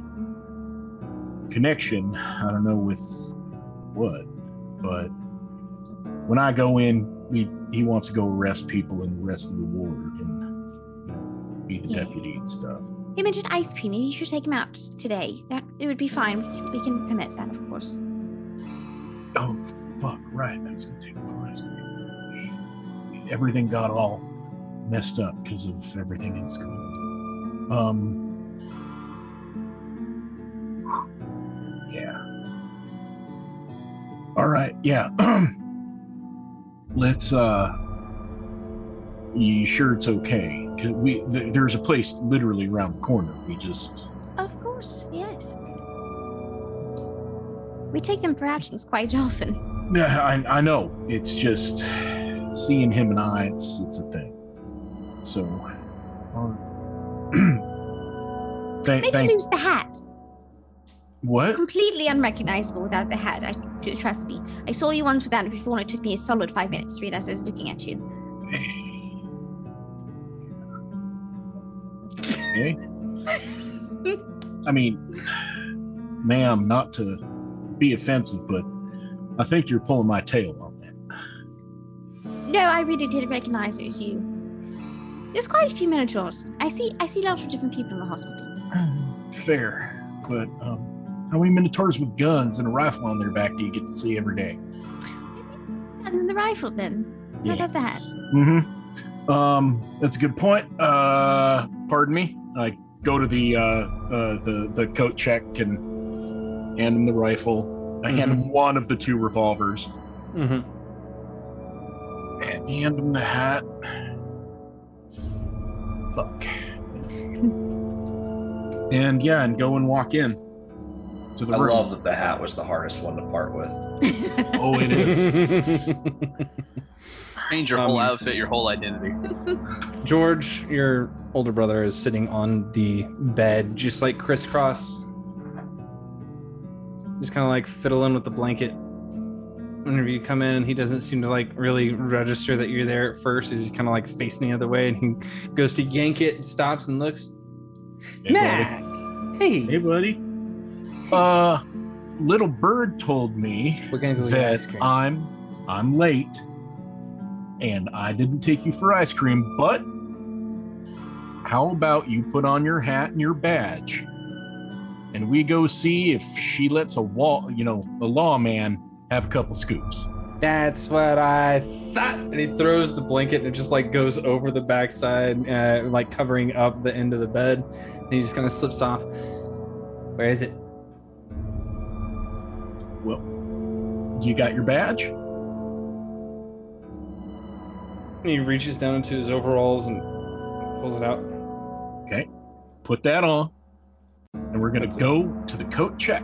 connection, I don't know with what, but when I go in, we he wants to go arrest people in the rest of the ward and you be the Yeah. deputy and stuff. He mentioned ice cream. Maybe you should take him out today. That it would be fine. We can, we can permit that, of course. Oh fuck! Right, I was gonna take ice. Everything got all messed up because of everything in school. Um. Yeah. All right. Yeah. [CLEARS THROAT] Let's. uh You sure it's okay? Cause we th- there's a place literally around the corner. We just Of course, yes. We take them for outings quite [LAUGHS] often. Yeah, I, I know. It's just seeing him and I. It's it's a thing. So, uh, [CLEARS THROAT] thank Maybe thank. lose the hat. What? Completely unrecognizable without the hat. I, trust me. I saw you once without it before, and it took me a solid five minutes to realize I was looking at you. Okay. I mean, ma'am, not to be offensive, but I think you're pulling my tail on that. No, I really did recognize it was you. There's quite a few minotaurs. I see. I see lots of different people in the hospital. [CLEARS THROAT] Fair, but um, how many minotaurs with guns and a rifle on their back do you get to see every day? Guns and the rifle, then. How about that? Mm-hmm. Um, that's a good point. Uh, pardon me. I go to the uh, uh the the coat check and hand him the rifle. I hand him one of the two revolvers Mm-hmm. and hand him the hat. Fuck. And yeah, and go and walk in to the I room. love that the hat was the hardest one to part with. [LAUGHS] Oh, it is. [LAUGHS] Change your Um, whole outfit, your whole identity. George, your older brother, is sitting on the bed, just like crisscross. Just kind of like fiddling with the blanket. Whenever you come in, he doesn't seem to like really register that you're there at first. He's kind of like facing the other way, and he goes to yank it, and stops, and looks. Hey, Mac, hey, Hey, buddy. Uh, little bird told me we're gonna go get that ice cream. I'm I'm late, and I didn't take you for ice cream. But how about you put on your hat and your badge, and we go see if she lets a wall, you know, a lawman have a couple scoops. That's what I thought. And he throws the blanket and it just like goes over the backside, uh, like covering up the end of the bed. And he just kind of slips off. Where is it? Well, you got your badge? He reaches down into his overalls and pulls it out. Okay, put that on, and we're gonna go to the coat check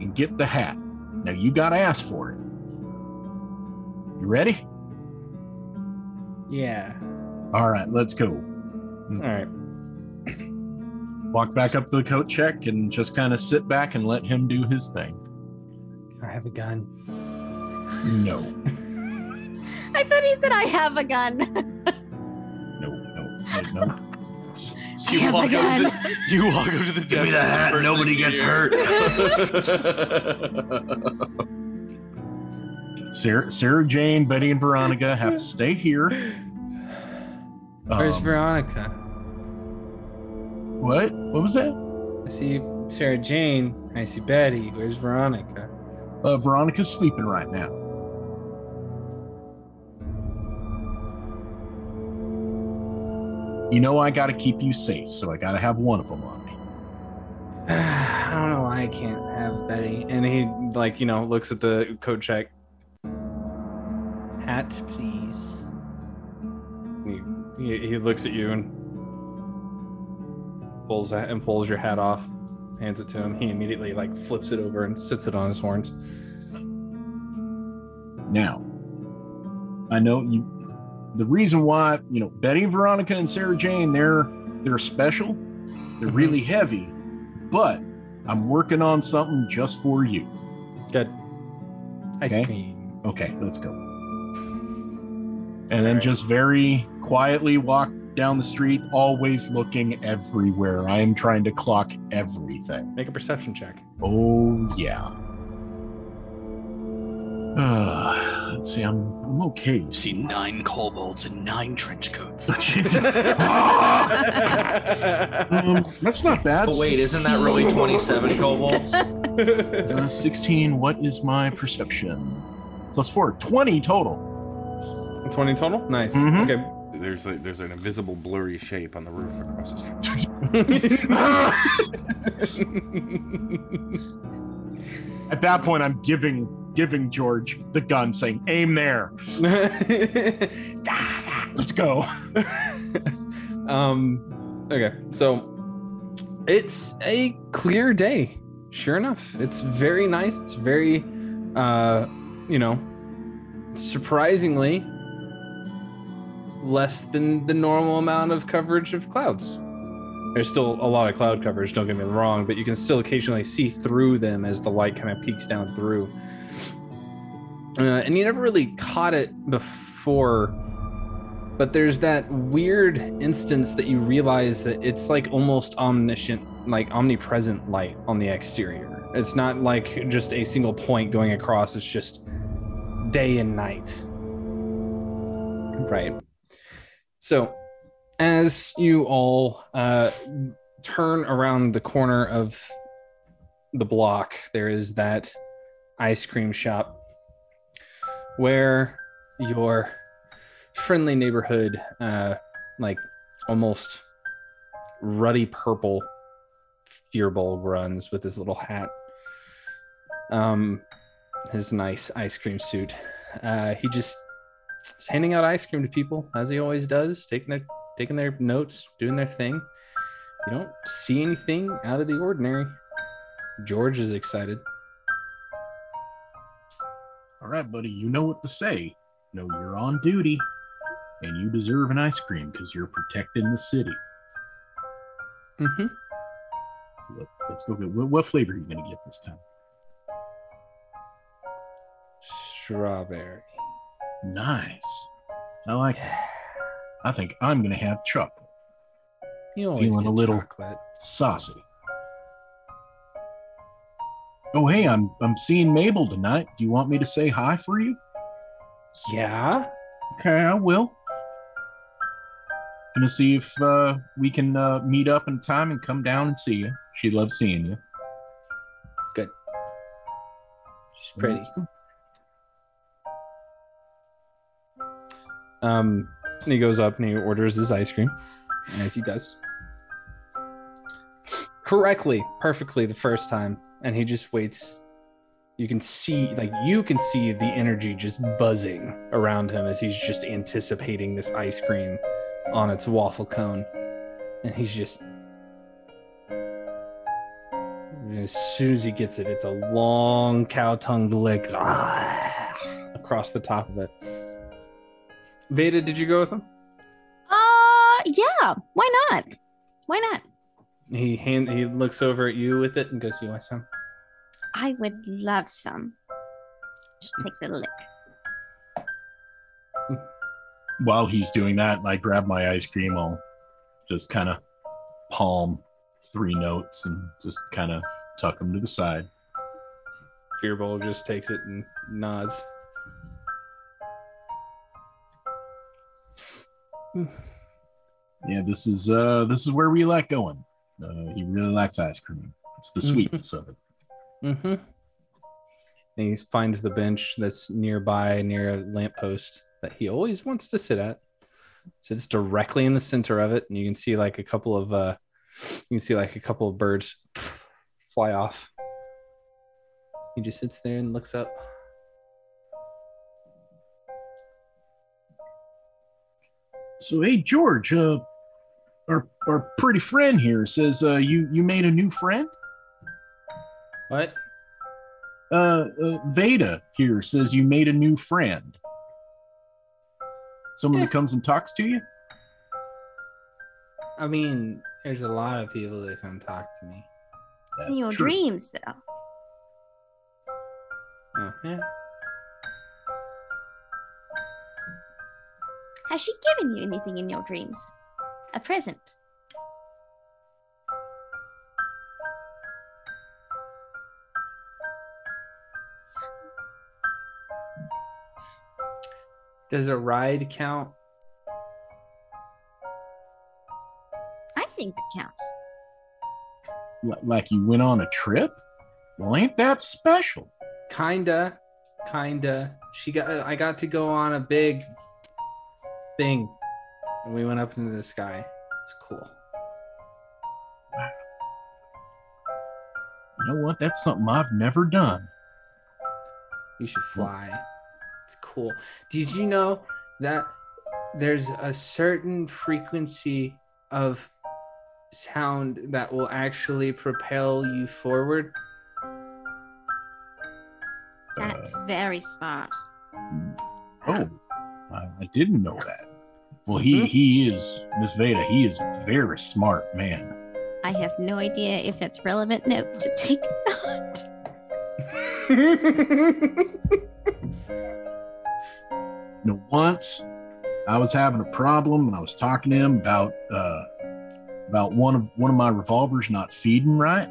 and get the hat. Now you gotta ask for it. You ready? Yeah. All right, let's go. All right. [CLEARS THROAT] Walk back up to the coat check and just kind of sit back and let him do his thing. I have a gun. No, [LAUGHS] I thought he said I have a gun. no, no, no, no. S- s- [LAUGHS] You have walk, a up to the, you walk up to the desk. Give me the hat, first nobody gets hear- hurt. [LAUGHS] Sarah, Sarah Jane, Betty, and Veronica have to stay here. Where's Um, Veronica? What? What was that? I see Sarah Jane. I see Betty. Where's Veronica? Uh, Veronica's sleeping right now. You know I got to keep you safe, so I got to have one of them on me. [SIGHS] I don't know why I can't have Betty. And he like, you know, looks at the coat check. Hat, please. He, he, he looks at you and pulls that and pulls your hat off, hands it to him. He immediately like flips it over and sits it on his horns. Now, I know you. The reason why you know Betty, Veronica, and Sarah Jane, they're they're special. They're mm-hmm. really heavy, but I'm working on something just for you. Good. Ice Okay. cream. Okay, let's go. And then just very quietly walk down the street, always looking everywhere. I am trying to clock everything. Make a perception check. Oh yeah. Uh, let's see. I'm I'm okay. You see nine kobolds and nine trench coats. [LAUGHS] Um, that's not bad. But wait, isn't that really 27 kobolds? Uh, 16. What is my perception? Plus four. 20 total. 20 total? Nice. Mhm. Okay. There's a, there's an invisible blurry shape on the roof across the street. [LAUGHS] [LAUGHS] At that point, I'm giving giving George the gun, saying, "Aim there. [LAUGHS] Let's go." [LAUGHS] um okay so it's a clear day sure enough it's very nice it's very uh you know surprisingly less than the normal amount of coverage of clouds There's still a lot of cloud coverage, don't get me wrong, but you can still occasionally see through them as the light kind of peeks down through. Uh, and you never really caught it before, but there's that weird instance that you realize that it's like almost omniscient, like omnipresent light on the exterior. It's not like just a single point going across, it's just day and night. Right. So, as you all uh, turn around the corner of the block, there is that ice cream shop where your friendly neighborhood, uh, like almost ruddy purple Firbolg runs with his little hat, um, his nice ice cream suit. Uh, he just is handing out ice cream to people as he always does, taking their taking their notes, doing their thing. You don't see anything out of the ordinary. George is excited. All right, buddy, you know what to say. No, you're on duty, and you deserve an ice cream because you're protecting the city. Mm-hmm. So let, us go get what, what flavor are you going to get this time? Strawberry. Nice. I like it. I think I'm going to have chocolate. You always Feeling a little chocolate. saucy. Oh, hey, I'm I'm seeing Mabel tonight. Do you want me to say hi for you? Yeah. Okay, I will. Gonna see if uh, we can uh, meet up in time and come down and see you. She loves seeing you. Good. She's pretty. Um, and he goes up and he orders his ice cream, as he does. Correctly, perfectly the first time, and he just waits. You can see, like, you can see the energy just buzzing around him as he's just anticipating this ice cream on its waffle cone. And he's just. As soon as he gets it, it's a long cow tongue lick across the top of it. Veda, did you go with him? Uh, yeah. Why not? Why not? He hand he looks over at you with it and goes, "You want some?" I would love some. Just take the lick. While he's doing that, I grab my ice cream. I'll just kind of palm three notes and just kind of tuck them to the side. Firbolg just takes it and nods. Yeah, this is uh this is where we like going. Uh, he really likes ice cream. It's the Mhm. sweetness of it. Mm-hmm. And he finds the bench that's nearby near a lamppost that he always wants to sit at. Sits directly in the center of it, and you can see like a couple of uh you can see like a couple of birds [SNIFFS] fly off. He just sits there and looks up. So hey George, uh our our pretty friend here says uh you you made a new friend? What? Uh, uh Veda here says you made a new friend. Someone that comes and talks to you? I mean, there's a lot of people that come talk to me. In your dreams, though. Oh, yeah. Has she given you anything in your dreams? A present? Does a ride count? I think that counts. L- like you went on a trip? Well, ain't that special? Kinda, kinda. She got. I got to go on a big thing, and we went up into the sky. It's cool. Wow. You know what? That's something I've never done. You should fly. It's cool. Did you know that there's a certain frequency of sound that will actually propel you forward? That's uh, very smart. Oh, I, I didn't know that. Well, he he is Miss Veda. He is a very smart man. I have no idea if that's relevant notes to take You [LAUGHS] know, once I was having a problem and I was talking to him about uh about one of one of my revolvers not feeding right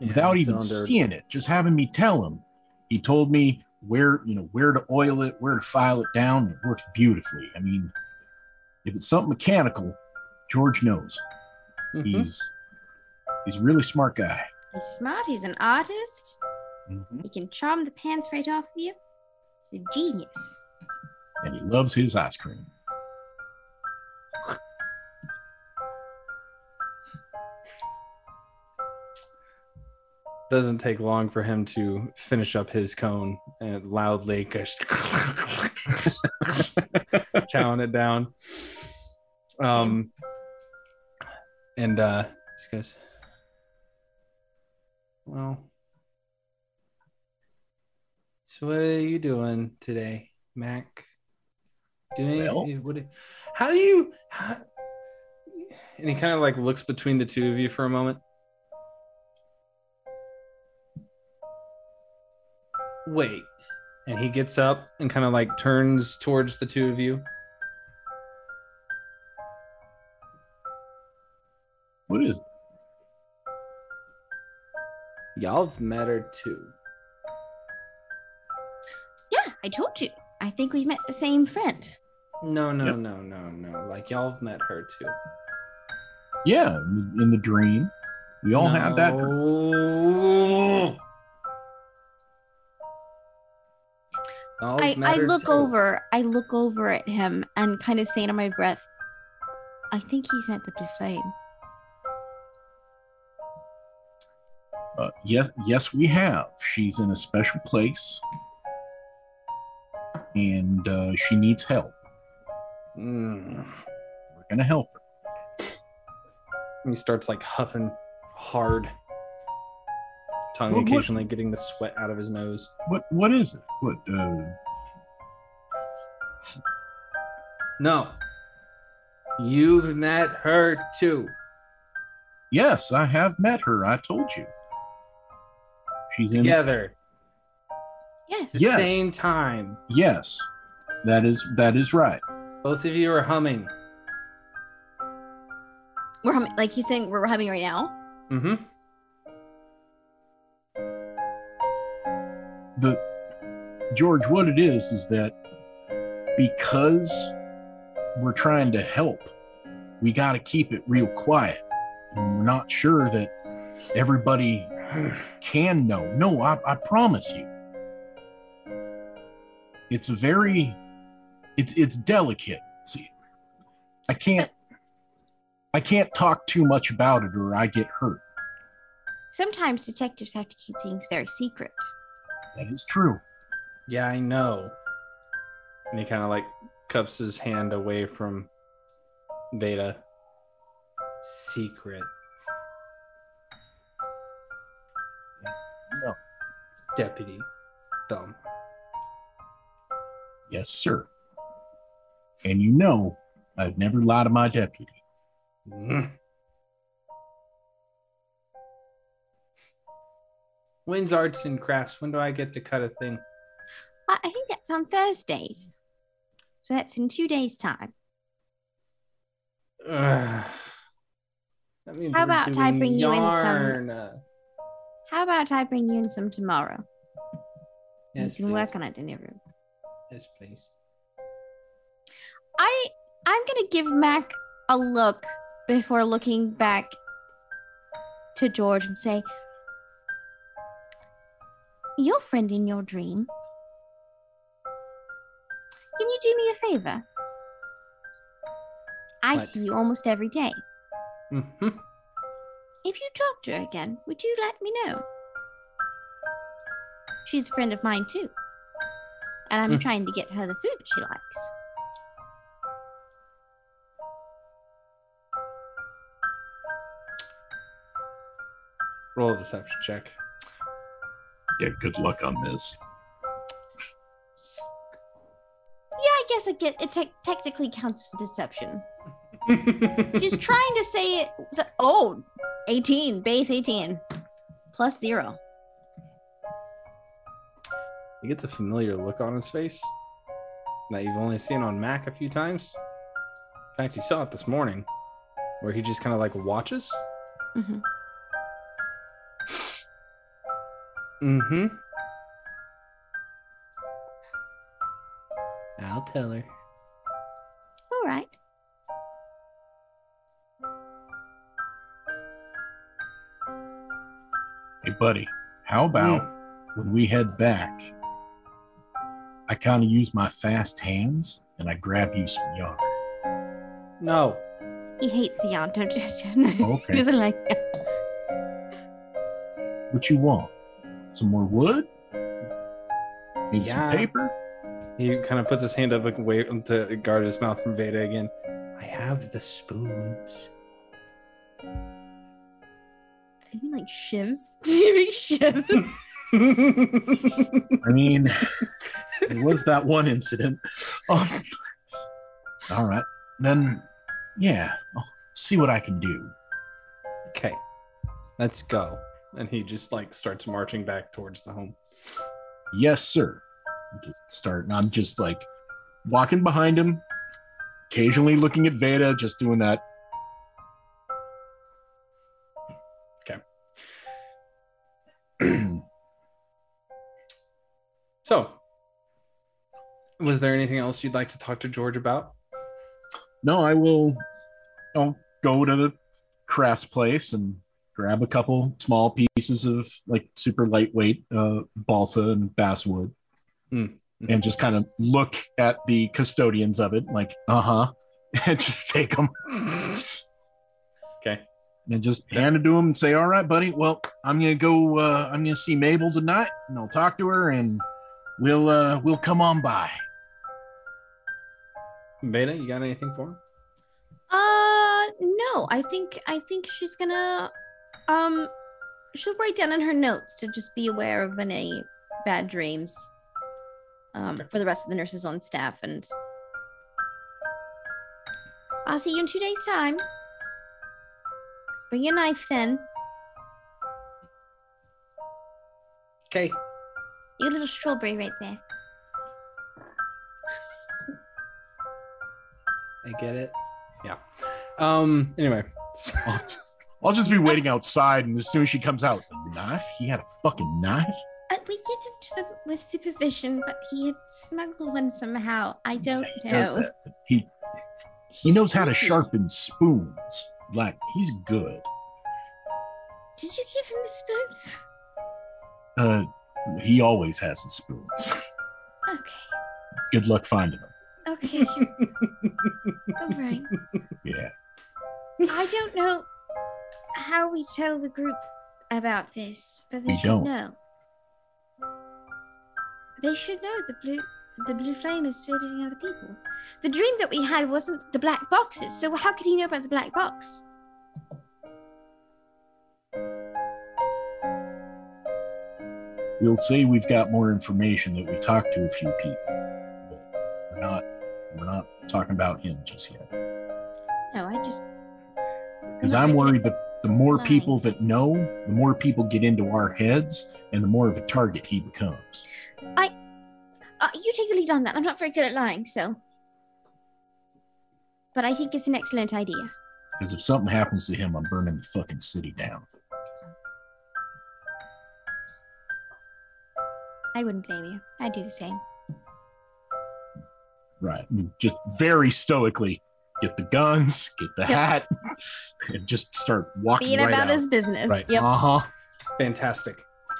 without even cylinder. seeing it, just having me tell him. He told me where, you know, where to oil it, where to file it down. and It works beautifully. I mean, if it's something mechanical, George knows. Mhm. He's he's a really smart guy. He's smart. He's an artist. Mhm. He can charm the pants right off of you. He's a genius. And he loves his ice cream. Doesn't take long for him to finish up his cone and loudly just [LAUGHS] chowing it down. Um, and uh, this guy's well. So what are you doing today, Mac? Doing Well- what? do- How do you? How, and he kind of like looks between the two of you for a moment. Wait. And he gets up and kind of like turns towards the two of you. What is it? Y'all have met her too. Yeah, I told you. I think we met the same friend. No, no, Yep. no, no, no. Like y'all have met her too. Yeah, in the, in the dream. We all have that. dr- No. I, I look too. over. I look over at him and kind of say under my breath, "I think he's met the blue flame." Uh, yes, yes, we have. She's in a special place, and uh, she needs help. Mm. We're gonna help her. He starts like huffing hard, tongue What- what- occasionally getting the sweat out of his nose. What? What is it? What? Uh, No. You've met her too. yes, I have met her. I told you. She's in. Together. Yes. The Yes. same time. Yes, that is that is right. Both of you are humming. We're humming, like he's saying we're humming right now. Mm-hmm. The George, what it is is that because we're trying to help, we got to keep it real quiet. And we're not sure that everybody can know. No, I, I promise you. It's a very, it's it's delicate. See, I can't, I can't talk too much about it, or I get hurt. Sometimes detectives have to keep things very secret. That is true. Yeah, I know. And he kind of like cups his hand away from Veda. Secret. No. Deputy Thumb. Yes, sir. And you know, I've never lied to my deputy. Mm. When's arts and crafts? When do I get to cut a thing? I, I think that's on Thursdays. So that's in two days' time. Ugh. That means How about I bring you in some- uh, How about I bring you in some tomorrow? Yes, you can please. work on it in your room. Yes, please. I I'm gonna give Mac a look before looking back to George and say, "Your friend in your dream. Can you do me a favor? I What? see you almost every day. hmm If you talk to her again, would you let me know? She's a friend of mine too, and I'm Mm. trying to get her the food that she likes." Roll a deception check. Yeah, good luck on this. Yeah, I guess it get it te- technically counts as deception. [LAUGHS] She's trying to say it. so- oh, 18, base 18. Plus zero. He gets a familiar look on his face that you've only seen on Mac a few times. In fact, you saw it this morning, where he just kind of like watches. Mm-hmm. Mm-hmm. I'll tell her. All right. Hey, buddy, how about when we head back, I kind of use my fast hands and I grab you some yarn. No. He hates the yarn, don't you? [LAUGHS] Okay. he doesn't like it. What you want? Some more wood? Maybe Yeah. some paper? He kind of puts his hand up and wait to guard his mouth from Veda again. I have the spoons. Do you mean like shivs? Do [LAUGHS] you mean shivs? [LAUGHS] I mean, there was that one incident. Um, all right, then, yeah, I'll see what I can do. Okay, let's go. And he just like starts marching back towards the home. Yes, sir. Just start, and I'm just like walking behind him, occasionally looking at Veda, just doing that. Okay. [CLEARS THROAT] so, was there anything else you'd like to talk to George about? No, I will. I'll go to the crafts place and grab a couple small pieces of like super lightweight uh, balsa and basswood, Mm. and just kind of look at the custodians of it, like, uh huh, [LAUGHS] and just take them. Okay. And just hand it to him and say, "All right, buddy. Well, I'm gonna go. Uh, I'm gonna see Mabel tonight, and I'll talk to her, and we'll uh, we'll come on by." Veda, you got anything for him? Uh no, I think I think she's gonna um she'll write down in her notes to just be aware of any bad dreams. Um for the rest of the nurses on staff and I'll see you in two days' time. Bring your knife then. Okay. Your little strawberry right there. I get it. Yeah. Um. Anyway. [LAUGHS] I'll, just be waiting outside, and as soon as she comes out, a knife? He had a fucking knife? Uh, we get him to the with supervision, but he had smuggled one somehow. I don't know. Does that? He he knows how to sharpen spoons. Like he's good. Did you give him the spoons? Uh, he always has the spoons. Okay. Good luck finding them. Okay. [LAUGHS] All right. Yeah. I don't know how we tell the group about this, but they We should don't. know. They should know the blue the blue flame is visiting other people. The dream that we had wasn't the black boxes, so how could he know about the black box? We'll say we've got more information that we talked to a few people. But we're not we're not talking about him just yet. No, I just Because I'm worried that the more people that know, the more people get into our heads, and the more of a target he becomes. I uh, you take the lead on that. I'm not very good at lying, so but I think it's an excellent idea. Because if something happens to him, I'm burning the fucking city down. I wouldn't blame you. I'd do the same. Right. Just very stoically get the guns, get the Yep. hat, [LAUGHS] and just start walking Being right about out. his business. Right. Yep. Uh huh. Fantastic.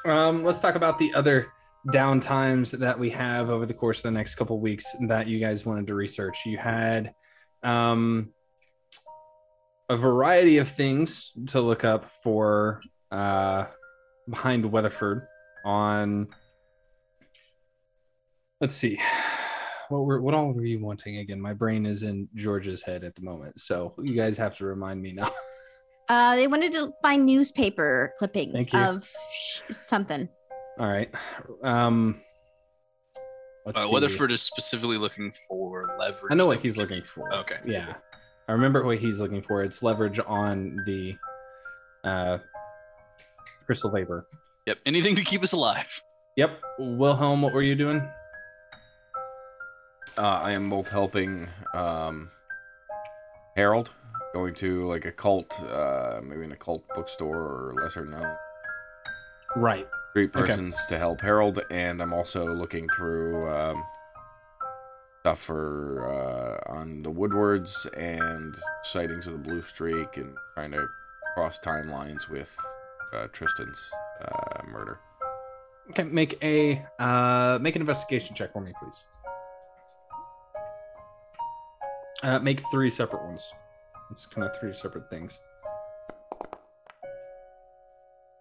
Um, let's talk about the other downtimes that we have over the course of the next couple weeks that you guys wanted to research. You had um, a variety of things to look up for uh, behind Weatherford on. Let's see. What were what all were you wanting again? My brain is in George's head at the moment, so you guys have to remind me now. [LAUGHS] Uh, they wanted to find newspaper clippings of sh- something. All right. Um, let's Uh, see. Weatherford is specifically looking for leverage. I know what he's we- looking for. Okay. Yeah. I remember what he's looking for. It's leverage on the Uh, crystal vapor. Yep. Anything to keep us alive. Yep. Wilhelm, what were you doing? Uh, I am both helping um, Harold, going to like a cult, uh, maybe an occult bookstore or lesser known Right. street Okay. persons to help Harold, and I'm also looking through um, stuff for uh, on the Woodwards and sightings of the Blue Streak, and trying to cross timelines with uh, Tristan's uh, murder. Okay, make a uh, make an investigation check for me, please. Uh, make three separate ones. It's kind of three separate things.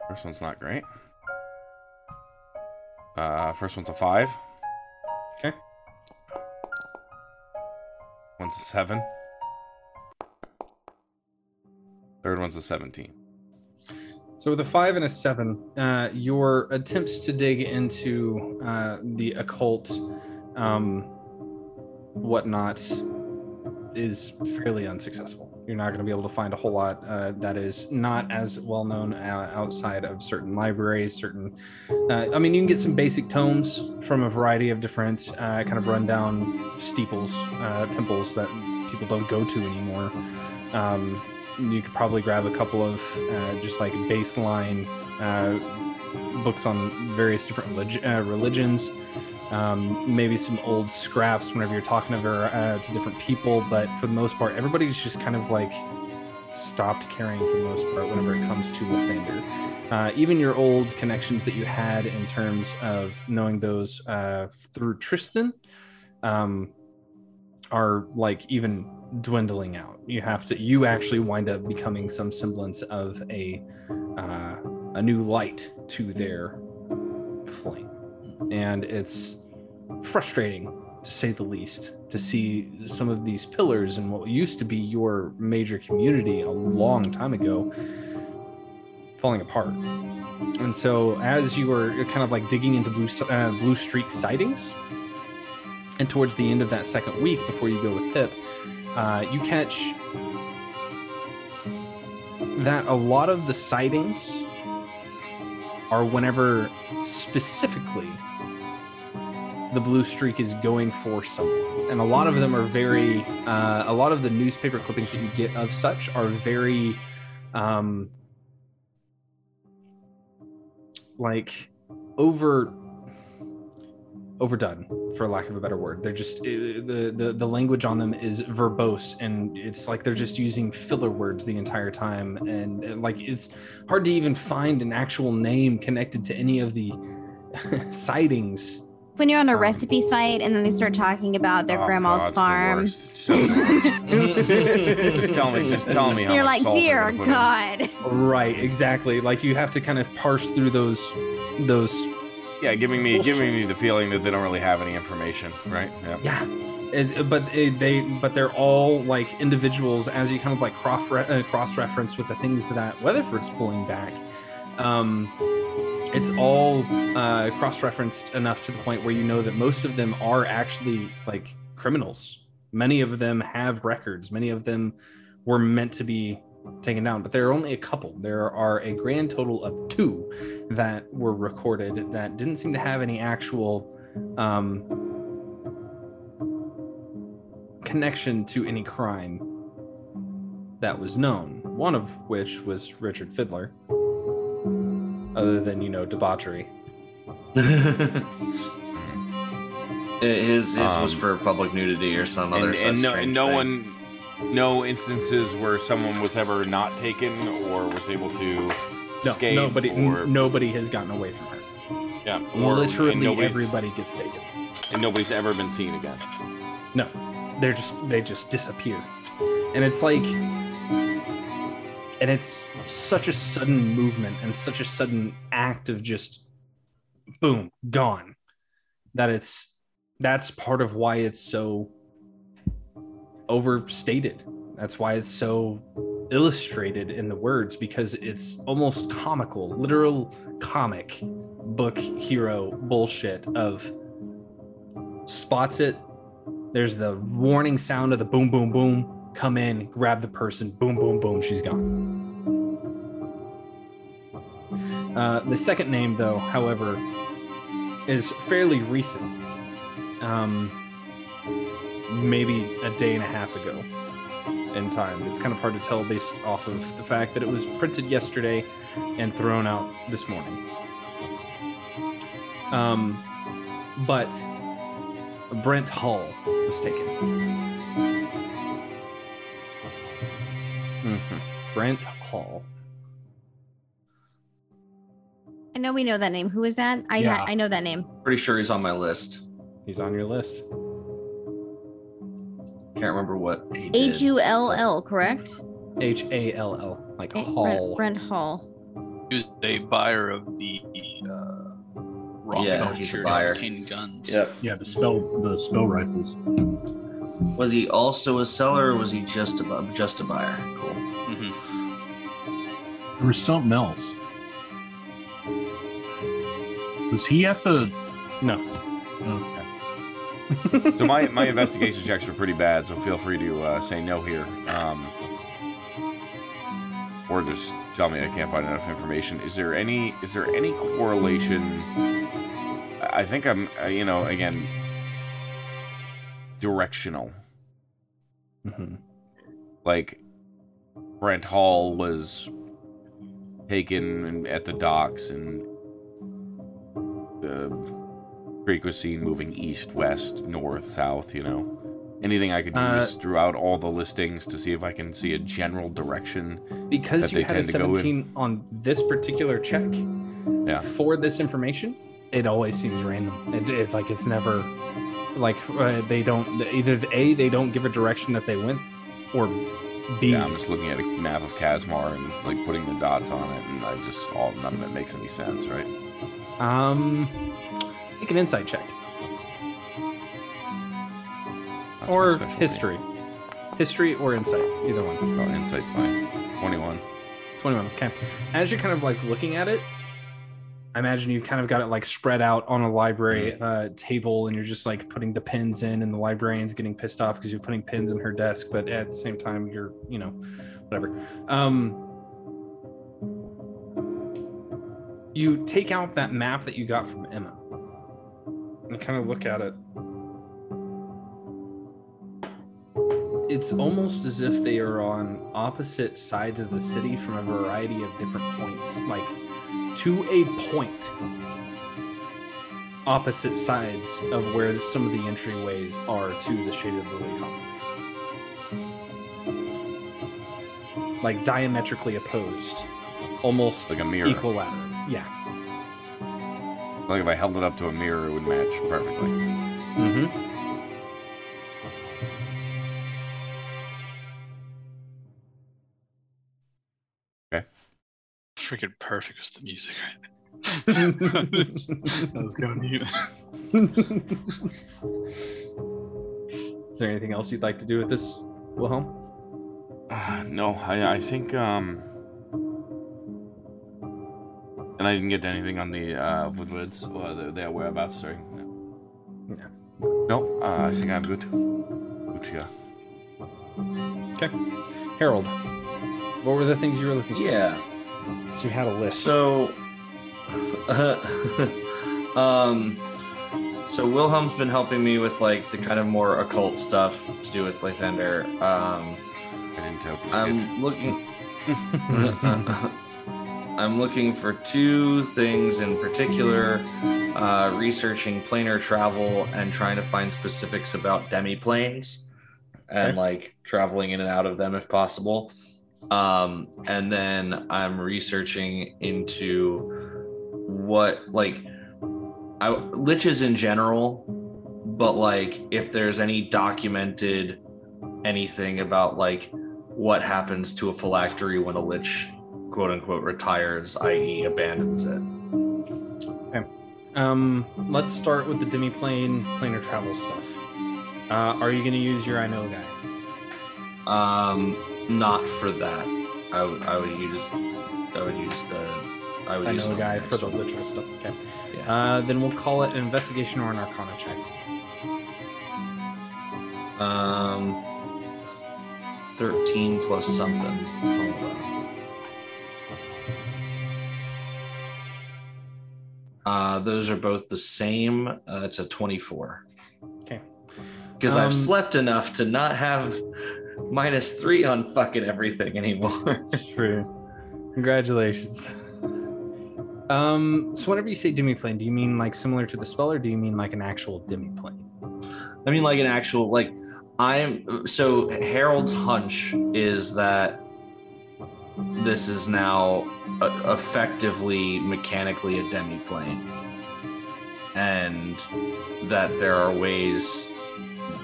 First one's not great. Uh, first one's a five. Okay. One's a seven. Third one's a seventeen. So with a five and a seven, uh, your attempts to dig into uh, the occult, um, whatnot, is fairly unsuccessful. You're not going to be able to find a whole lot uh, that is not as well known uh, outside of certain libraries. Certain, uh, I mean, you can get some basic tomes from a variety of different uh, kind of rundown steeples, uh, temples that people don't go to anymore. Um, you could probably grab a couple of uh, just like baseline books on various different relig- religions. Um, maybe some old scraps whenever you're talking to, ver- uh, to different people, but for the most part, everybody's just kind of like stopped caring for the most part whenever it comes to Lathander. Uh, even your old connections that you had in terms of knowing those uh, through Tristan um, are like even dwindling out. You have to, you actually wind up becoming some semblance of a uh, a new light to their flame, and it's frustrating to say the least to see some of these pillars and what used to be your major community a long time ago falling apart. And so, as you were kind of like digging into Blue uh, Blue Streak sightings, and towards the end of that second week before you go with Pip, uh, you catch that a lot of the sightings are whenever specifically the blue streak is going for someone. And a lot of them are very uh, a lot of the newspaper clippings that you get of such are very um like over overdone for lack of a better word. They're just uh, the, the the language on them is verbose and it's like they're just using filler words the entire time. And, uh, like it's hard to even find an actual name connected to any of the [LAUGHS] sightings When you're on a recipe site and then they start talking about their Oh, grandma's God, it's the farm, worst. [LAUGHS] just tell me, just tell me how you're much like, salt dear gonna in." God. right exactly like you have to kind of parse through those those Yeah, giving me giving me the feeling that they don't really have any information, right? Yeah. Yeah. It, but it, they but they're all like individuals as you kind of like cross uh, cross reference with the things that Weatherford's pulling back. Um, it's all uh, cross referenced enough to the point where you know that most of them are actually like criminals. Many of them have records. Many of them were meant to be taken down, but there are only a couple. There are a grand total of two that were recorded that didn't seem to have any actual um, connection to any crime that was known. One of which was Richard Fiddler. Other than you know debauchery. [LAUGHS] His his was Um, for public nudity or some other and, such and no, and no thing. one, no instances where someone was ever not taken or was able to No, escape. nobody, or, n- nobody has gotten away from her. yeah, or, Literally everybody gets taken. and nobody's ever been seen again. No, they're just they just disappear, and it's like, and it's such a sudden movement and such a sudden act of just, boom, gone, that it's that's part of why it's so overstated. That's why it's so illustrated in the words because it's almost comical, literal comic book hero bullshit of spots it. There's the warning sound of the boom, boom, boom. Come in, grab the person, boom, boom, boom. She's gone. Uh, the second name, though, however, is fairly recent. Um, maybe a day and a half ago in time. It's kind of hard to tell based off of the fact that it was printed yesterday and thrown out this morning. Um, but Brent Hall was taken. Mhm. Brent Hall. I know we know that name. Who is that? I Yeah. I know that name. Pretty sure he's on my list. He's on your list. Can't remember what he did. U L L, correct? H A L L, like Eh, Hall. Brent, Brent Hall. He was a buyer of the uh, rocket Yeah, he's a archer buyer. tin guns. Yep. Yeah, the spell the spell rifles. Was he also a seller or was he just a bu- just a buyer? Cool. Mm-hmm. There was something else. Was he at the? No. Okay. so my, my investigation checks were pretty bad, so feel free to uh, say no here. Um, or just tell me I can't find enough information. Is there any is there any correlation? I think I'm uh, you know again directional. Mm-hmm. Like Brent Hall was taken at the docks and was seen moving east, west, north, south, you know. Anything I could Uh, use throughout all the listings to see if I can see a general direction Because you had a tend to 17 on this particular check Yeah. for this information, it always seems random. It, it like it's never like uh, they don't either a they don't give a direction that they went, or b Yeah, I'm just looking at a map of Casmar and like putting the dots on it, and I just all none of it makes any sense, right? Um make an insight check That's or history, history or insight, either one. Well, insight's fine. Twenty-one. 21 okay as you're kind of like looking at it i imagine you've kind of got it like spread out on a library uh, table and you're just like putting the pins in and the librarian's getting pissed off because you're putting pins in her desk but at the same time you're you know whatever um you take out that map that you got from emma and kind of look at it. It's almost as if they are on opposite sides of the city from a variety of different points like to a point opposite sides of where some of the entryways are to the shaded lily complex. Like diametrically opposed almost Like a mirror. equilateral yeah Like if I held it up to a mirror, it would match perfectly. mm-hmm Okay. Freaking perfect was the music right [LAUGHS] that was kind of neat. Is there anything else you'd like to do with this, Wilhelm? Uh, no, I, I think um, and I didn't get anything on the uh, Woodwards or the, their whereabouts. Sorry. No. No, uh, I think I'm good. Lucia. Okay. Harold, what were the things you were looking for? Yeah. So you had a list. So, Uh, [LAUGHS] um, so Wilhelm's been helping me with like the kind of more occult stuff to do with Lathander. Um, I didn't tell you I'm looking. [LAUGHS] [LAUGHS] I'm looking for two things in particular: uh, researching planar travel and trying to find specifics about demiplanes and Okay. like traveling in and out of them if possible. Um, and then I'm researching into what like I, liches in general, but like if there's any documented anything about like what happens to a phylactery when a lich quote unquote retires, i.e., abandons it. Okay. Um, let's start with the demiplane planar travel stuff. Uh, are you going to use your I know guy? Um, not for that. I would I would use I would use the I would I use know the guy for the literal stuff. Okay. Yeah. Uh, then we'll call it an investigation or an arcana check. Um, thirteen plus something. Uh, those are both the same. Uh, it's a 24. Okay. Because Um, I've slept enough to not have minus three on fucking everything anymore. [LAUGHS] True. Congratulations. Um, so whenever you say demiplane, do you mean like similar to the spell, or do you mean like an actual demiplane? I mean, like an actual like I'm so Harold's hunch is that this is now uh, effectively mechanically a demiplane, and that there are ways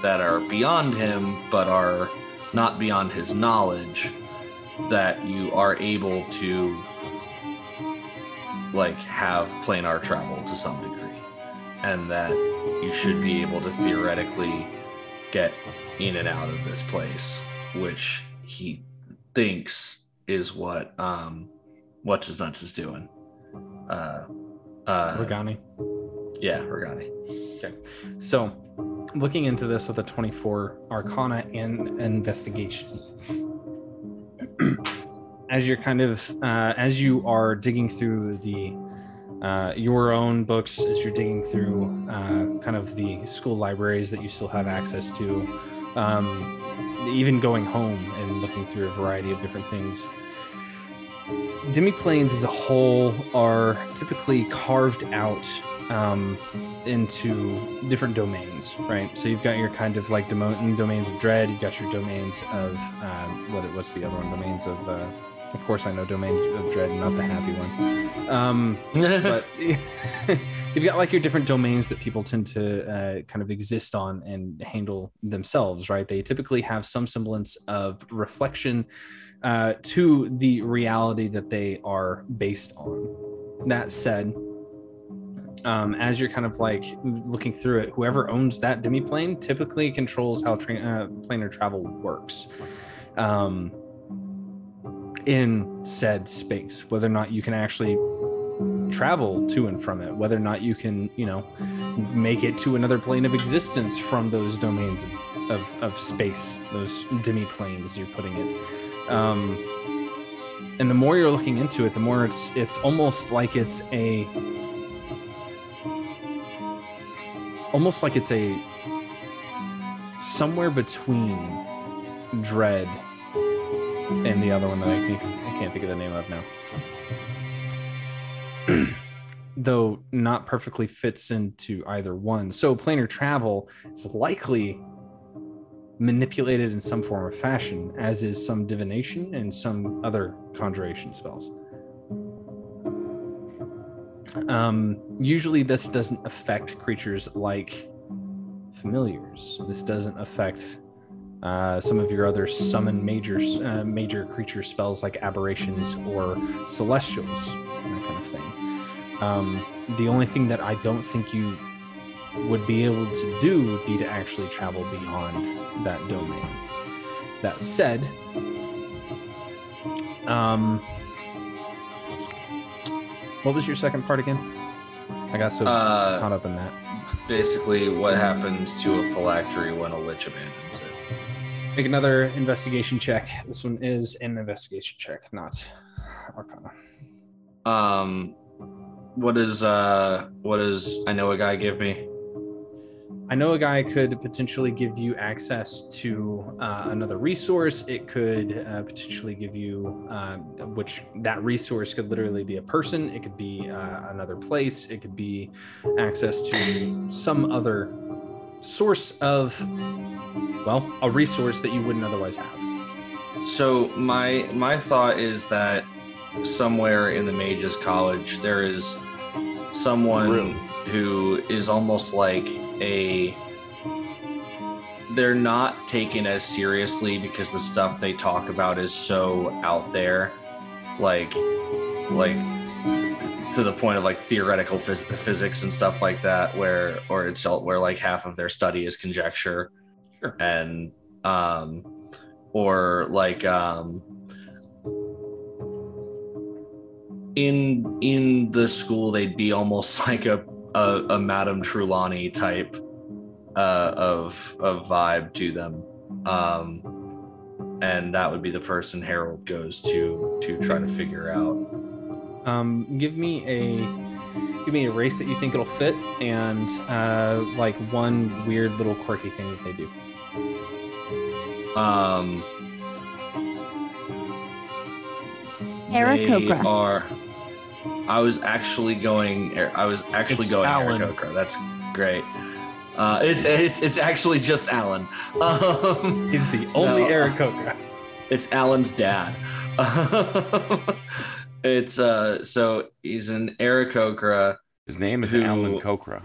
that are beyond him but are not beyond his knowledge that you are able to like have planar travel to some degree. And that you should be able to theoretically get in and out of this place which he thinks is what um what's his nuts is doing uh uh Regani. yeah regani Okay. So, looking into this with a 24 Arcana and investigation. [CLEARS THROAT] as you're kind of uh, as you are digging through the uh, your own books, as you're digging through uh, kind of the school libraries that you still have access to, um, even going home and looking through a variety of different things. Demiplanes as a whole are typically carved out um, into different domains, right? So you've got your kind of like domo- domains of dread. You've got your domains of um, what? What's the other one? Domains of. Uh, of course, I know domains of dread, not the happy one. Um, [LAUGHS] but [LAUGHS] you've got like your different domains that people tend to uh, kind of exist on and handle themselves, right? They typically have some semblance of reflection uh, to the reality that they are based on. That said, um, as you're kind of like looking through it, whoever owns that demiplane typically controls how tra- uh, planar travel works um, in said space. Whether or not you can actually travel to and from it, whether or not you can, you know, make it to another plane of existence from those domains of, of, of space, those demiplanes, as you're putting it. Um, and the more you're looking into it, the more it's it's almost like it's a almost like it's a somewhere between dread and the other one that I I can't think of the name of now. [CLEARS THROAT] Though not perfectly fits into either one. So planar travel is likely manipulated in some form or fashion, as is some divination and some other conjuration spells. Um, usually, this doesn't affect creatures like familiars. This doesn't affect uh, some of your other summon major uh, major creature spells like aberrations or celestials, that kind of thing. Um, the only thing that I don't think you would be able to do would be to actually travel beyond that domain. That said, um, what was your second part again? I got so Uh, caught up in that. basically what happens to a phylactery when a lich abandons it Make another investigation check. This one is an investigation check, not Arcana. um what is uh what does i know a guy give me I know a guy could potentially give you access to uh, another resource. It could uh, potentially give you, uh, which that resource could literally be a person. It could be uh, another place. It could be access to some other source of, well, a resource that you wouldn't otherwise have. so my my thought is that somewhere in the mages college there is someone who is almost like a they're not taken as seriously because the stuff they talk about is so out there like like to the point of like theoretical phys- physics and stuff like that where or it's all- where like half of their study is conjecture. And um or like um in in the school they'd be almost [LAUGHS] like a a, a Madame Trelawney type uh, of of vibe to them, um, and that would be the person Harold goes to to try to figure out Um, give me a give me a race that you think it'll fit, and uh, like one weird little quirky thing that they do. Um, they are. I was actually going. I was actually It's going Alan. Aarakocra. That's great. Uh, it's, it's it's actually just Alan. [LAUGHS] Um, He's the only no, Aarakocra. It's Alan's dad. [LAUGHS] it's uh so he's an Aarakocra. His name is who- Alan Kokra.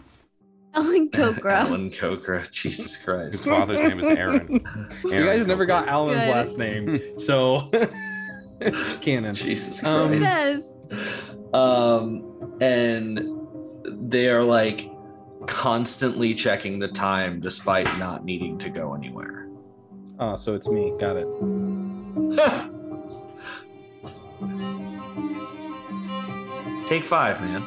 Alan [LAUGHS] Kokra. Alan Kokra. Jesus Christ. His father's name is Aaron. [LAUGHS] You Aaron guys never got Alan's Good. last name, so [LAUGHS] canon. Jesus Um, Christ. says. um and they are like constantly checking the time despite not needing to go anywhere Oh, so it's me. Got it. Take five man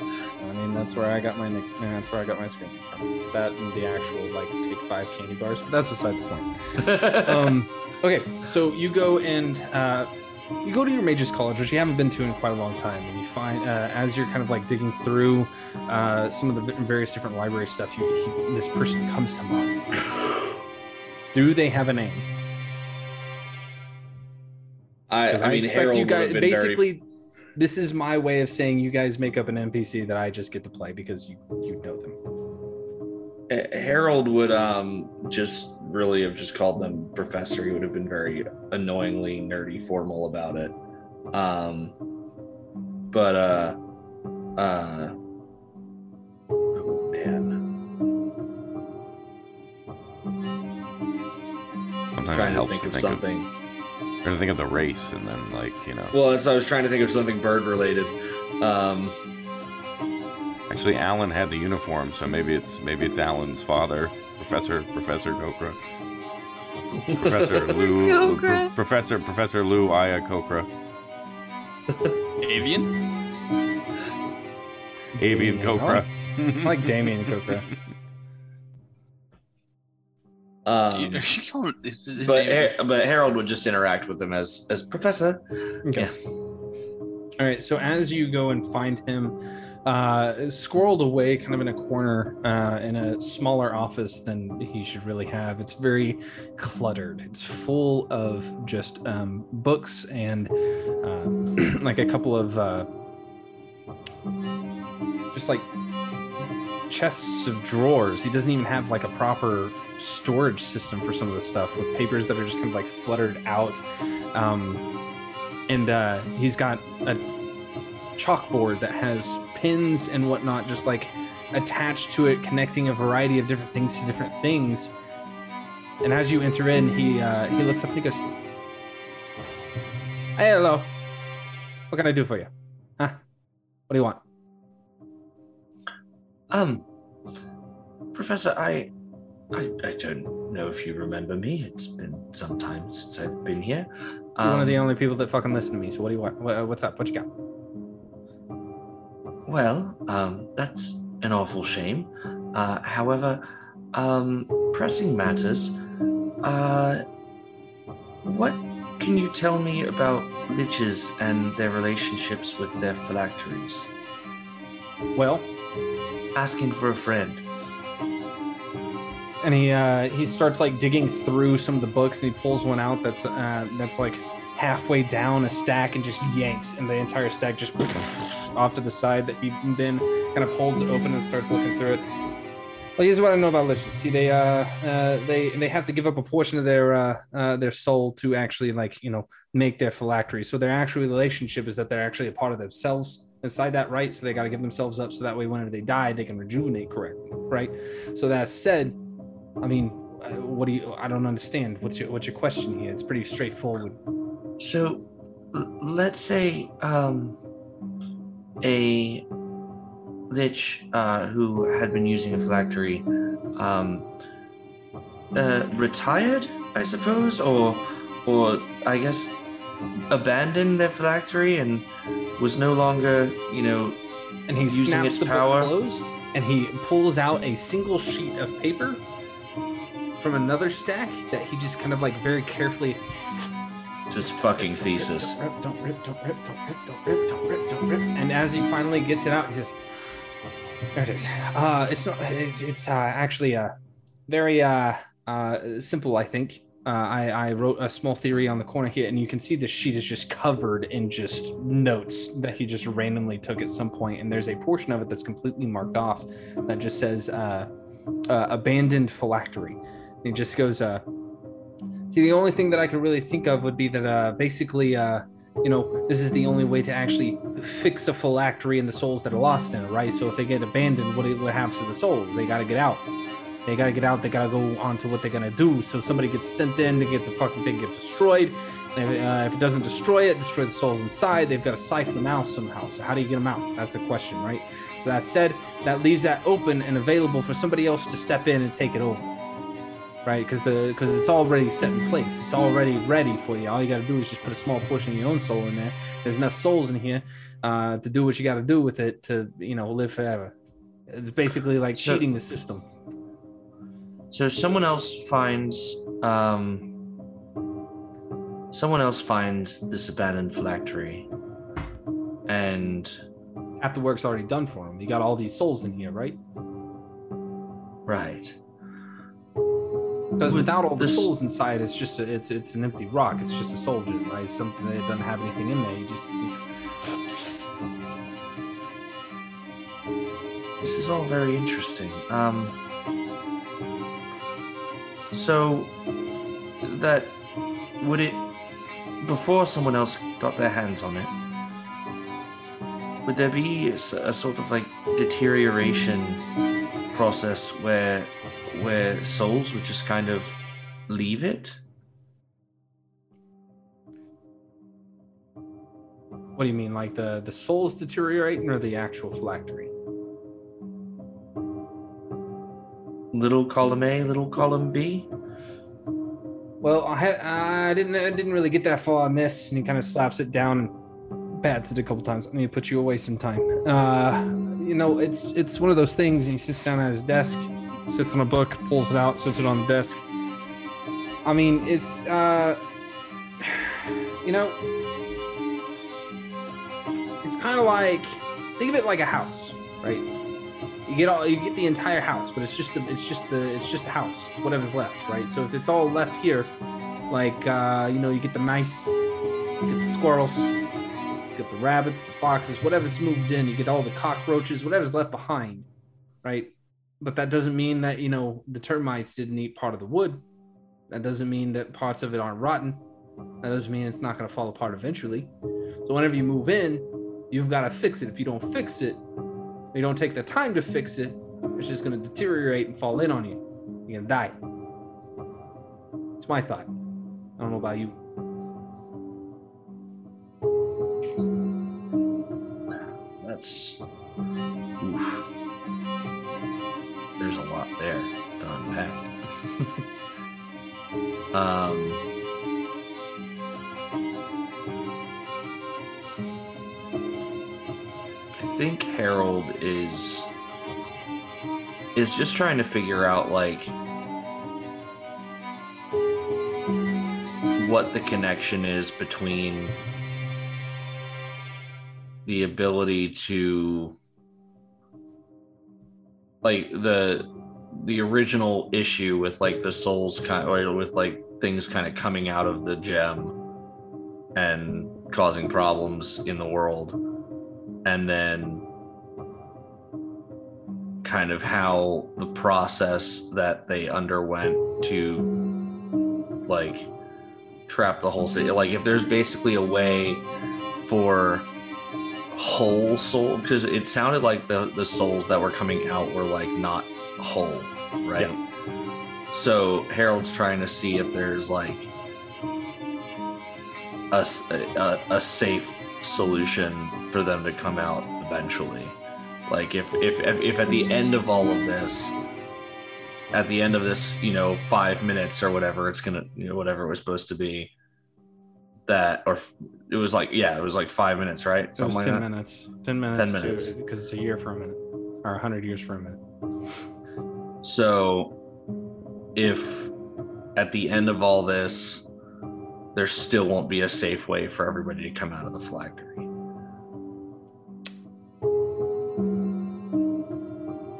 I mean, that's where I got my nick. That's where I got my screen from. That and the actual like take five candy bars, but that's beside the point. [LAUGHS] um, okay, so you go and uh, you go to your mage's college, which you haven't been to in quite a long time, and you find uh, as you're kind of like digging through uh, some of the various different library stuff, you, he, this person comes to mind. Do they have a name? i, 'Cause I mean expect Harold you would guys have been very- basically. This is my way of saying you guys make up an NPC that I just get to play because you you know them. Harold would um just really have just called them professor. He would have been very annoyingly nerdy formal about it. Um but uh uh oh man. Sometimes it trying to helps think of think of, something. Trying to think of the race, and then like you know. Well, that's I was trying to think of something bird related. Um Actually, Alan had the uniform, so maybe it's maybe it's Alan's father, Professor Professor Kokra, Professor [LAUGHS] Lou, Kokra. Pro- Professor Professor Lou Aya Kokra, Avian? Avian Kokra. Like Damien Kokra. [LAUGHS] Um, You- [LAUGHS] you call his- his but name- Har- but Harold would just interact with them as as professor. Okay. All right. So as you go and find him, uh, squirreled away, kind of in a corner, uh, in a smaller office than he should really have. It's very cluttered. It's full of just um, books and uh, [CLEARS THROAT] like a couple of uh, just like chests of drawers. He doesn't even have like a proper storage system for some of the stuff with papers that are just kind of like fluttered out. Um, and uh, he's got a chalkboard that has pins and whatnot just like attached to it, connecting a variety of different things to different things. And as you enter in, he uh, he looks up and he goes, "Hey, hello. What can I do for you? Huh? What do you want?" Um, Professor, I, I, I don't know if you remember me. It's been some time since I've been here. You're one of the Um, only people that fucking listen to me. So what do you want? What, what's up? What you got? Well, um, that's an awful shame. Uh, however, um, pressing matters. Uh, what can you tell me about liches and their relationships with their phylacteries? Well, asking for a friend. And he uh, he starts like digging through some of the books and he pulls one out that's uh, that's like halfway down a stack and just yanks and the entire stack just [LAUGHS] off to the side that he then kind of holds open and starts looking through it. Well here's what i know about liches see they uh, uh they they have to give up a portion of their uh, uh their soul to actually like you know make their phylactery. So their actual relationship is that they're actually a part of themselves inside that right? So they got to give themselves up so that way whenever they die they can rejuvenate correctly right? So that said I mean, uh, what do you? I don't understand. What's your what's your question here? It's pretty straightforward. So, let's say um, a lich uh, who had been using a phylactery um, uh, retired, I suppose, or or I guess abandoned their phylactery and was no longer, you know, And he using snaps its the power. closed, and he pulls out a single sheet of paper from another stack that he just kind of like very carefully It's his fucking thesis. Don't rip, don't rip, don't rip, don't rip, don't rip, don't rip. And as he finally gets it out, he says, "There it is. Uh, it's not. It, it's uh, actually uh, very uh, uh, simple. I think. Uh, I, I wrote a small theory on the corner here, and you can see the sheet is just covered in just notes that he just randomly took at some point. And there's a portion of it that's completely marked off that just says uh, uh, abandoned phylactery. He just goes, uh, See, the only thing that I could really think of would be that uh, basically, uh, you know, this is the only way to actually fix a phylactery in the souls that are lost in it, right? So if they get abandoned, what, what happens to the souls? They got to get out. They got to get out. They got to go on to what they're going to do. So somebody gets sent in to get the fucking thing get destroyed. If, uh, if it doesn't destroy it, destroy the souls inside, they've got to siphon them out somehow. So how do you get them out? That's the question, right? So that said, that leaves that open and available for somebody else to step in and take it over right? Because the because it's already set in place. It's already ready for you. All you got to do is just put a small portion of your own soul in there. There's enough souls in here uh, to do what you got to do with it to you know live forever. It's basically like So- cheating the system. So someone else finds um someone else finds this abandoned phylactery and after work's already done for him. You got all these souls in here, right? right. Because without all the this- souls inside, it's just a, it's it's an empty rock. It's just a gem, right? Something that doesn't have anything in there. You just This is all very interesting. Um so that would it before someone else got their hands on it would there be a sort of like deterioration process where where souls would just kind of leave it What do you mean, like the the souls deteriorating or the actual phylactery? little column a little column b Well, I ha- I didn't I didn't really get that far on this, and he kind of slaps it down and bats it a couple times. I need to put you away sometime. Uh, you know, it's it's one of those things. And he sits down at his desk, sits on a book, pulls it out, sits it on the desk. I mean, it's uh, [SIGHS] you know, it's kind of like think of it like a house, right? You get all you get the entire house, but it's just the it's just the it's just the house, whatever's left, right? So if it's all left here, like uh, you know, you get the mice, you get the squirrels, you get the rabbits, the foxes, whatever's moved in, you get all the cockroaches, whatever's left behind, right? But that doesn't mean that you know the termites didn't eat part of the wood. That doesn't mean that parts of it aren't rotten. That doesn't mean it's not going to fall apart eventually. So whenever you move in, you've got to fix it. If you don't fix it, you don't take the time to fix it, it's just going to deteriorate and fall in on you. You're going to die. It's my thought. I don't know about you. That's. There's a lot there to unpack. [LAUGHS] um I think Harold is is just trying to figure out like what the connection is between the ability to like the the original issue with like the souls kind or with like things kind of coming out of the gem and causing problems in the world. And then kind of how the process that they underwent to like trap the whole city. Like if there's basically a way for whole soul because it sounded like the the souls that were coming out were like not whole right? So harold's trying to see if there's like a a safe solution for them to come out eventually. Like if if if at the end of all of this at the end of this you know five minutes or whatever it's gonna you know whatever it was supposed to be that or it was like yeah it was like five minutes right It was 10 that minutes. 10 minutes. 10 minutes. Because it's a year for a minute. Or 100 years for a minute. So, if at the end of all this, there still won't be a safe way for everybody to come out of the flaggery.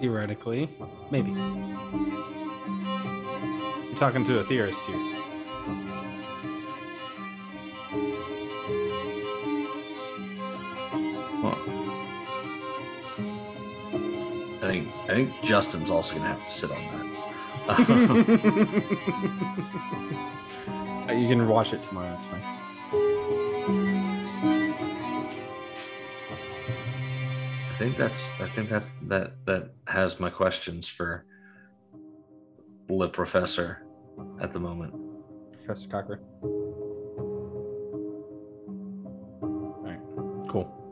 Theoretically, maybe. You're talking to a theorist here. Well, I think I think Justin's also gonna have to sit on that. [LAUGHS] You can watch it tomorrow. It's fine. I think that's I think that's that that has my questions for the professor at the moment. Professor Cocker. All right, cool.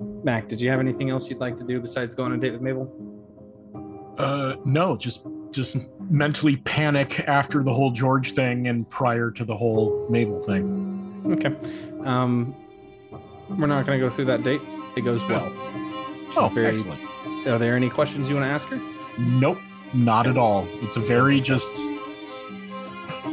Mac, did you have anything else you'd like to do besides go on a date with Mabel? Uh, no, just just mentally panic after the whole George thing and prior to the whole Mabel thing. Okay. Um, we're not going to go through that date. It goes well. Oh, Very- excellent. Are there any questions you want to ask her? Nope, not at all. It's a very just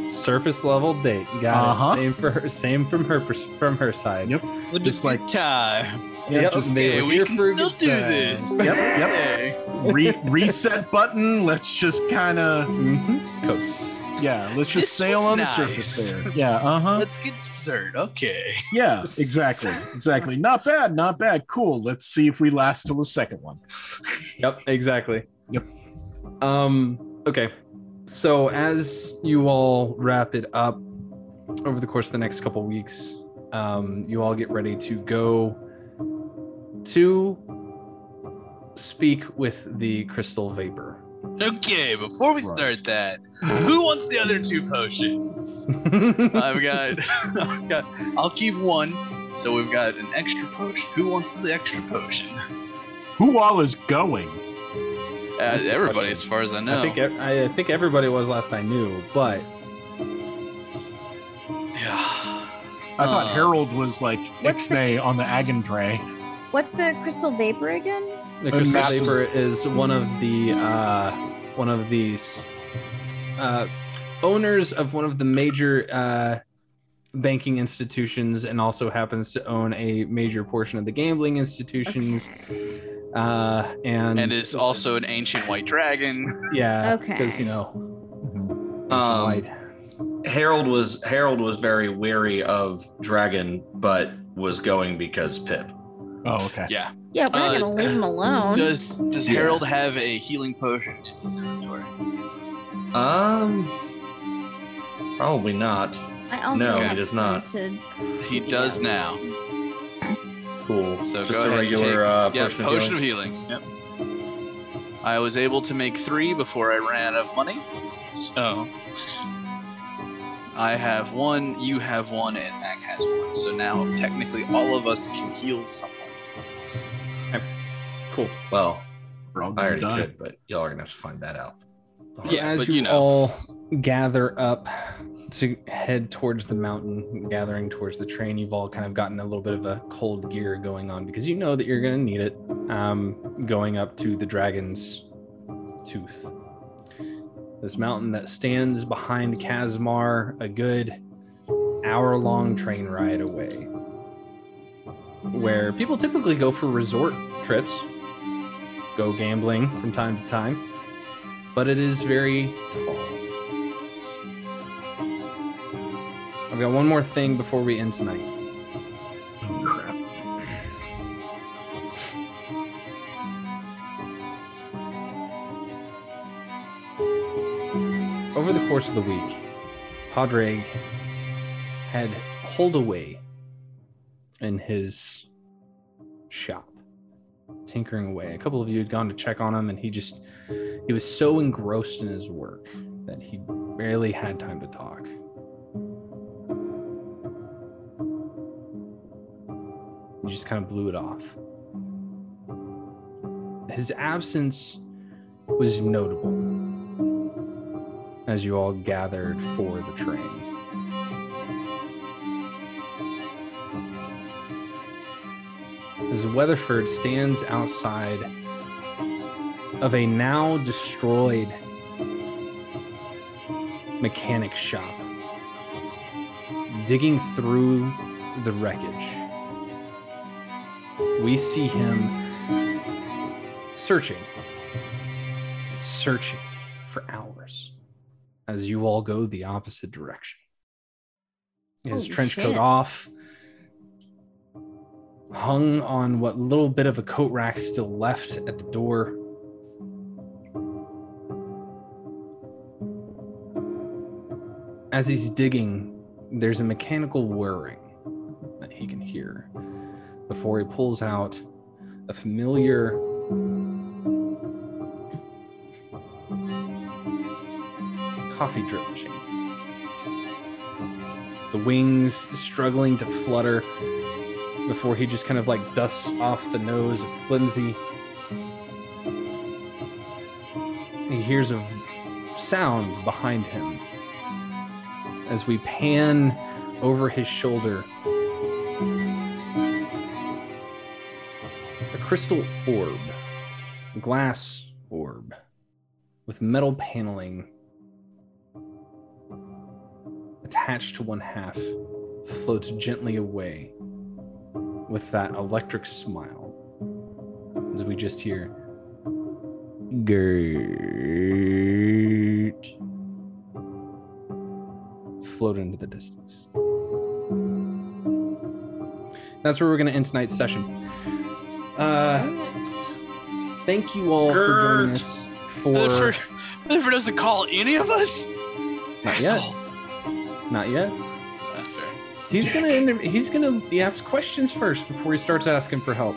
Surface level date. Got Uh-huh. it. Same for her. Same from her from her side. Yep. Just like time. Yep. just- they Hey, were we here can still do time. this. Yep, yep. Re- reset button. Let's just kind of Mm-hmm. Yeah. Let's just This sail was on the surface there. Yeah. Uh huh. Let's get dessert. Okay. Yeah. Exactly. Exactly. Not bad. Not bad. Cool. Let's see if we last till the second one. Yep, exactly. Yep. Um, okay. So as you all wrap it up over the course of the next couple weeks, um, you all get ready to go to speak with the crystal vapor. Okay, before we start that, who wants the other two potions? [LAUGHS] I've got, [LAUGHS] I've got, I'll keep one. So we've got an extra potion. Who wants the extra potion? Who all is going? Uh, That's the everybody, question. as far as I know. I think ev- I think everybody was last I knew, but yeah. I thought Uh, Harold was like What's Ixnay on the Agandre. What's the crystal vapor again? the crystal massive- vapor is one of the uh, one of these uh, owners of one of the major uh, banking institutions, and also happens to own a major portion of the gambling institutions. Uh, and And is also an ancient white dragon. yeah, Okay. because you know, Um, white. Harold was Harold was very wary of Dragon, but was going because Pip. Oh, okay. Yeah. Yeah, we're not Uh, gonna leave him alone. Does Does Yeah. Harold have a healing potion in his inventory? Um, probably not. I also no, have he does not. To... He does now. Cool. So Just go a ahead. regular take, uh, yeah, potion, potion of of healing. Yep. I was able to make three before I ran out of money. So I have one, you have one, and Mac has one. So now technically all of us can heal someone. Cool. Well, We're all I already die. could, but y'all are gonna have to find that out. So Yeah, as but you, you know. all gather up to head towards the mountain, gathering towards the train, you've all kind of gotten a little bit of a cold gear going on because you know that you're going to need it um, going up to the dragon's tooth. This mountain that stands behind Kazmar, a good hour long train ride away, where people typically go for resort trips, go gambling from time to time but it is very tall. I've got one more thing before we end tonight. Over the course of the week, Padraig had holed away in his shop, tinkering away. A couple of you had gone to check on him, and he just he was so engrossed in his work that he barely had time to talk. He just kind of blew it off. His absence was notable as you all gathered for the train. As Weatherford stands outside of a now destroyed mechanic shop, digging through the wreckage, we see him searching, searching for hours as you all go the opposite direction. His Holy trench coat off, hung on what little bit of a coat rack still left at the door. As he's digging, there's a mechanical whirring that he can hear before he pulls out a familiar coffee drip machine. The wings struggling to flutter before he just kind of like dusts off the nose of flimsy. He hears a sound behind him as we pan over his shoulder. A crystal orb, a glass orb with metal paneling attached to one half floats gently away with that electric smile as we just hear Gert float into the distance. That's where we're going to end tonight's session. Uh, thank you all for joining us for Rutherford, Rutherford doesn't call any of us. not yet. Not yet. He's gonna inter- he's gonna ask questions first before he starts asking for help.